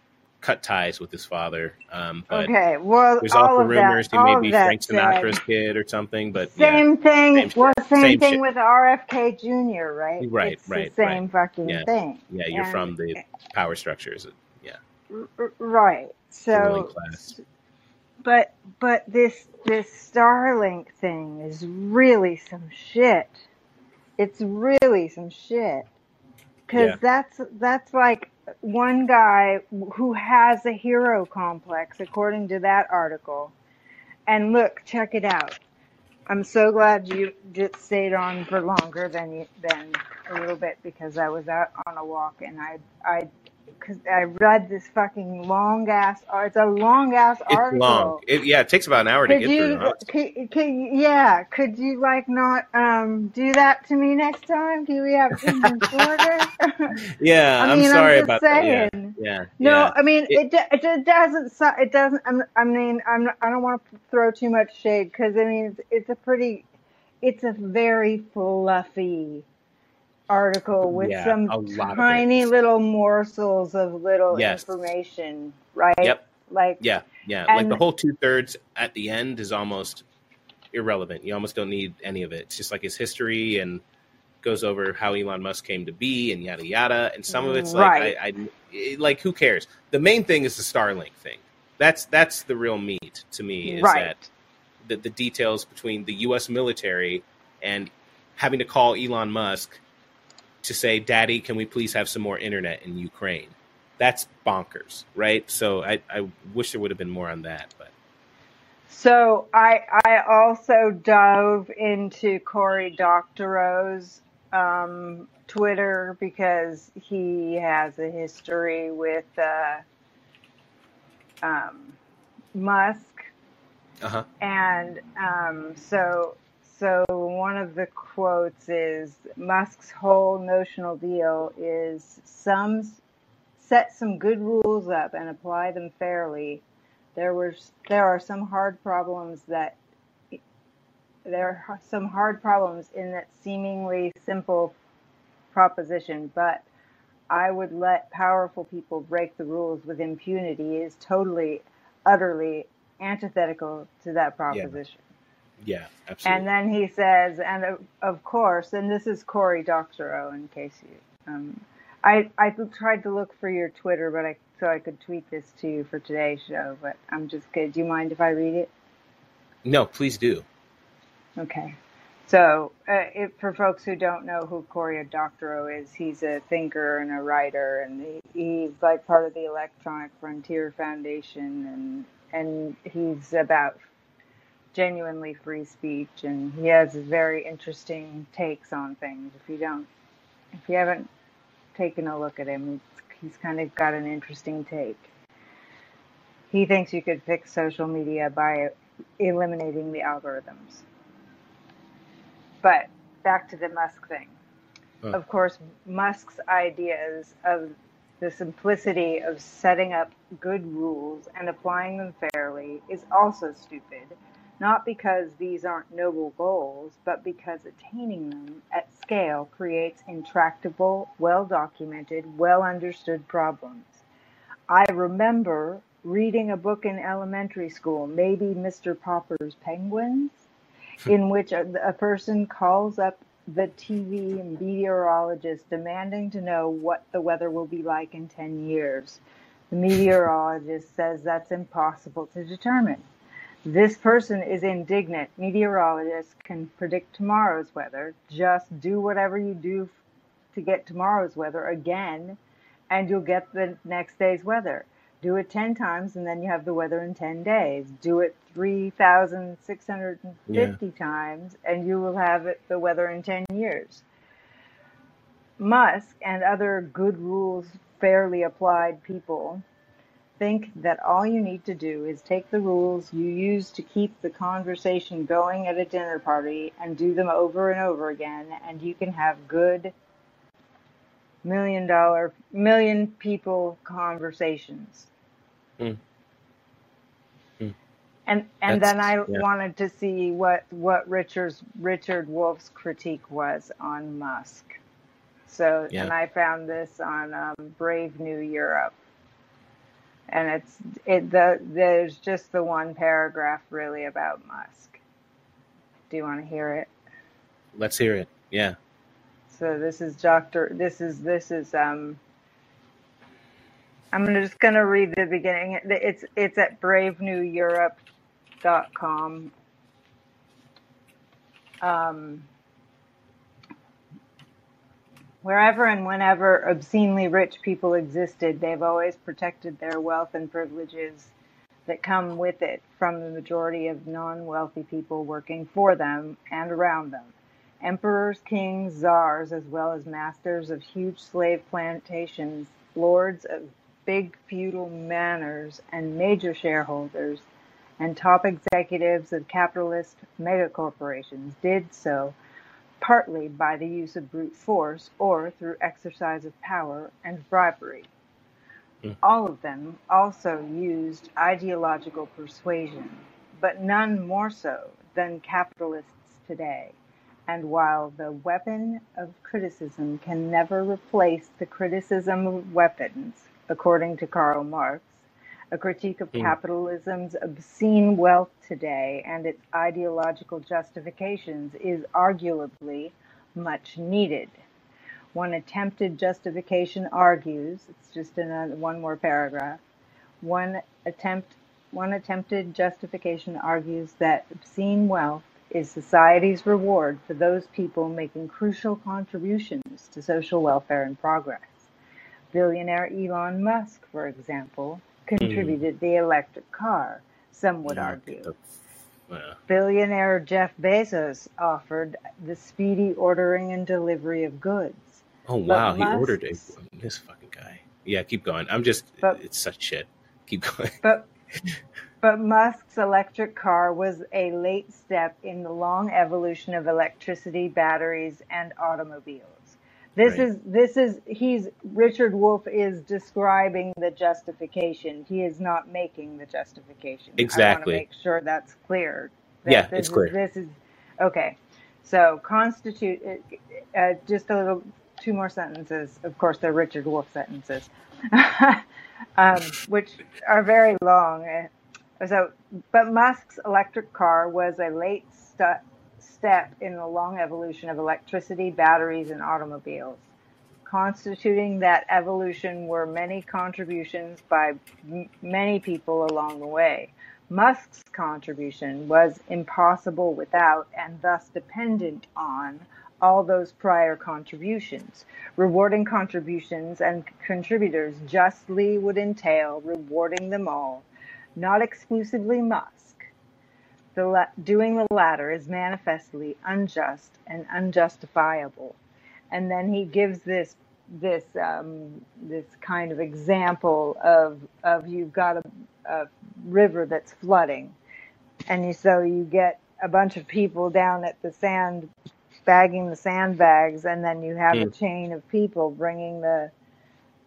cut ties with his father. Um, but okay, well, There's all also of rumors that, he may all be Frank Sinatra's, kid or something, but yeah, Same thing. Same well, same, Same thing shit. with RFK Jr. Right? Right, It's right, the same fucking Yeah. thing. yeah, you're And- from the power structures. Yeah, R- r- right. So, but but this this Starlink thing is really some shit. It's really some shit. Because Yeah. that's that's like one guy who has a hero complex, according to that article. And look, check it out. I'm so glad you just stayed on for longer than you, than a little bit because I was out on a walk and I I because I read this fucking long ass. It's a long ass It's article. long. It, yeah, it takes about an hour to get you, through. Could, could, yeah, could you like not um do that to me next time? Can we have something shorter? Yeah, I I'm mean, sorry about saying. that. Yeah, yeah, No, yeah. I mean It- it. It, doesn't. It doesn't. I'm, I mean, I'm. I don't want to throw too much shade because I mean, it's, it's a pretty. It's a very fluffy article with Yeah, some a lot of tiny little morsels of little Yes. information, right? Yep. Like Yeah, yeah. like the whole two thirds at the end is almost irrelevant. You almost don't need any of it. It's just like his history and goes over how Elon Musk came to be and yada yada. And some of it's like Right. I, I it- like who cares? The main thing is the Starlink thing. That's that's the real meat to me. Is Right. that the, the details between the U.S. military and having to call Elon Musk to say, "Daddy, can we please have some more internet in Ukraine?" That's bonkers, right? So I, I wish there would have been more on that, but So I I also dove into Cory Doctorow's um, Twitter because he has a history with uh, um, Musk, uh huh, and um, so so one of the quotes is Musk's whole notional deal is some set some good rules up and apply them fairly there were there are some hard problems that there are some hard problems in that seemingly simple proposition, but I would let powerful people break the rules with impunity is totally, utterly antithetical to that proposition. Yeah. And Absolutely. And then he says, and of, of course, and this is Cory Doctorow, in case you, um, I I tried to look for your Twitter, but I so I could tweet this to you for today's show. But I'm just good. Do you mind if I read it? No, please do. Okay. So, uh, it, for folks who don't know who Cory Doctorow is, he's a thinker and a writer, and he, he's like part of the Electronic Frontier Foundation, and and he's about genuinely free speech, and he has very interesting takes on things. If you don't, if you haven't taken a look at him, he's kind of got an interesting take. He thinks you could fix social media by eliminating the algorithms. But back to the Musk thing. Huh. Of course, Musk's ideas of the simplicity of setting up good rules and applying them fairly is also stupid, not because these aren't noble goals, but because attaining them at scale creates intractable, well documented, well understood problems. I remember reading a book in elementary school, maybe Mr. Popper's Penguins, hmm. in which a, a person calls up the TV meteorologist demanding to know what the weather will be like in 10 years. The meteorologist says that's impossible to determine. This person is indignant. Meteorologists can predict tomorrow's weather. Just do whatever you do to get tomorrow's weather again, and you'll get the next day's weather. Do it 10 times, and then you have the weather in 10 days. Do it 3,650 times, and you will have it, the weather in 10 years. Musk and other good rules, fairly applied people think that all you need to do is take the rules you use to keep the conversation going at a dinner party and do them over and over again, and you can have good million dollar, million people conversations. Mm. Mm. And and That's then I yeah. wanted to see what what Richard's Richard Wolff's critique was on Musk. So Yeah. and I found this on um, Brave New Europe, and it's it the there's just the one paragraph really about Musk. Do you want to hear it? Let's hear it. Yeah. So this is Doctor. This is this is um. I'm just gonna read the beginning. It's it's at braveneweurope.com. Um, wherever and whenever obscenely rich people existed, they've always protected their wealth and privileges that come with it from the majority of non-wealthy people working for them and around them. Emperors, kings, czars, as well as masters of huge slave plantations, lords of big feudal manors, and major shareholders, and top executives of capitalist megacorporations did so partly by the use of brute force or through exercise of power and bribery. Mm. All of them also used ideological persuasion, but none more so than capitalists today. And while the weapon of criticism can never replace the criticism of weapons, according to Karl Marx, a critique of capitalism's obscene wealth today and its ideological justifications is arguably much needed. One attempted justification argues, it's just in a, one more paragraph, one attempt one attempted justification argues that obscene wealth is society's reward for those people making crucial contributions to social welfare and progress. Billionaire Elon Musk, for example, contributed the electric car, some would argue. yeah. Billionaire Jeff Bezos offered the speedy ordering and delivery of goods. Oh But wow, he ordered it. This fucking guy. Yeah, keep going. I'm just. but It's such shit. Keep going. but But Musk's electric car was a late step in the long evolution of electricity, batteries, and automobiles. This Right. is this is he's Richard Wolff is describing the justification. He is not making the justification. Exactly. I want to make sure that's clear. Yeah, this it's is clear. this is okay. So constitute uh, uh, just a little two more sentences. Of course, they're Richard Wolff sentences, um, which are very long. Uh, So, but Musk's electric car was a late stu- step in the long evolution of electricity, batteries, and automobiles. Constituting that evolution were many contributions by m- many people along the way. Musk's contribution was impossible without and thus dependent on all those prior contributions. Rewarding contributions and contributors justly would entail rewarding them all, not exclusively Musk. The la- doing the latter is manifestly unjust and unjustifiable. And then he gives this this um, this kind of example of of you've got a, a river that's flooding, and you, so you get a bunch of people down at the sand bagging the sandbags, and then you have a Mm. chain of people bringing the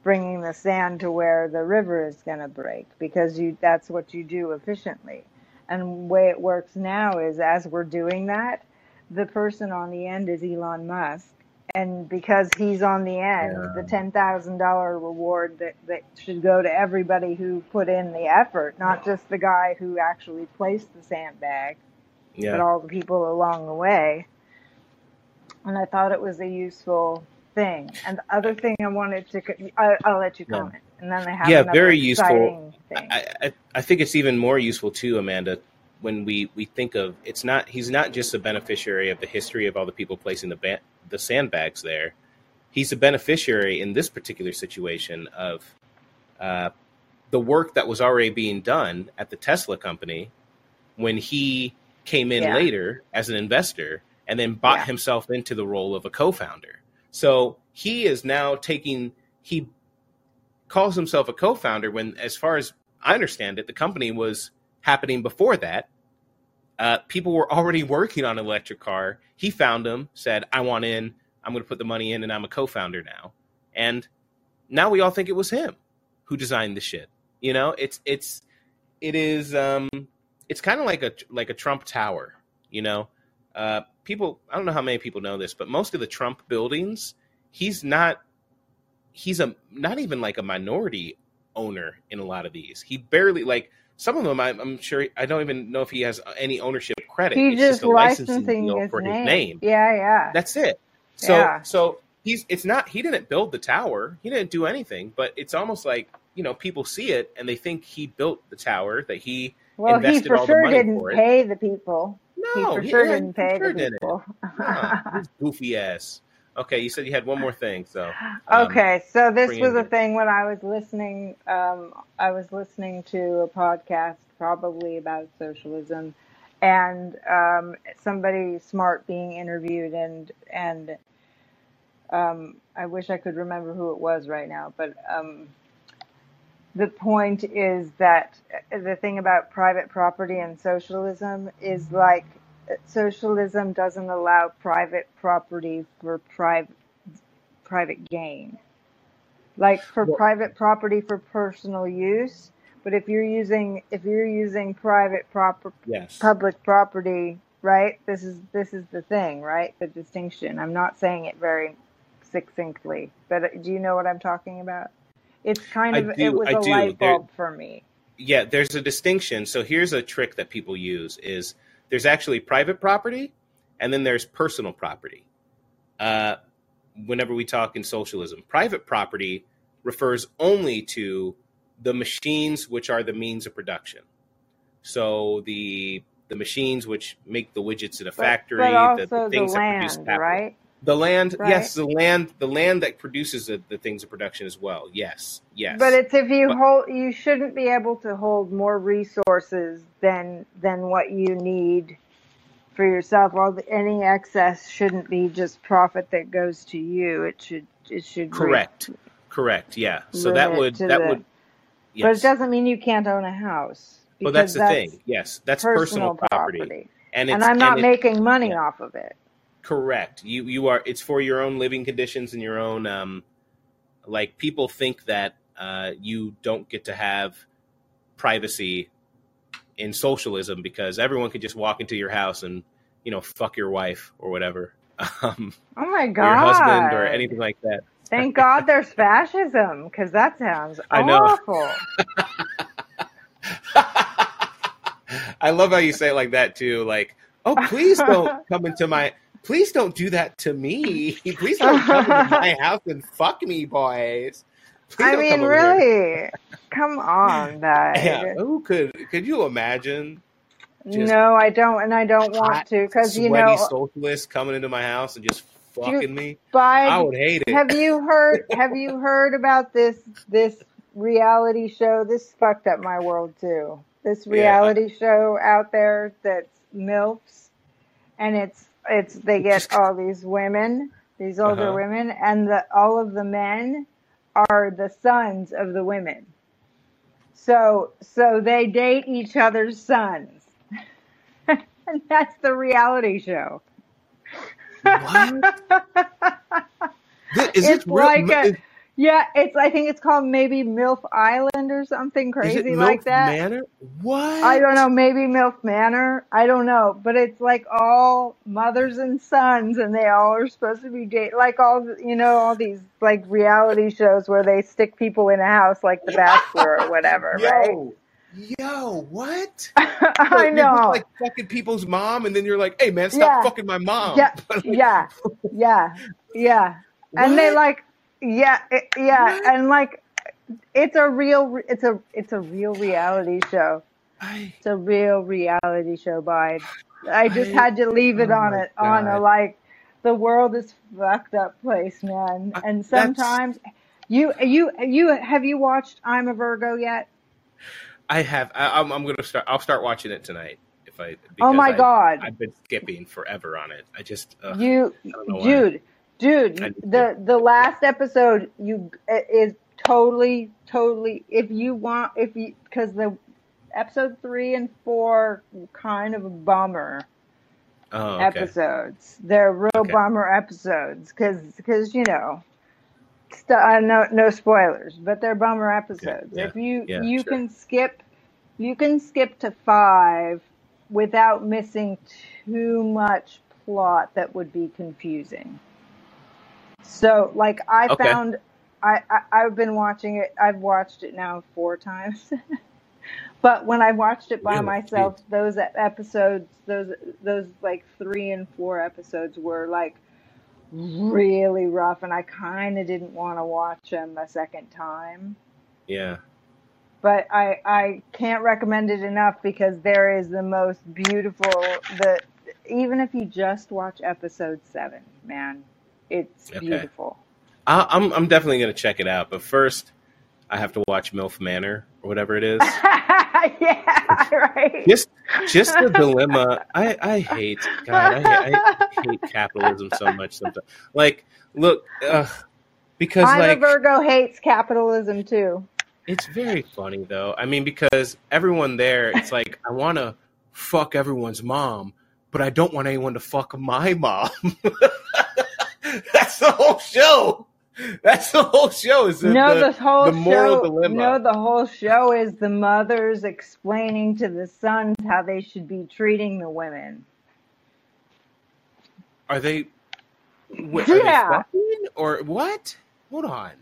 bringing the sand to where the river is going to break because you that's what you do efficiently. And the way it works now is as we're doing that, the person on the end is Elon Musk. And because he's on the end, Yeah. the ten thousand dollar reward that, that should go to everybody who put in the effort, not just the guy who actually placed the sandbag, but all the people along the way. And I thought it was a useful thing. And the other thing I wanted to, I, I'll let you Yeah. comment. And then I have Yeah, very useful. I, I I think it's even more useful too, Amanda, when we we think of it's not he's not just a beneficiary of the history of all the people placing the ba- the sandbags there. He's a beneficiary in this particular situation of uh, the work that was already being done at the Tesla company when he came in Yeah. later as an investor and then bought Yeah. himself into the role of a co-founder. So he is now taking he calls himself a co-founder when as far as I understand it, the company was happening before that. Uh, people were already working on an electric car. He found them, said, "I want in. I'm going to put the money in, and I'm a co-founder now." And now we all think it was him who designed the shit. You know, it's it's it is um it's kind of like a like a Trump Tower. You know, uh, people. I don't know how many people know this, but most of the Trump buildings, he's not. He's a not even like a minority owner in a lot of these. He barely like some of them. I'm, I'm sure. I don't even know if he has any ownership credit. He's it's just just a licensing deal his for name. his name. Yeah, yeah. That's it. So Yeah. so he's it's not he didn't build the tower. He didn't do anything, but it's almost like, you know, people see it and they think he built the tower, that he well, he for all the sure didn't for pay the people. No, he for sure yeah, didn't pay sure the didn't. people. No, goofy ass. Okay, you said you had one more thing, so um, Okay, so this was a thing when I was listening. Um, I was listening to a podcast, probably about socialism, and um, somebody smart being interviewed, and and um, I wish I could remember who it was right now, but um, the point is that uh, the thing about private property and socialism is like socialism doesn't allow private property for private private gain. Like for Well- private property for personal use, but if you're using if you're using private proper yes. public property, right? This is this is the thing, right? The distinction. I'm not saying it very succinctly, but uh, do you know what I'm talking about? It's kind of do- it was I a do. light There- bulb for me. Yeah, there's a distinction. So here's a trick that people use is there's actually private property and then there's personal property. Uh, whenever we talk in socialism, private property refers only to the machines which are the means of production. So the the machines which make the widgets at a factory, but the, also the the things that produce land, capital. right? The land, Right. yes, the land, the land that produces the, the things of production as well. Yes, yes. But it's if you But- hold, you shouldn't be able to hold more resources than than what you need for yourself. All the, any excess shouldn't be just profit that goes to you. It should it should re- Correct. Correct. Yeah. So that would that the- would But it doesn't mean you can't own a house. Well, that's the thing. Yes, that's personal, property. and it's and I'm not making money yeah. off of it. Correct. You you are. It's for your own living conditions and your own. Um, like people think that uh, you don't get to have privacy in socialism because everyone can just walk into your house and you know fuck your wife or whatever, um, Oh my or god! your husband or anything like that. Thank God there's fascism because that sounds I know. awful. I love how you say it like that too. Like, oh, please don't come into my. Please don't do that to me. Please don't come into my house and fuck me, boys. Please I mean, come really? Come on, Yeah. Who could? Could you imagine? No, I don't, and I don't want to, because you know, socialist coming into my house and just fucking me. by I would hate it. have you heard have you heard about this this reality show this fucked up my world too this Yeah. reality show out there that's milfs and it's it's they get all these women these older Uh-huh. women and the all of the men are the sons of the women so so they date each other's sons and that's the reality show What? It's it real? like a is, yeah it's i think it's called maybe milf island or something crazy like that Manor? What? i don't know maybe milf manor i don't know but it's like all mothers and sons and they all are supposed to be date like all you know all these like reality shows where they stick people in a house like the bachelor or whatever right Yo, yo, what? i You're know like fucking people's mom, and then you're like, "Hey, man, stop Yeah. fucking my mom." yeah yeah yeah yeah and they like yeah it, yeah and like it's a real it's a it's a real reality show I, it's a real reality show bide i just I- had to leave it oh on it on a like the world is fucked up place man Uh, and that's- sometimes you you you have you watched i'm a virgo yet I have. I, I'm, I'm gonna start. I'll start watching it tonight. If I. oh my I, god I've been skipping forever on it. I just. Ugh, you I don't know why. Dude I the the last episode you is totally totally if you want if you because the episode three and four kind of a bummer Oh, okay. episodes they're real Okay. bummer episodes because because you know st- uh, no no spoilers but they're bummer episodes yeah, if you yeah, you sure. can skip you can skip to five without missing too much plot that would be confusing so like i Okay. found I, I i've been watching it i've watched it now four times but when i watched it by Really? myself those e- episodes those those like three and four episodes were like really rough and i kind of didn't want to watch them a second time Yeah. but I I can't recommend it enough because there is the most beautiful the even if you just watch episode seven, man, it's Okay. beautiful. I, I'm. I'm definitely gonna check it out. But first, I have to watch MILF Manor or whatever it is. yeah, right. just just the dilemma i i hate god i, I hate capitalism so much sometimes like look uh, because I'm like a Virgo hates capitalism too. it's very funny though i mean because everyone there it's like i want to fuck everyone's mom but i don't want anyone to fuck my mom that's the whole show that's the whole show is the, no, the, the whole the moral show. dilemma No, the whole show is the mothers explaining to the sons how they should be treating the women. Are they? wh- Are they Yeah. fucking or what? Hold on.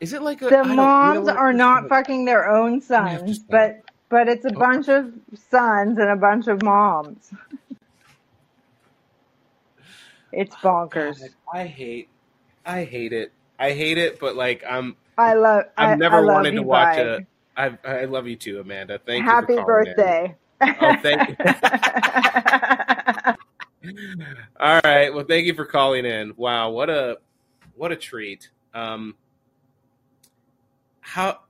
Is it like a? the I don't- you know moms are not fucking their own sons, but but it's a Oh. bunch of sons and a bunch of moms. It's bonkers. God, I hate. I hate it. I hate it. But like, I'm. I love. I, I've never I wanted to watch Bye. a. I I love you too, Amanda. Thank Happy you in. birthday. Oh, thank All right. Well, thank you for calling in. Wow, what a what a treat. Um, how?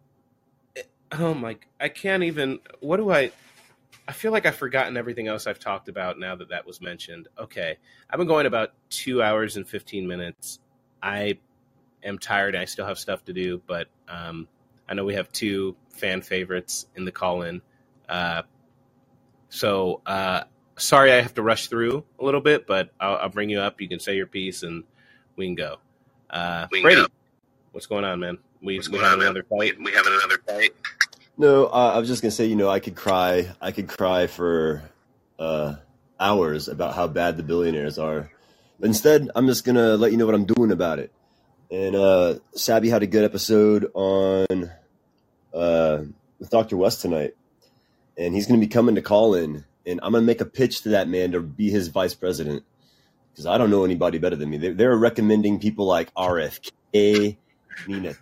Oh my! I can't even. What do I? I feel like I've forgotten everything else I've talked about now that that was mentioned. Okay, I've been going about two hours and fifteen minutes. I am tired. I still have stuff to do, but um, I know we have two fan favorites in the call in. Uh, so uh, sorry I have to rush through a little bit, but I'll, I'll bring you up. You can say your piece and we can go. Uh, We can Brady, go. what's going on, man? We, What's we have on, man? another fight. We, we have another fight. No, I was just gonna say, you know, I could cry. I could cry for uh, hours about how bad the billionaires are. But instead, I'm just gonna let you know what I'm doing about it. And uh, Sabby had a good episode on uh, with Dr. West tonight, and he's to be coming to call in, and I'm to make a pitch to that man to be his vice president because I don't know anybody better than me. They're, they're recommending people like RFK, Nina,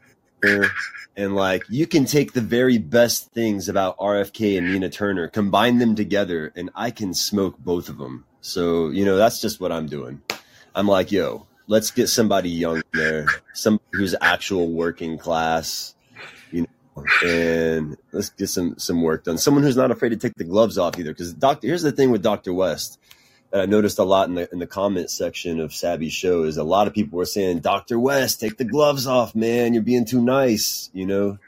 and like you can take the very best things about RFK and Nina Turner, combine them together, and I can smoke both of them. So you know that's just what I'm doing. I'm like, yo, let's get somebody young there, somebody who's actual working class, you know, and let's get some some work done. Someone who's not afraid to take the gloves off either. Because doctor, here's the thing with Doctor West that I noticed a lot in the in the comment section of Savvy's show is a lot of people were saying, Doctor West, take the gloves off, man. You're being too nice, you know.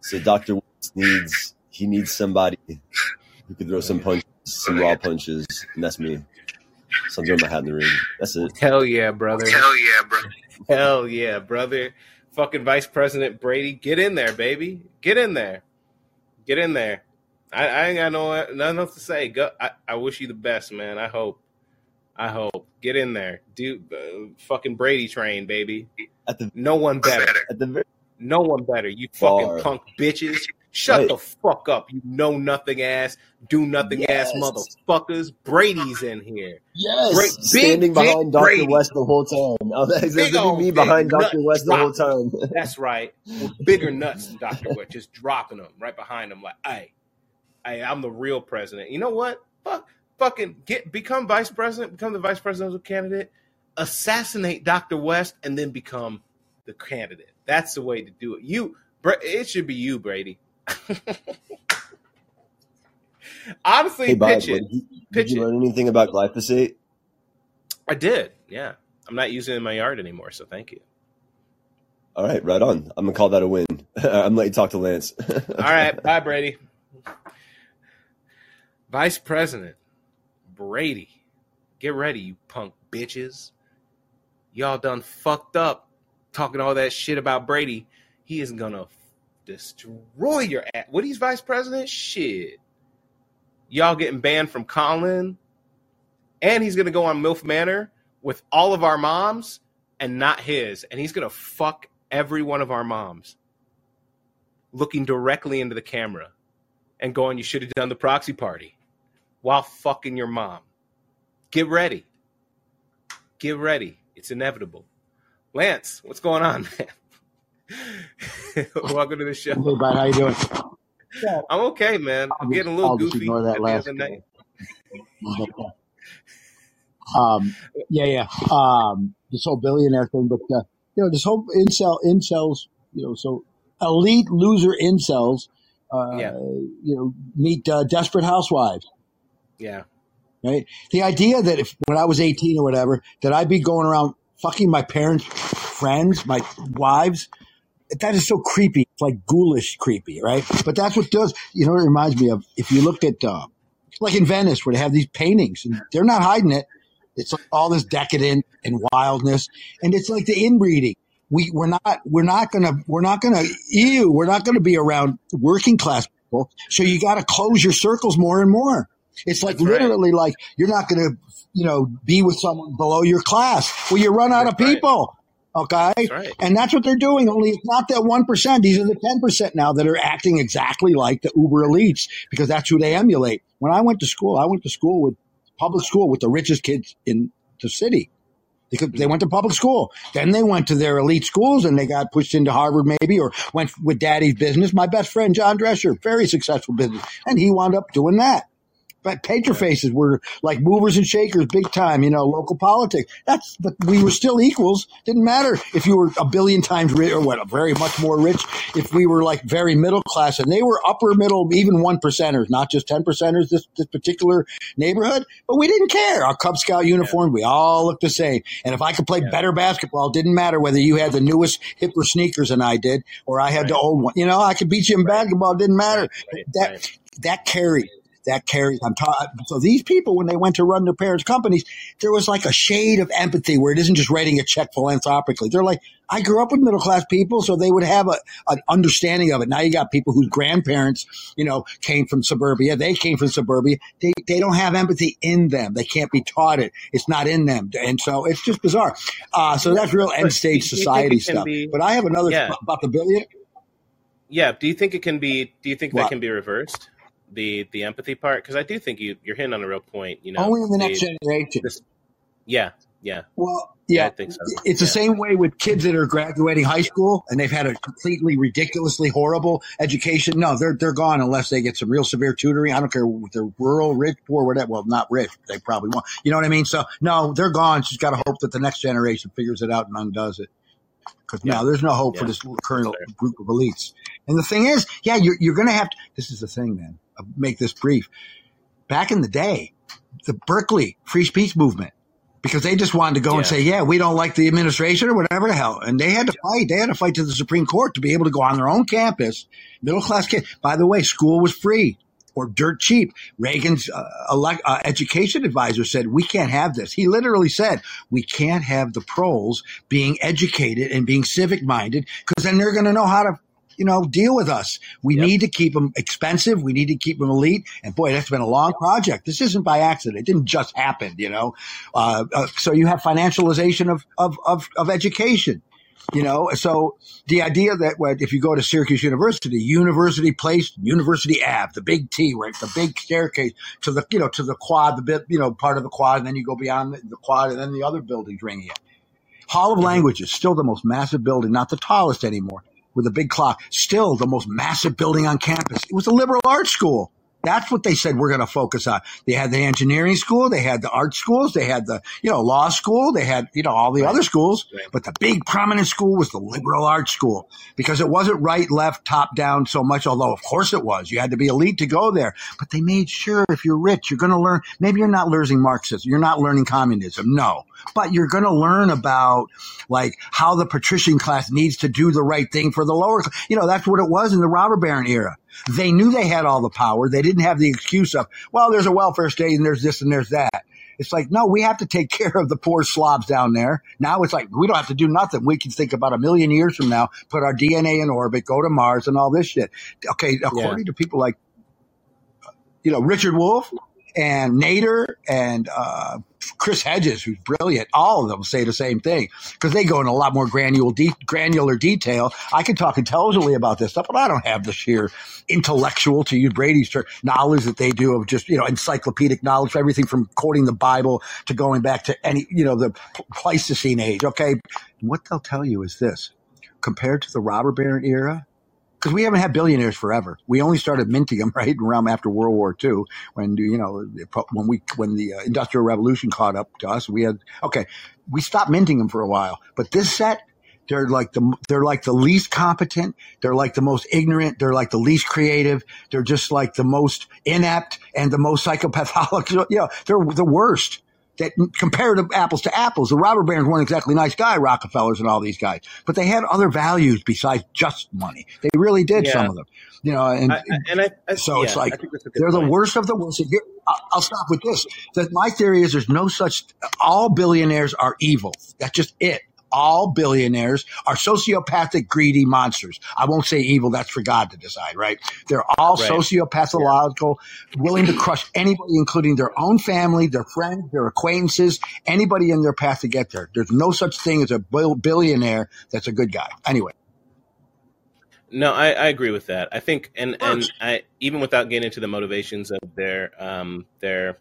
So Doctor West needs he needs somebody who could throw some punches, some raw punches, and that's me. So I'm throwing my hat in the ring. That's it. Hell yeah, brother. Hell yeah, brother. Hell yeah, brother. Fucking Vice President Brady, get in there, baby. Get in there. Get in there. I, I ain't got no nothing else to say. Go. I, I wish you the best, man. I hope. I hope. Get in there, dude. Uh, fucking Brady train, baby. At the No one better. at the very No one better. You fucking punk bitches. Shut Right. the fuck up. You know nothing ass, do nothing ass motherfuckers. Brady's in here. yes, Great- standing big, behind Doctor Brady. West the whole time. Oh, that's Big gonna be me behind Doctor West the whole time. That's right. With bigger nuts than Dr. West, just dropping them right behind him like, hey, hey, I'm the real president. You know what? Fuck, fucking get become vice president, become the vice presidential candidate, assassinate Dr. West, and then become the candidate. That's the way to do it. You, it should be you, Brady. Honestly, Hey, Bob, pitch it. did you, did Pitch you it. learn anything about glyphosate? I did. Yeah, I'm not using it in my yard anymore, so thank you. All right, right on. I'm gonna call that a win. I'm letting you talk to Lance. All right, bye, Brady. Vice President Brady, get ready, you punk bitches. Y'all done fucked up talking all that shit about Brady. He is gonna destroy your ass. What he's vice president? Shit. Y'all getting banned from Callin, and he's gonna go on MILF Manor with all of our moms and not his, and he's gonna fuck every one of our moms looking directly into the camera and going, You should have done the proxy party while fucking your mom. Get ready. Get ready. It's inevitable. Lance, what's going on, man? Welcome to the show. Hey, bud, how you doing? I'm okay, man. I'm I'll getting a just- little I'll goofy ignore that at the end last night. Um, yeah, yeah. Um, this whole billionaire thing, but uh, you know, this whole incel incels, you know, so elite loser incels, uh, Yeah. you know, meet uh, desperate housewives. Yeah. right? The idea that if when I was 18 or whatever, that I'd be going around fucking my parents' friends, my wives, that is so creepy. It's like ghoulish creepy, right? But that's what does, you know, it reminds me of if you looked at, uh, like in Venice where they have these paintings and they're not hiding it. It's like all this decadent and wildness. And it's like the inbreeding. We, we're not, we're not gonna, we're not gonna, ew, we're not gonna be around working class people. So you got to close your circles more and more. It's like That's right. literally like you're not going to, you know, be with someone below your class. Well, you run out That's of right. people. Okay. That's right. And that's what they're doing. Only it's not that 1%. These are the 10% now that are acting exactly like the uber elites because that's who they emulate. When I went to school, I went to school with public school with the richest kids in the city. Because they went to public school. Then they went to their elite schools and they got pushed into Harvard maybe or went with daddy's business. My best friend, John Drescher, very successful business. And he wound up doing that. But pager faces were like movers and shakers, big time, you know, local politics. That's, but we were still equals. Didn't matter if you were a billion times rich or what, very much more rich. If we were like very middle class and they were upper middle, even one percenters, not just 10 percenters, this, this particular neighborhood. But we didn't care. Our Cub Scout uniforms, we all looked the same. And if I could play Yeah. better basketball, it didn't matter whether you had the newest, hipper sneakers than I did, or I had the old one. You know, I could beat you in Right. basketball. It didn't matter. Right, That, right. that carried. That carries. I'm taught. So these people, when they went to run their parents' companies, there was like a shade of empathy where it isn't just writing a check philanthropically. They're like, I grew up with middle class people, so they would have a, an understanding of it. Now you got people whose grandparents, you know, came from suburbia. They came from suburbia. They, they don't have empathy in them. They can't be taught it. It's not in them. And so it's just bizarre. Uh, so that's real end stage do you think society stuff. be- But I have another Yeah. about the billion. Yeah. Do you think it can be? Do you think that can be reversed? The the empathy part because I do think you you're hitting on a real point. You know, Only in the next generation. this- yeah, yeah, Well, yeah, yeah, I think so. it's the same way with kids that are graduating high school and they've had a completely ridiculously horrible education. No, they're they're gone unless they get some real severe tutoring. I don't care if they're rural, rich, poor, whatever. Well, not rich. They probably won't. You know what I mean? So no, they're gone. She's got to hope that the next generation figures it out and undoes it. Because Yeah. no, there's no hope for this current group of elites. And the thing is, yeah, you're you're going to have to. This is the thing, man. Make this brief. Back in the day, the Berkeley free speech movement because they just wanted to go and say, yeah, we don't like the administration or whatever the hell. And they had to fight. They had to fight to the Supreme Court to be able to go on their own campus, middle class kid. By the way, school was free or dirt cheap. Reagan's uh, elect, uh, education advisor said, we can't have this. He literally said, we can't have the pros being educated and being civic minded because then they're going to know how to you know, deal with us. We Yep. need to keep them expensive. We need to keep them elite. And boy, that's been a long project. This isn't by accident. It didn't just happen, you know. Uh, uh, so you have financialization of, of, of, of education. You know, so the idea that what, if you go to Syracuse University, University Place, University Ave, the big T, right, the big staircase to the, you know, to the quad, the bit, you know, part of the quad, and then you go beyond the, the quad, and then the other buildings ring in. Hall of Mhm. Languages, still the most massive building, not the tallest anymore, with a big clock, still the most massive building on campus. It was a liberal arts school. That's what they said we're going to focus on. They had the engineering school, they had the art schools, they had the, you know, law school, they had, you know, all the Right. other schools, Right. but the big prominent school was the liberal arts school because it wasn't right, left, top down so much, although of course it was. You had to be elite to go there, but they made sure if you're rich, you're going to learn, maybe you're not learning Marxism, you're not learning communism. No, but you're going to learn about like how the patrician class needs to do the right thing for the lower, you know, that's what it was in the robber baron era. They knew they had all the power. They didn't have the excuse of, well, there's a welfare state and there's this and there's that. It's like, no, we have to take care of the poor slobs down there. Now it's like, we don't have to do nothing. We can think about a million years from now, put our DNA in orbit, go to Mars and all this shit. Okay. According to people like, you know, Richard Wolff and Nader and, uh, Chris Hedges, who's brilliant, all of them say the same thing because they go in a lot more granular, de- granular detail. I can talk intelligently about this stuff, but I don't have the sheer intellectual, to use Brady's term, knowledge that they do of just, you know, encyclopedic knowledge, everything from quoting the Bible to going back to any, you know, the Pleistocene age. Okay. What they'll tell you is this compared to the robber baron era, because we haven't had billionaires forever. We only started minting them right around after World War II, when you know when we when the uh, Industrial Revolution caught up to us. We had okay, we stopped minting them for a while, but this set. They're like the they're like the least competent. They're like the most ignorant. They're like the least creative. They're just like the most inept and the most psychopathologic. You know, they're the worst. That compared to apples to apples, the robber barons weren't exactly nice guy, Rockefellers and all these guys, but they had other values besides just money. They really did Yeah. some of them, you know. And I, and I, I so it's like I think that's a good they're the worst of the worst. Here, I'll, I'll stop with this. That my theory is there's no such. All billionaires are evil. That's just it. All billionaires are sociopathic, greedy monsters. I won't say evil. That's for God to decide, right? They're all Right. sociopathological, willing to crush anybody, including their own family, their friends, their acquaintances, anybody in their path to get there. There's no such thing as a billionaire that's a good guy. Anyway, No, I, I agree with that. I think, and and I even without getting into the motivations of their um their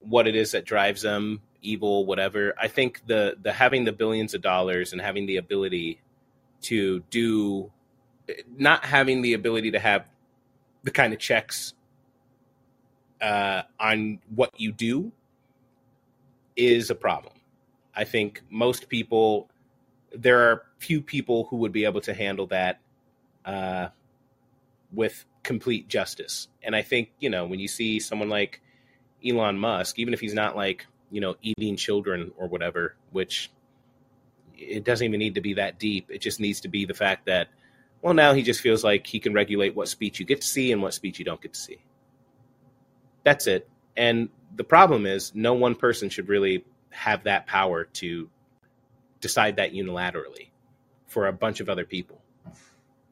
what it is that drives them, evil, whatever. I think the the having the billions of dollars and having the ability to do, not having the ability to have the kind of checks uh, on what you do is a problem. I think most people, there are few people who would be able to handle that uh, with complete justice. And I think, you know, when you see someone like Elon Musk, even if he's not like, you know, eating children or whatever, which it doesn't even need to be that deep. It just needs to be the fact that, well, now he just feels like he can regulate what speech you get to see and what speech you don't get to see. That's it. And the problem is, no one person should really have that power to decide that unilaterally for a bunch of other people.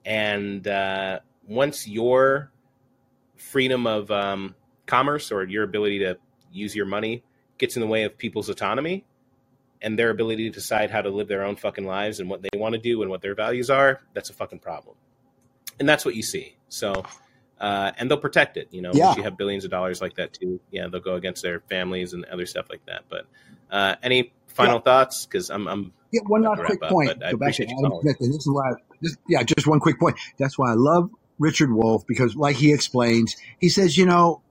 And uh, once your freedom of um, commerce or your ability to use your money gets in the way of people's autonomy and their ability to decide how to live their own fucking lives and what they want to do and what their values are, that's a fucking problem. And that's what you see. So uh, and they'll protect it. You know, Yeah. you have billions of dollars like that too, yeah, they'll go against their families and other stuff like that. But uh, any final thoughts? Because I'm, I'm Yeah, one last quick up, point. I Go back to Adam. Smith, and this is why. This, yeah, just one quick point. That's why I love Richard Wolff because, like he explains, he says, you know,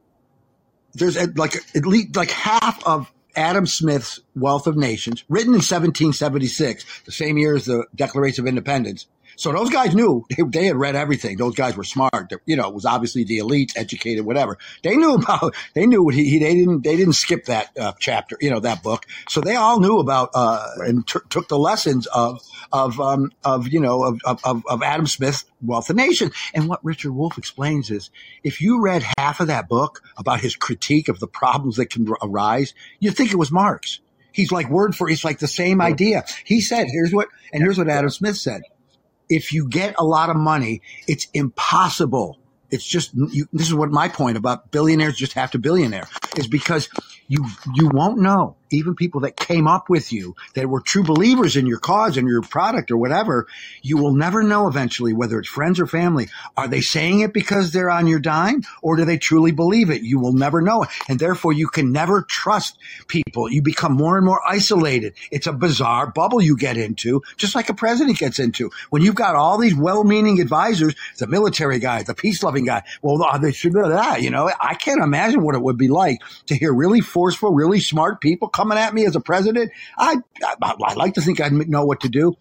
there's like at least like half of Adam Smith's Wealth of Nations, written in 1776, the same year as the Declaration of Independence. So those guys knew they, they had read everything. Those guys were smart. They- you know, it was obviously the elite, educated, whatever. They knew about. They knew what he. he they didn't. They didn't skip that uh, chapter. You know that book. So they all knew about uh, and t- took the lessons of of um, of you know of, of- of Adam Smith's Wealth of Nations. And what Richard Wolff explains is, if you read half of that book about his critique of the problems that can arise, you'd think it was Marx. He's like word for. It's like the same idea. He said, "Here's what," and here's what Adam Smith said if you get a lot of money, it's impossible. It's just you, this is what my point about billionaires just have to billionaire is because you you won't know even people that came up with you that were true believers in your cause and your product or whatever you will never know eventually whether it's friends or family. Are they saying it because they're on your dime or do they truly believe it? You will never know. And therefore you can never trust people. You become more and more isolated. It's a bizarre bubble you get into just like a president gets into. When you've got all these well-meaning advisors the military guy the peace-loving guy well they should do that you know? I can't imagine what it would be like to hear really forceful really smart people coming at me as a president i i, I like to think i'd know what to do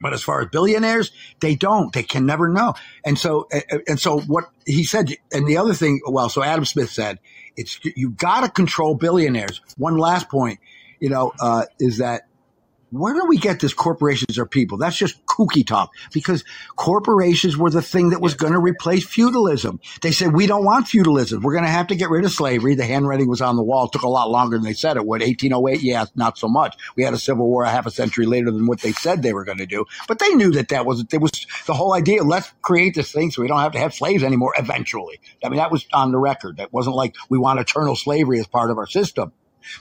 but as far as billionaires, they don't. They can never know. And so, and so what he said, and the other thing, well, so Adam Smith said, it's, you gotta control billionaires. One last point, you know, uh, is that where do we get this corporations are people? That's just kooky talk because corporations were the thing that was going to replace feudalism. They said, we don't want feudalism. We're going to have to get rid of slavery. The handwriting was on the wall. It took a lot longer than they said it would. 1808, yeah, not so much. We had a civil war a half a century later than what they said they were going to do. But they knew that that was, it was the whole idea. Let's create this thing so we don't have to have slaves anymore eventually. I mean, that was on the record. That wasn't like we want eternal slavery as part of our system.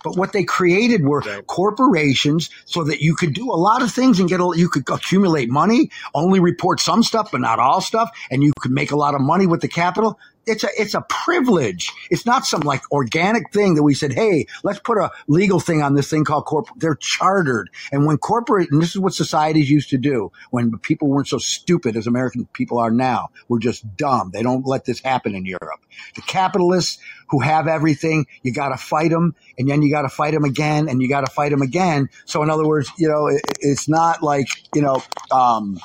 But what they created were Right. corporations so that you could do a lot of things and get a, you could accumulate money, only report some stuff, but not all stuff. And you could make a lot of money with the capital. It's a, it's a privilege. It's not some like organic thing that we said, Hey, let's put a legal thing on this thing called corporate. They're chartered. And when corporate, and this is what societies used to do when people weren't so stupid as American people are now. We're just dumb. They don't let this happen in Europe. The capitalists who have everything, you got to fight them and then you got to fight them again and you got to fight them again. So in other words, you know, it, it's not like, you know, um,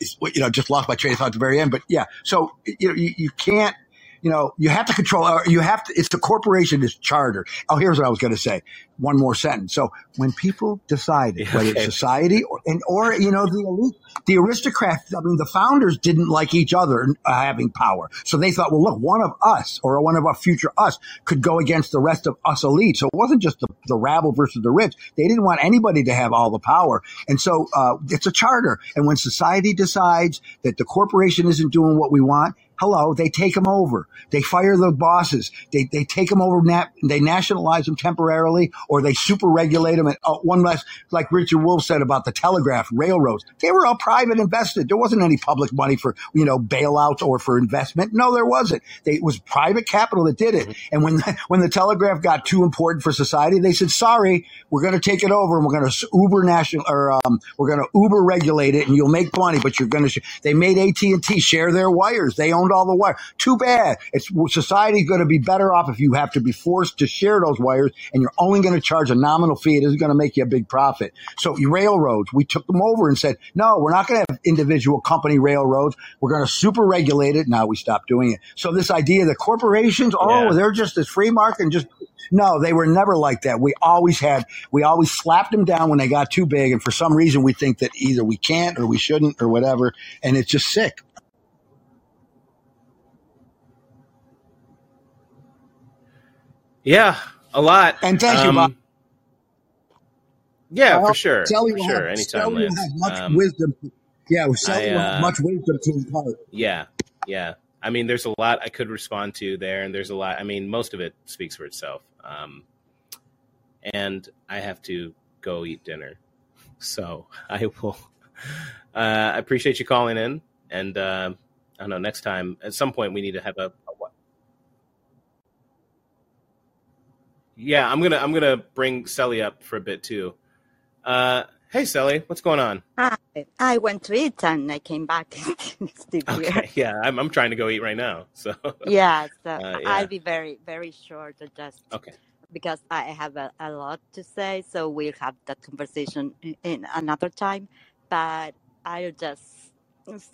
you know, just lost my train of thought at the very end, but yeah. So, you know, you, you can't, you know, you have to control, or you have to, it's the corporation is chartered. Oh, here's what I was going to say. One more sentence. So when people decided, Yeah, whether okay. it's society or, and, or, you know, the elite, the aristocrats, I mean, the founders didn't like each other uh, having power. So they thought, well, look, one of us or one of our future us could go against the rest of us elite. So it wasn't just the, the rabble versus the rich. They didn't want anybody to have all the power. And so uh, it's a charter. And when society decides that the corporation isn't doing what we want, hello, they take them over. They fire the bosses. They, they take them over. Nat, they nationalize them temporarily or they super regulate them. And oh, one last, like Richard Wolff said about the telegraph, railroads, they were all private invested. There wasn't any public money for, you know, bailouts or for investment. No, there wasn't. They, it was private capital that did it. And when, when the telegraph got too important for society, they said, sorry, we're going to take it over and we're going to uber national or, um, we're going to uber regulate it and you'll make money, but you're going to, sh-. they made AT&T share their wires. They owned all the wire. Too bad. It's society's going to be better off if you have to be forced to share those wires and you're only going to charge a nominal fee. It isn't going to make you a big profit. So railroads, we took them over and said, no, we're not going to have individual company railroads. We're going to super regulate it. Now we stopped doing it. So this idea that corporations, oh, Yeah. they're just this free market and just, no, they were never like that. We always had, we always slapped them down when they got too big. And for some reason, we think that either we can't or we shouldn't or whatever. And it's just sick. Yeah, a lot. And thank you, Um, Bob. Yeah, for sure. Sally For sure. have, Anytime, Sally have much Um, wisdom. Yeah, Sally I, will have uh, much wisdom to impart. Yeah, yeah. I mean, there's a lot I could respond to there, and there's a lot. I mean, most of it speaks for itself. Um, and I have to go eat dinner, so I will. Uh, I appreciate you calling in, and uh, I don't know. Next time, at some point, we need to have a. a what? Yeah, I'm gonna I'm gonna bring Sally up for a bit too. Uh, hey, Sally, what's going on? Hi. I went to eat and I came back. it's still here. Okay, yeah, I'm I'm trying to go eat right now. So, Yeah, so uh, yeah, I'll be very, very short, just okay, because I have a, a lot to say. So we'll have that conversation in, in another time. But I'll just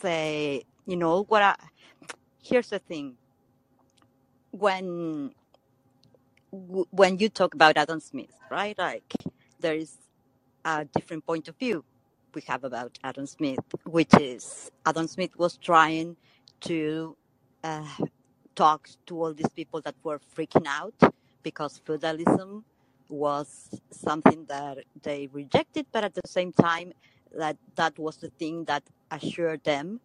say, you know, what I, here's the thing. When when you talk about Adam Smith, right? Like there is a different point of view we have about Adam Smith, which is Adam Smith was trying to uh, talk to all these people that were freaking out because feudalism was something that they rejected, but at the same time, that that was the thing that assured them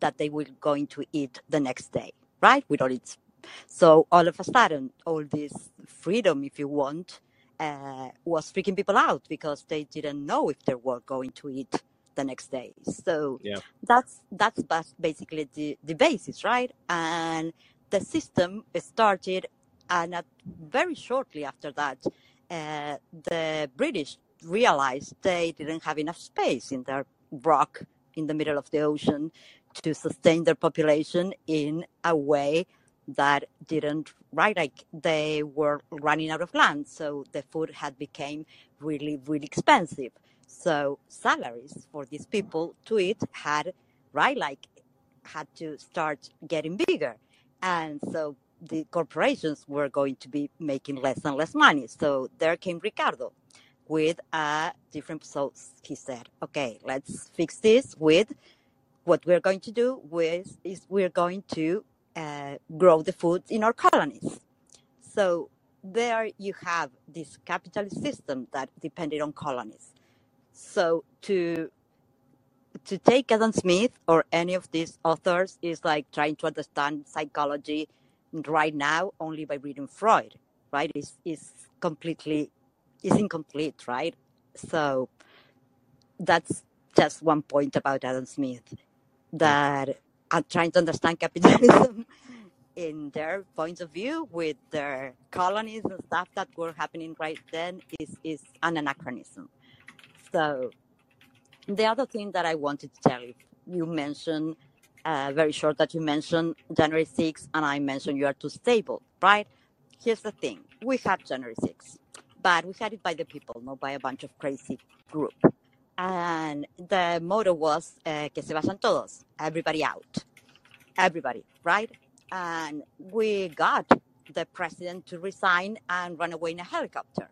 that they were going to eat the next day, right? With its so all of a sudden, all this freedom, if you want, uh, was freaking people out because they didn't know if they were going to eat the next day. So yeah, that's that's basically the, the basis, right? And the system started, and at, very shortly after that, uh, the British realized they didn't have enough space in their rock in the middle of the ocean to sustain their population in a way that didn't right like they were running out of land so the food had become really really expensive. So salaries for these people to eat had right like had to start getting bigger. And so the corporations were going to be making less and less money. So there came ricardo with a different so he said okay let's fix this with what we're going to do with is we're going to uh, grow the food in our colonies. So there you have this capitalist system that depended on colonies. So to to take Adam Smith or any of these authors is like trying to understand psychology right now only by reading Freud, right? Is is completely is incomplete, right? So that's just one point about Adam Smith that are trying to understand capitalism in their points of view with their colonies and stuff that were happening right then is, is an anachronism. So the other thing that I wanted to tell you, you mentioned uh, very short that you mentioned January 6th and I mentioned you are too stable, right? Here's the thing. We had January 6th, but we had it by the people, not by a bunch of crazy group. And the motto was uh, que se vayan todos, everybody out, everybody, right? And we got the president to resign and run away in a helicopter.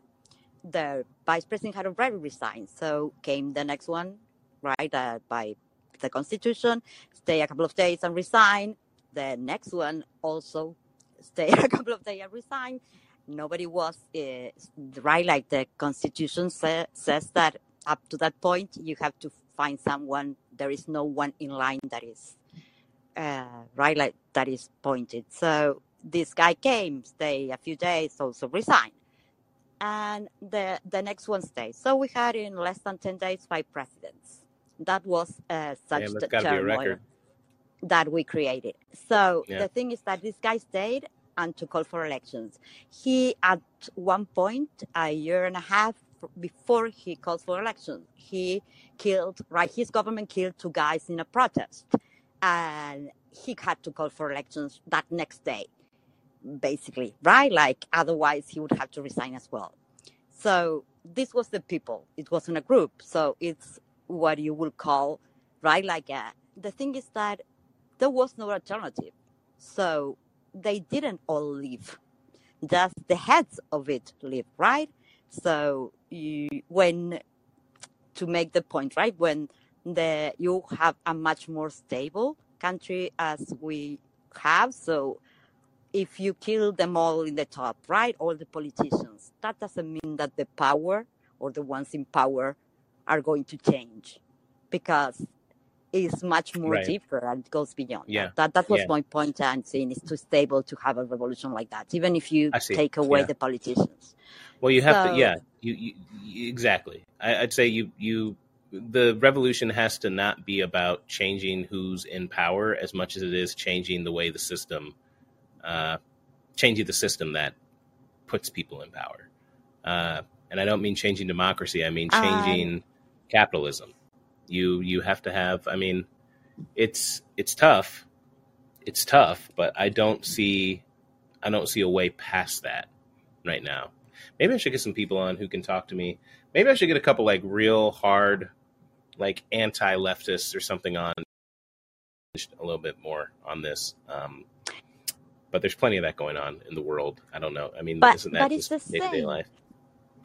The vice president had already resigned, so came the next one, right, uh, by the constitution, stay a couple of days and resign. The next one also stay a couple of days and resign. Nobody was uh, right, like the constitution sa- says that up to that point you have to find someone. There is no one in line that is uh, right, like that is pointed. So this guy came, stay a few days, also resign, and the the next one stays. So we had in less than ten days five presidents. That was uh, such damn, the that's got to be a turmoil that we created. So Yeah, the thing is that this guy stayed and to call for elections. He at one point a year and a half before he called for elections, he killed right. His government killed two guys in a protest, and he had to call for elections that next day, basically, right? Like otherwise he would have to resign as well. So this was the people. It wasn't a group. So it's what you would call, right? Like a, the thing is that there was no alternative. So they didn't all leave. Just the heads of it live, right? So you, when to make the point, right? When the you have a much more stable country as we have, so if you kill them all in the top, right? All the politicians, that doesn't mean that the power or the ones in power are going to change because it's much more right. deeper and goes beyond Yeah, that. That that was yeah, my point and saying it's too stable to have a revolution like that, even if you take away Yeah. the politicians. Well, you have to. Yeah, you, you, exactly. I, I'd say you you the revolution has to not be about changing who's in power as much as it is changing the way the system, uh, changing the system that puts people in power. Uh, and I don't mean changing democracy. I mean Um, changing capitalism. You you have to have. I mean, it's it's tough. It's tough, but I don't see I don't see a way past that right now. Maybe I should get some people on who can talk to me. Maybe I should get a couple like real hard, like anti-leftists or something on a little bit more on this. Um, but there's plenty of that going on in the world. I don't know. I mean, but isn't that but it's just the day to day same life?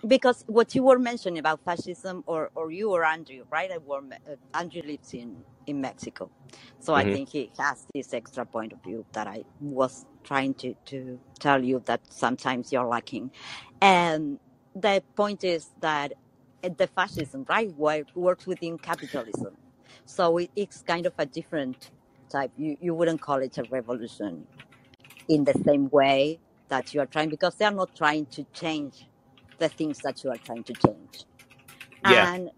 Because what you were mentioning about fascism, or or you or Andrew, right? I were, uh, Andrew lives in in Mexico, so I hmm think he has this extra point of view that I was trying to to tell you that sometimes you're lacking, and the point is that uh, the fascism, right, works within capitalism, so it, it's kind of a different type. You you wouldn't call it a revolution in the same way that you are trying because they are not trying to change the things that you are trying to change. Yeah. And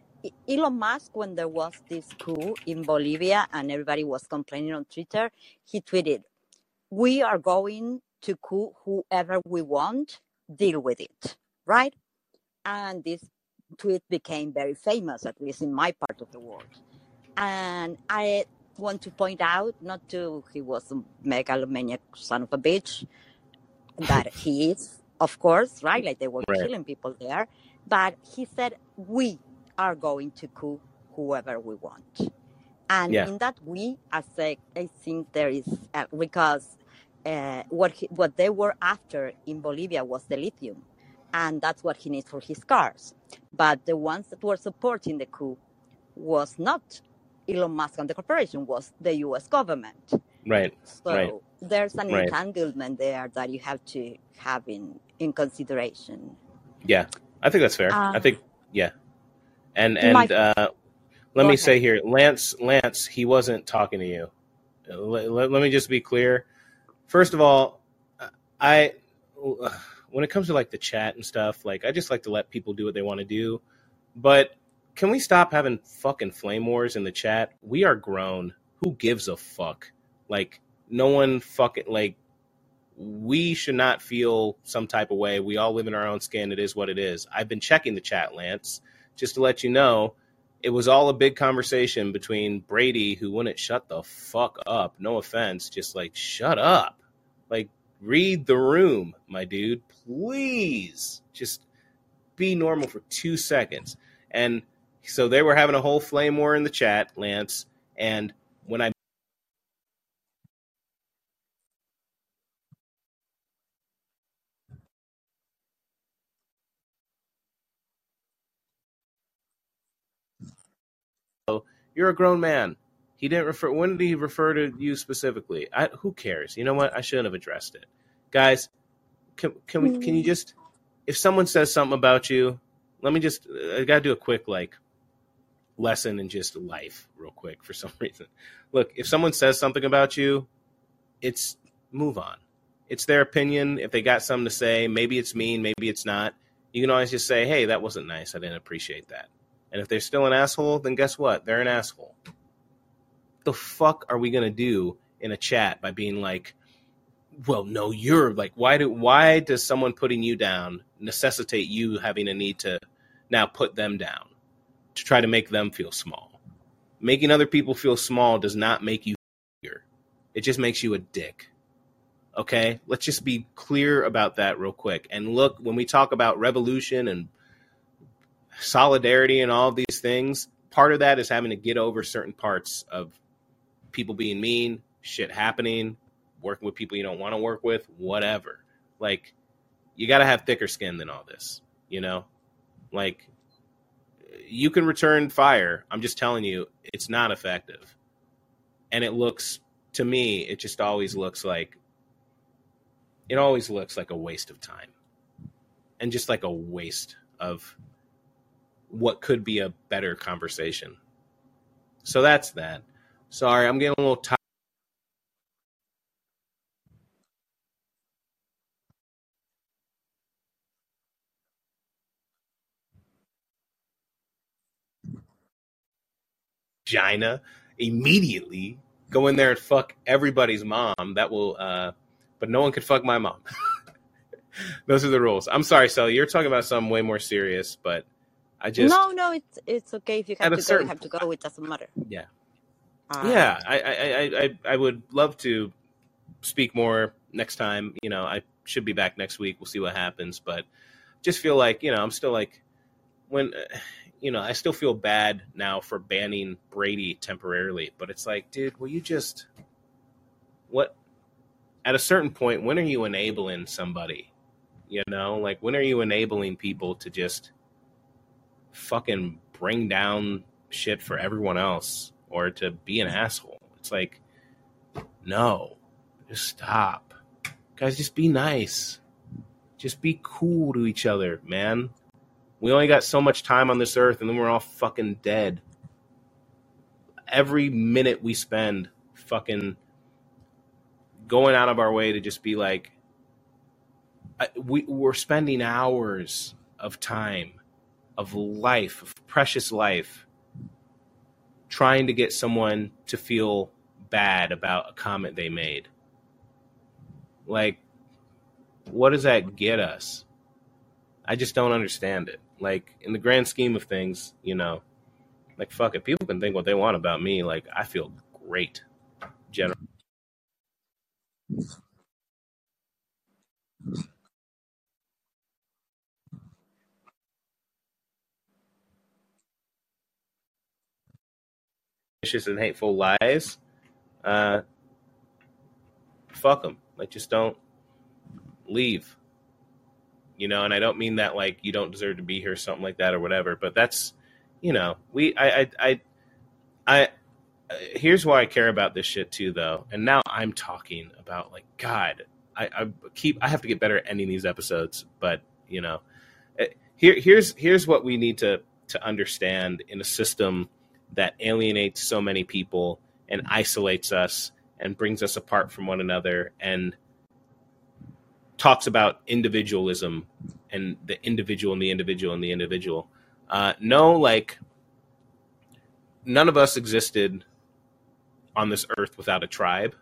Elon Musk, when there was this coup in Bolivia and everybody was complaining on Twitter, he tweeted, We are going to coup whoever we want, deal with it. Right? And this tweet became very famous, at least in my part of the world. And I want to point out, not to he was a megalomaniac son of a bitch, that he is, of course, right? Like they were Right. killing people there. But he said, we are going to coup whoever we want. And Yeah. in that we, I say, I think there is, uh, because uh, what, he, what they were after in Bolivia was the lithium. And that's what he needs for his cars. But the ones that were supporting the coup was not Elon Musk and the corporation, was the US government. Right. So Right. there's an Right. entanglement there that you have to have in, in consideration. Yeah. I think that's fair. I Uh, think yeah. And my, and uh, let me say here, Lance, Lance, he wasn't talking to you. Let, let, let me just be clear. First of all, I when it comes to like the chat and stuff, like I just like to let people do what they want to do. But can we stop having fucking flame wars in the chat? We are grown. Who gives a fuck? Like no one fucking like we should not feel some type of way. We all live in our own skin. It is what it is. I've been checking the chat, Lance, just to let you know. It was all a big conversation between Brady, who wouldn't shut the fuck up. No offense, just like shut up. Like read the room, my dude. Please, just be normal for two seconds. And so they were having a whole flame war in the chat, Lance. And you're a grown man. He didn't refer. When did he refer to you specifically? I, who cares? You know what? I shouldn't have addressed it, guys. Can can we? Can you mm-hmm. just? If someone says something about you, let me just. I gotta do a quick like lesson in just life, real quick, for some reason. Look, if someone says something about you, it's move on. It's their opinion. If they got something to say, maybe it's mean, maybe it's not. You can always just say, "Hey, that wasn't nice. I didn't appreciate that." And if they're still an asshole, then guess what? They're an asshole. The fuck are we gonna do in a chat by being like, well, no, you're like, why do why does someone putting you down necessitate you having a need to now put them down to try to make them feel small? Making other people feel small does not make you bigger. It just makes you a dick. Okay? Let's just be clear about that real quick. And look, when we talk about revolution and solidarity and all these things, part of that is having to get over certain parts of people being mean, shit happening, working with people you don't want to work with, whatever. Like, you got to have thicker skin than all this, you know? Like, you can return fire. I'm just telling you, it's not effective. And it looks, to me, it just always looks like, it always looks like a waste of time and just like a waste of what could be a better conversation. So that's that. Sorry, I'm getting a little tired. vagina immediately. Go in there and fuck everybody's mom. That will, uh, but no one could fuck my mom. Those are the rules. I'm sorry, Sally. You're talking about something way more serious, but I just No, no, it's it's okay if you have to go. You have to go. It doesn't matter. yeah Um, yeah I, I I I I would love to speak more next time. You know, I should be back next week. We'll see what happens, but just feel like you know I'm still like when you know I still feel bad now for banning Brady temporarily, but it's like, dude, will you just what? At a certain point, when are you enabling somebody? You know, like when are you enabling people to just fucking bring down shit for everyone else or to be an asshole? It's like, no, just stop. Guys, just be nice. Just be cool to each other, man. We only got so much time on this earth and then we're all fucking dead. Every minute we spend fucking going out of our way to just be like, I, we, we're spending hours of time, of life, of precious life, trying to get someone to feel bad about a comment they made. Like, what does that get us? I just don't understand it. Like, in the grand scheme of things, you know, like, fuck it. People can think what they want about me. Like, I feel great, generally. And hateful lies. Uh, fuck them. Like, just don't leave. You know, and I don't mean that like you don't deserve to be here, something like that, or whatever. But that's, you know, we, I, I, I, I here's why I care about this shit too, though. And now I'm talking about like God. I, I keep. I have to get better at ending these episodes, but you know, uh, here, here's here's what we need to to understand in a system that alienates so many people and isolates us and brings us apart from one another and talks about individualism and the individual and the individual and the individual. Uh, no, like none of us existed on this earth without a tribe.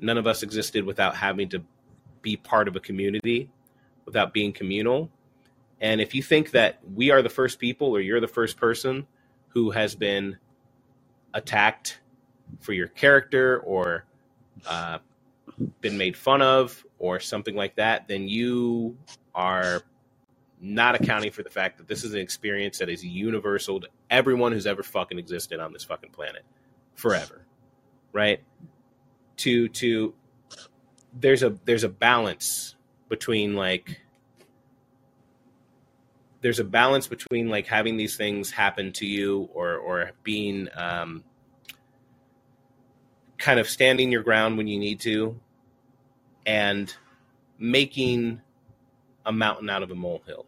None of us existed without having to be part of a community, without being communal. And if you think that we are the first people or you're the first person who has been attacked for your character or uh, been made fun of or something like that, then you are not accounting for the fact that this is an experience that is universal to everyone who's ever fucking existed on this fucking planet forever. Right? To to there's a there's a balance between like there's a balance between like having these things happen to you or or being um kind of standing your ground when you need to and making a mountain out of a molehill.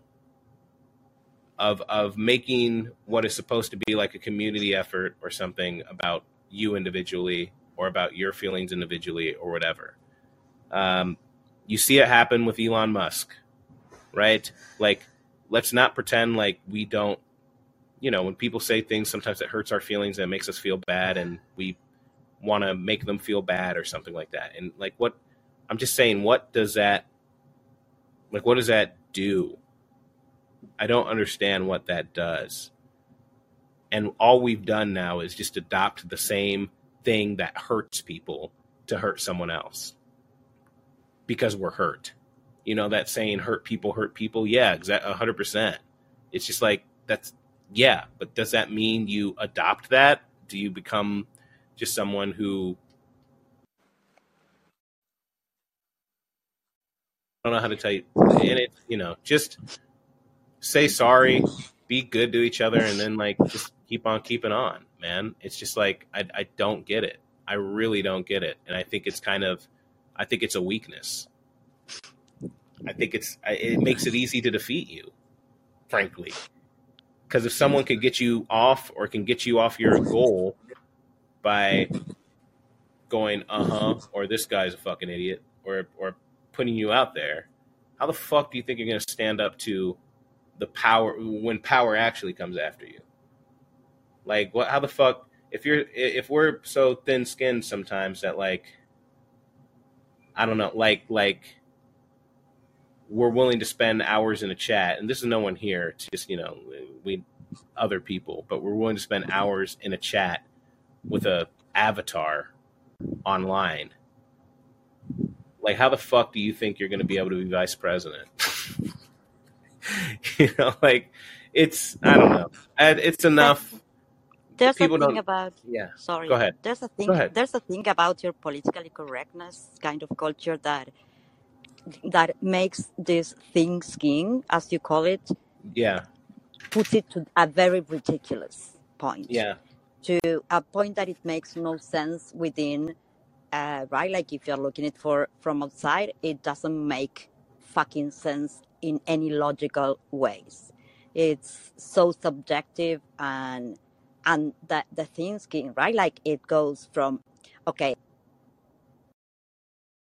Of of making what is supposed to be like a community effort or something about you individually or about your feelings individually or whatever. Um, you see it happen with elon musk right? Like let's not pretend like we don't you know when people say things sometimes it hurts our feelings and it makes us feel bad and we want to make them feel bad or something like that. And like what i'm just saying what does that like what does that do? I don't understand what that does. And all we've done now is just adopt the same thing that hurts people to hurt someone else because we're hurt you know that saying hurt people hurt people. Yeah exactly 100% it's just like that's yeah but does that mean you adopt that? Do you become just someone who I don't know how to tell you and it you know just say sorry be good to each other and then like just keep on keeping on man. It's just like I, I don't get it. I really don't get it and i think it's kind of i think it's a weakness i think it's it makes it easy to defeat you frankly because if someone can get you off or can get you off your goal by going uh-huh or this guy's a fucking idiot or or putting you out there how the fuck do you think you're going to stand up to the power when power actually comes after you Like, what? How the fuck? If you're if we're so thin skinned sometimes that like, I don't know, like like we're willing to spend hours in a chat, and this is no one here. It's just you know we other people, but we're willing to spend hours in a chat with a avatar online. Like, how the fuck do you think you're going to be able to be vice president? you know, like it's I don't know. It's enough. there's a People thing about Yeah. sorry. Go ahead. There's a thing. There's a thing about your politically correctness kind of culture that that makes this thing skiing, as you call it, Yeah. puts it to a very ridiculous point. Yeah. to a point that it makes no sense within uh, right like if you're looking at for from outside it doesn't make fucking sense in any logical ways it's so subjective and and that the thinking right like it goes from okay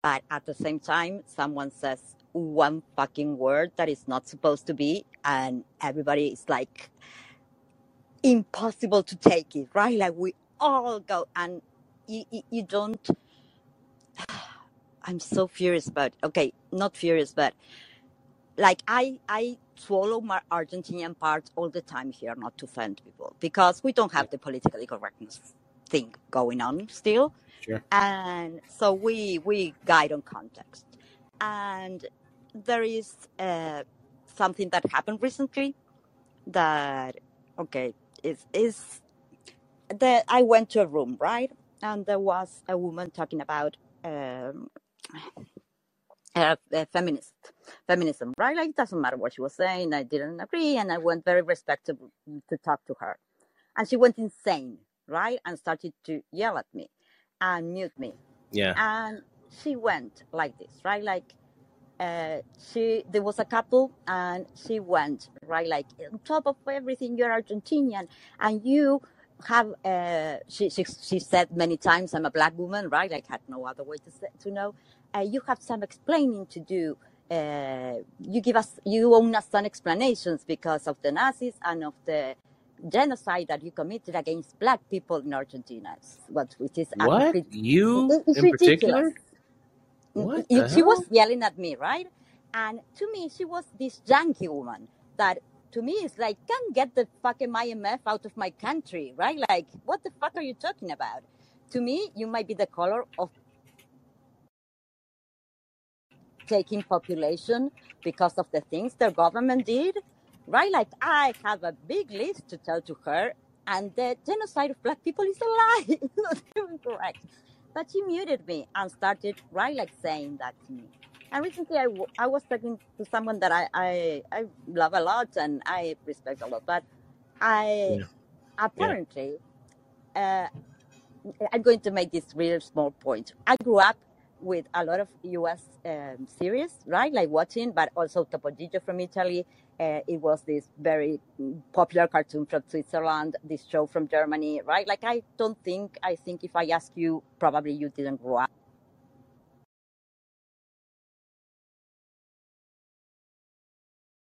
but at the same time someone says one fucking word that is not supposed to be and everybody is like impossible to take it, right? Like we all go and you, you, you don't. I'm so furious about. Okay, not furious, but like I I swallow my Argentinian part all the time here, not to offend people, because we don't have the politically correctness thing going on still, Sure. and so we we guide on context, and there is uh, something that happened recently that okay is is that I went to a room, right? And there was a woman talking about um, uh, uh, feminist feminism, right? Like it doesn't matter what she was saying. I didn't agree, and I went very respectful to talk to her, and she went insane, right? And started to yell at me and mute me, Yeah. and she went like this, right? Like uh, she there was a couple and she went right like on top of everything you're argentinian and you have uh, she, she she said many times i'm a black woman right like had no other way to say, to know uh, you have some explaining to do uh, you give us you owe us some explanations because of the nazis and of the genocide that you committed against black people in argentina what which is What? You it- it's in ridiculous particular? Mm, What you- the she was yelling at me, right? And to me, she was this Yankee woman that to me is like, can't get the fucking IMF out of my country, right? Like, what the fuck are you talking about? To me, you might be the color of taking population because of the things their government did, right? Like, I have a big list to tell to her, and the genocide of black people is a lie. It's not even correct. But she muted me and started, right, like saying that to me. And recently, I, w- I was talking to someone that I, I, I love a lot and I respect a lot, but I Yeah. Yeah. apparently, uh, I'm going to make this real small point. I grew up with a lot of US um, series, right? Like watching, but also Topo Gigio from Italy. Uh, it was this very popular cartoon from Switzerland, this show from Germany, right? Like, I don't think, I think if I ask you, probably you didn't grow up.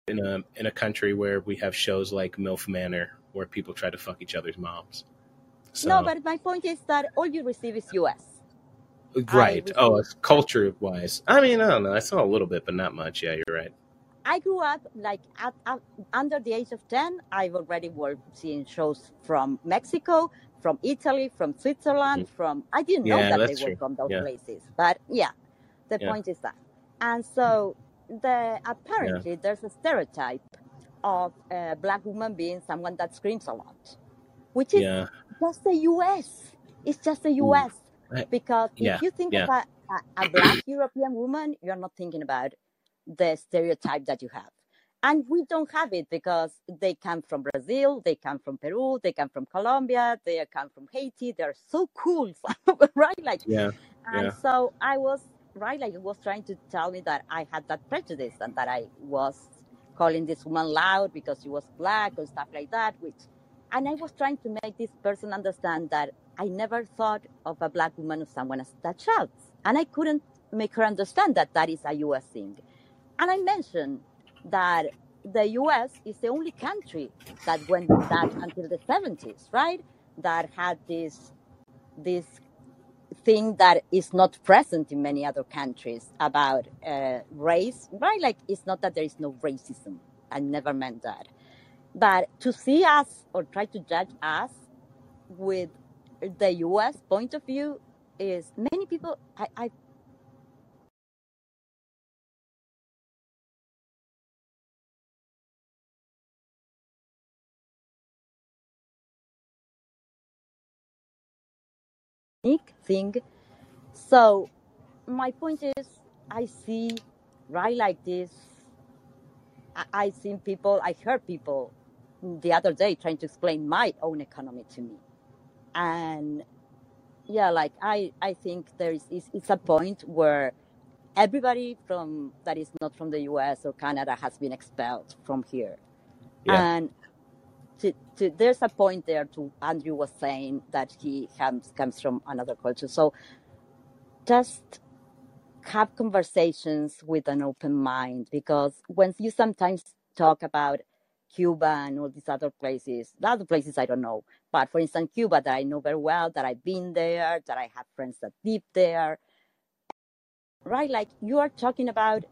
In a in a country where we have shows like MILF Manor where people try to fuck each other's moms. No, but my point is that all you receive is US. Right. Oh, culture wise. I mean, I don't know. I saw a little bit, but not much. Yeah, you're right. I grew up like at, at, under the age of 10, I've already worked seeing shows from Mexico, from Italy, from Switzerland, Mm. from, I didn't know that they were from those Yeah. places. But yeah, the Yeah. point is that. And so the Yeah. apparently there's a stereotype of a black woman being someone that screams a lot, which is Yeah. just the US. It's just the US. I- Because Yeah. if you think Yeah. of a, a, a black European woman, you're not thinking about the stereotype that you have. And we don't have it because they come from Brazil, they come from Peru, they come from Colombia, they come from Haiti. They're so cool, right? Like, Yeah. and Yeah. so I was right, like it was trying to tell me that I had that prejudice and that I was calling this woman loud because she was black and stuff like that. Which, and I was trying to make this person understand that I never thought of a black woman as someone as that shouts, and I couldn't make her understand that that is a U.S. thing. And I mentioned that the US is the only country that went through that until the 70s, right? That had this this thing that is not present in many other countries about uh, race, right? Like it's not that there is no racism. I never meant that. But to see us or try to judge us with the US point of view is many people I, I unique thing. So my point is I see right like this I, I seen people I heard people the other day trying to explain my own economy to me. And yeah, like I, I think there is it's, it's a point where everybody from that is not from the US or Canada has been expelled from here. Yeah. And to, to, there's a point there to Andrew was saying that he comes comes from another culture. So just have conversations with an open mind because when you sometimes talk about Cuba and all these other places, the other places I don't know, but for instance, Cuba that I know very well, that I've been there, that I have friends that live there, right? Like you are talking about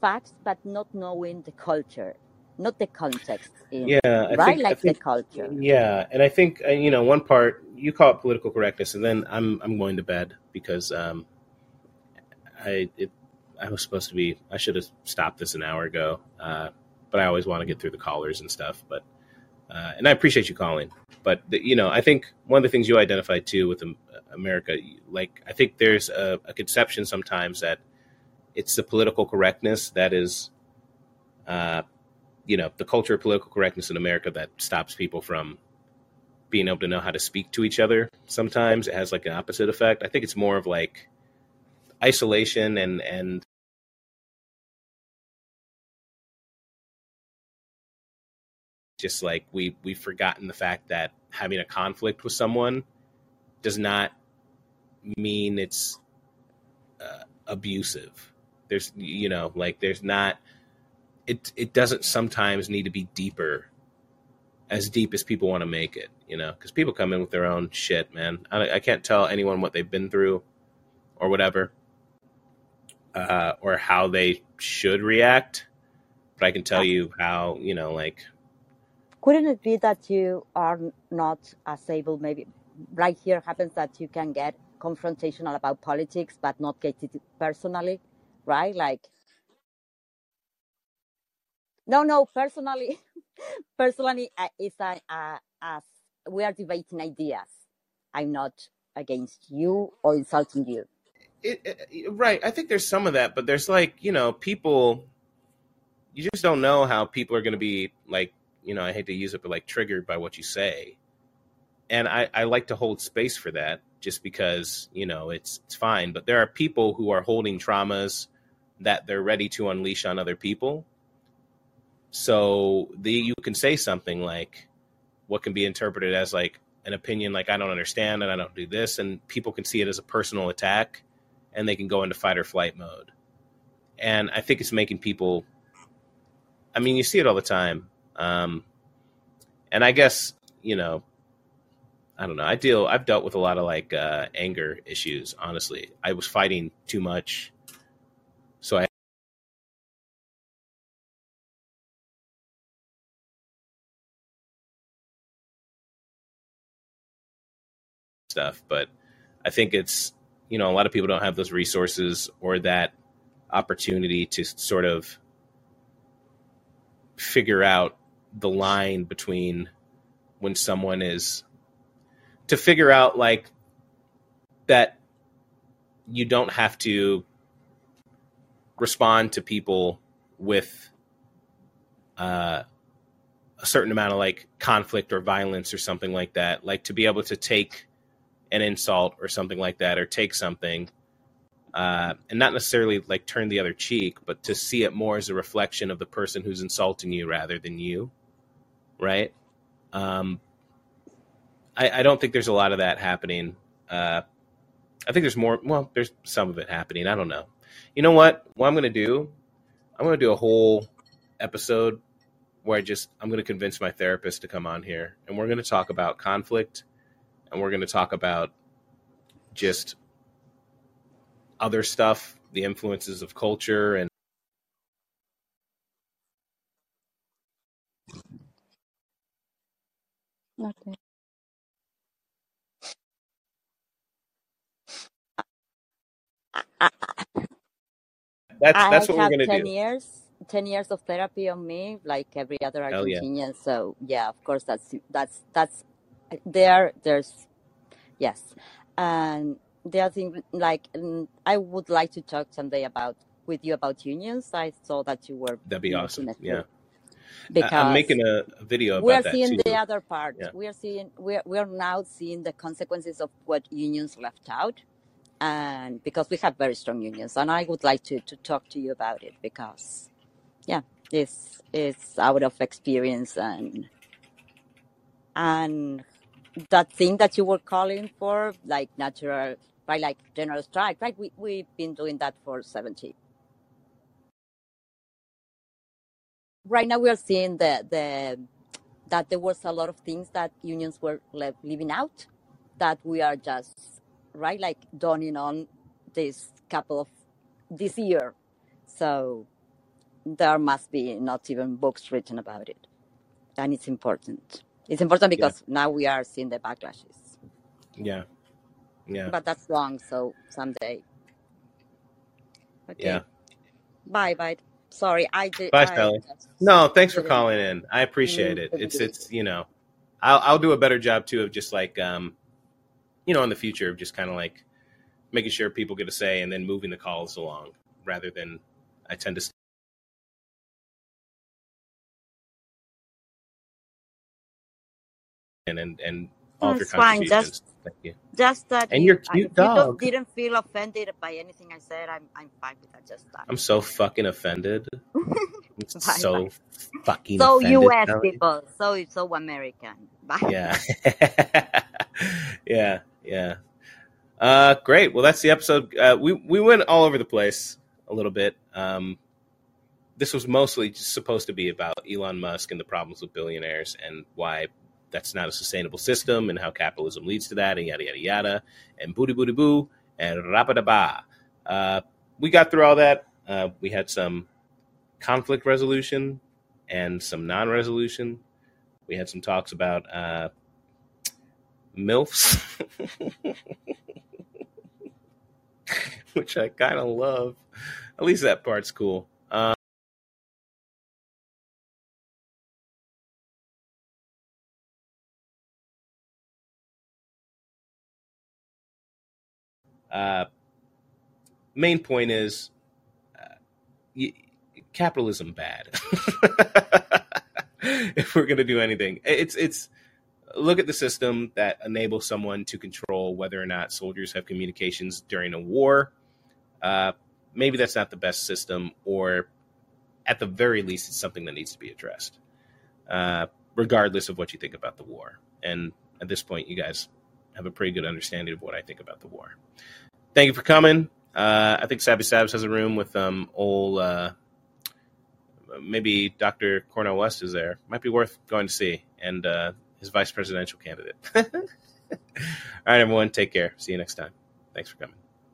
facts, but not knowing the culture, not the context in, Yeah, I right? think Like the culture. yeah, and I think uh, you know one part you call it political correctness, and then I'm I'm going to bed because um I it I was supposed to be I should have stopped this an hour ago, uh, but I always want to get through the callers and stuff, but uh, and I appreciate you calling, but the, you know I think one of the things you identified too with America, like I think there's a, a conception sometimes that it's the political correctness that is. Uh, you know the culture of political correctness in America that stops people from being able to know how to speak to each other. Sometimes it has like an opposite effect. I think it's more of like isolation and and just like we we've forgotten the fact that having a conflict with someone does not mean it's uh, abusive. There's you know like there's not it it doesn't sometimes need to be deeper as deep as people want to make it, you know, because people come in with their own shit, man. I, I can't tell anyone what they've been through or whatever, uh, or how they should react, but I can tell you how, you know, like, Couldn't it be that you are not as able, maybe right here happens that you can get confrontational about politics, but not get it personally, right? Like, no, no, personally, personally, uh, it's a, uh, as we are debating ideas. I'm not against you or insulting you. it, it, right. I think there's some of that, but there's like, you know, people, you just don't know how people are going to be like, you know, I hate to use it, but like triggered by what you say. And I, I like to hold space for that just because, you know, it's, it's fine. But there are people who are holding traumas that they're ready to unleash on other people. So the, you can say something like what can be interpreted as like an opinion, like I don't understand and I don't do this. And people can see it as a personal attack and they can go into fight or flight mode. And I think it's making people, I mean, you see it all the time. Um, and I guess, you know, I don't know. I deal, I've dealt with a lot of like uh, anger issues, honestly. I was fighting too much. Stuff, but I think it's, you know, a lot of people don't have those resources or that opportunity to sort of figure out the line between when someone is to figure out like that you don't have to respond to people with uh, a certain amount of like conflict or violence or something like that. Like to be able to take an insult or something like that or take something uh, and not necessarily like turn the other cheek but to see it more as a reflection of the person who's insulting you rather than you right? Um, I, I don't think there's a lot of that happening uh, i think there's more well there's some of it happening i don't know. You know what? What i'm going to do i'm going to do a whole episode where I just I'm going to convince my therapist to come on here, and we're going to talk about conflict, and we're going to talk about just other stuff, the influences of culture, and Okay. I, that's I that's what we're have to 10 do. years, 10 years of therapy on me, like every other Hell yeah. Argentinian. So yeah, of course, that's, that's, that's there, there's, yes. And the other thing, like, mm, I would like to talk someday about, with you about unions. I saw that you were That'd be awesome. Yeah, I, I'm making a, video we about are that seeing the other part. Yeah, We are seeing, we are, we are now seeing the consequences of what unions left out. And because we have very strong unions, and I would like to, to talk to you about it because, yeah, it's it's out of experience and and that thing that you were calling for, like natural, right, like general strike, right? We we've been doing that for seventy. Right now, we are seeing the the that there was a lot of things that unions were le- leaving out that we are just right like dawning on this couple of this year so there must be not even books written about it and it's important it's important yeah, because now we are seeing the backlashes yeah, yeah, but that's wrong so someday yeah. bye bye sorry i did Bye, Sally. No, thanks for calling in. I appreciate mm, it. It's it's you know, I'll I'll do a better job too of just like um, you know, in the future of just kind of like making sure people get a say and then moving the calls along rather than I tend to and and all of your fine just. Thank you. Just that And you, your cute if you don't didn't feel offended by anything I said, I'm I'm fine with that. Just that. I'm so fucking offended. Bye so bye. fucking So offended, U.S. People, so so American. Bye. Yeah. yeah, yeah. Uh, great. Well, that's the episode. Uh, we we went all over the place a little bit. Um, this was mostly just supposed to be about Elon Musk and the problems with billionaires and why that's not a sustainable system and how capitalism leads to that and yada yada yada and booty booty boo and rapadaba. Uh, we got through all that. Uh, we had some conflict resolution and some non-resolution. We had some talks about uh, milfs, which I kind of love. At least that part's cool. Uh, main point is uh, y- capitalism bad. if we're gonna do anything, it's it's look at the system that enables someone to control whether or not soldiers have communications during a war. Uh, maybe that's not the best system, or at the very least, it's something that needs to be addressed, uh, regardless of what you think about the war. And at this point, you guys have a pretty good understanding of what I think about the war. Thank you for coming. Uh, I think Sabby Sabs has a room with um, old, uh, maybe Dr. Cornel West is there. Might be worth going to see, and uh, his vice presidential candidate. All right, everyone, take care. See you next time. Thanks for coming.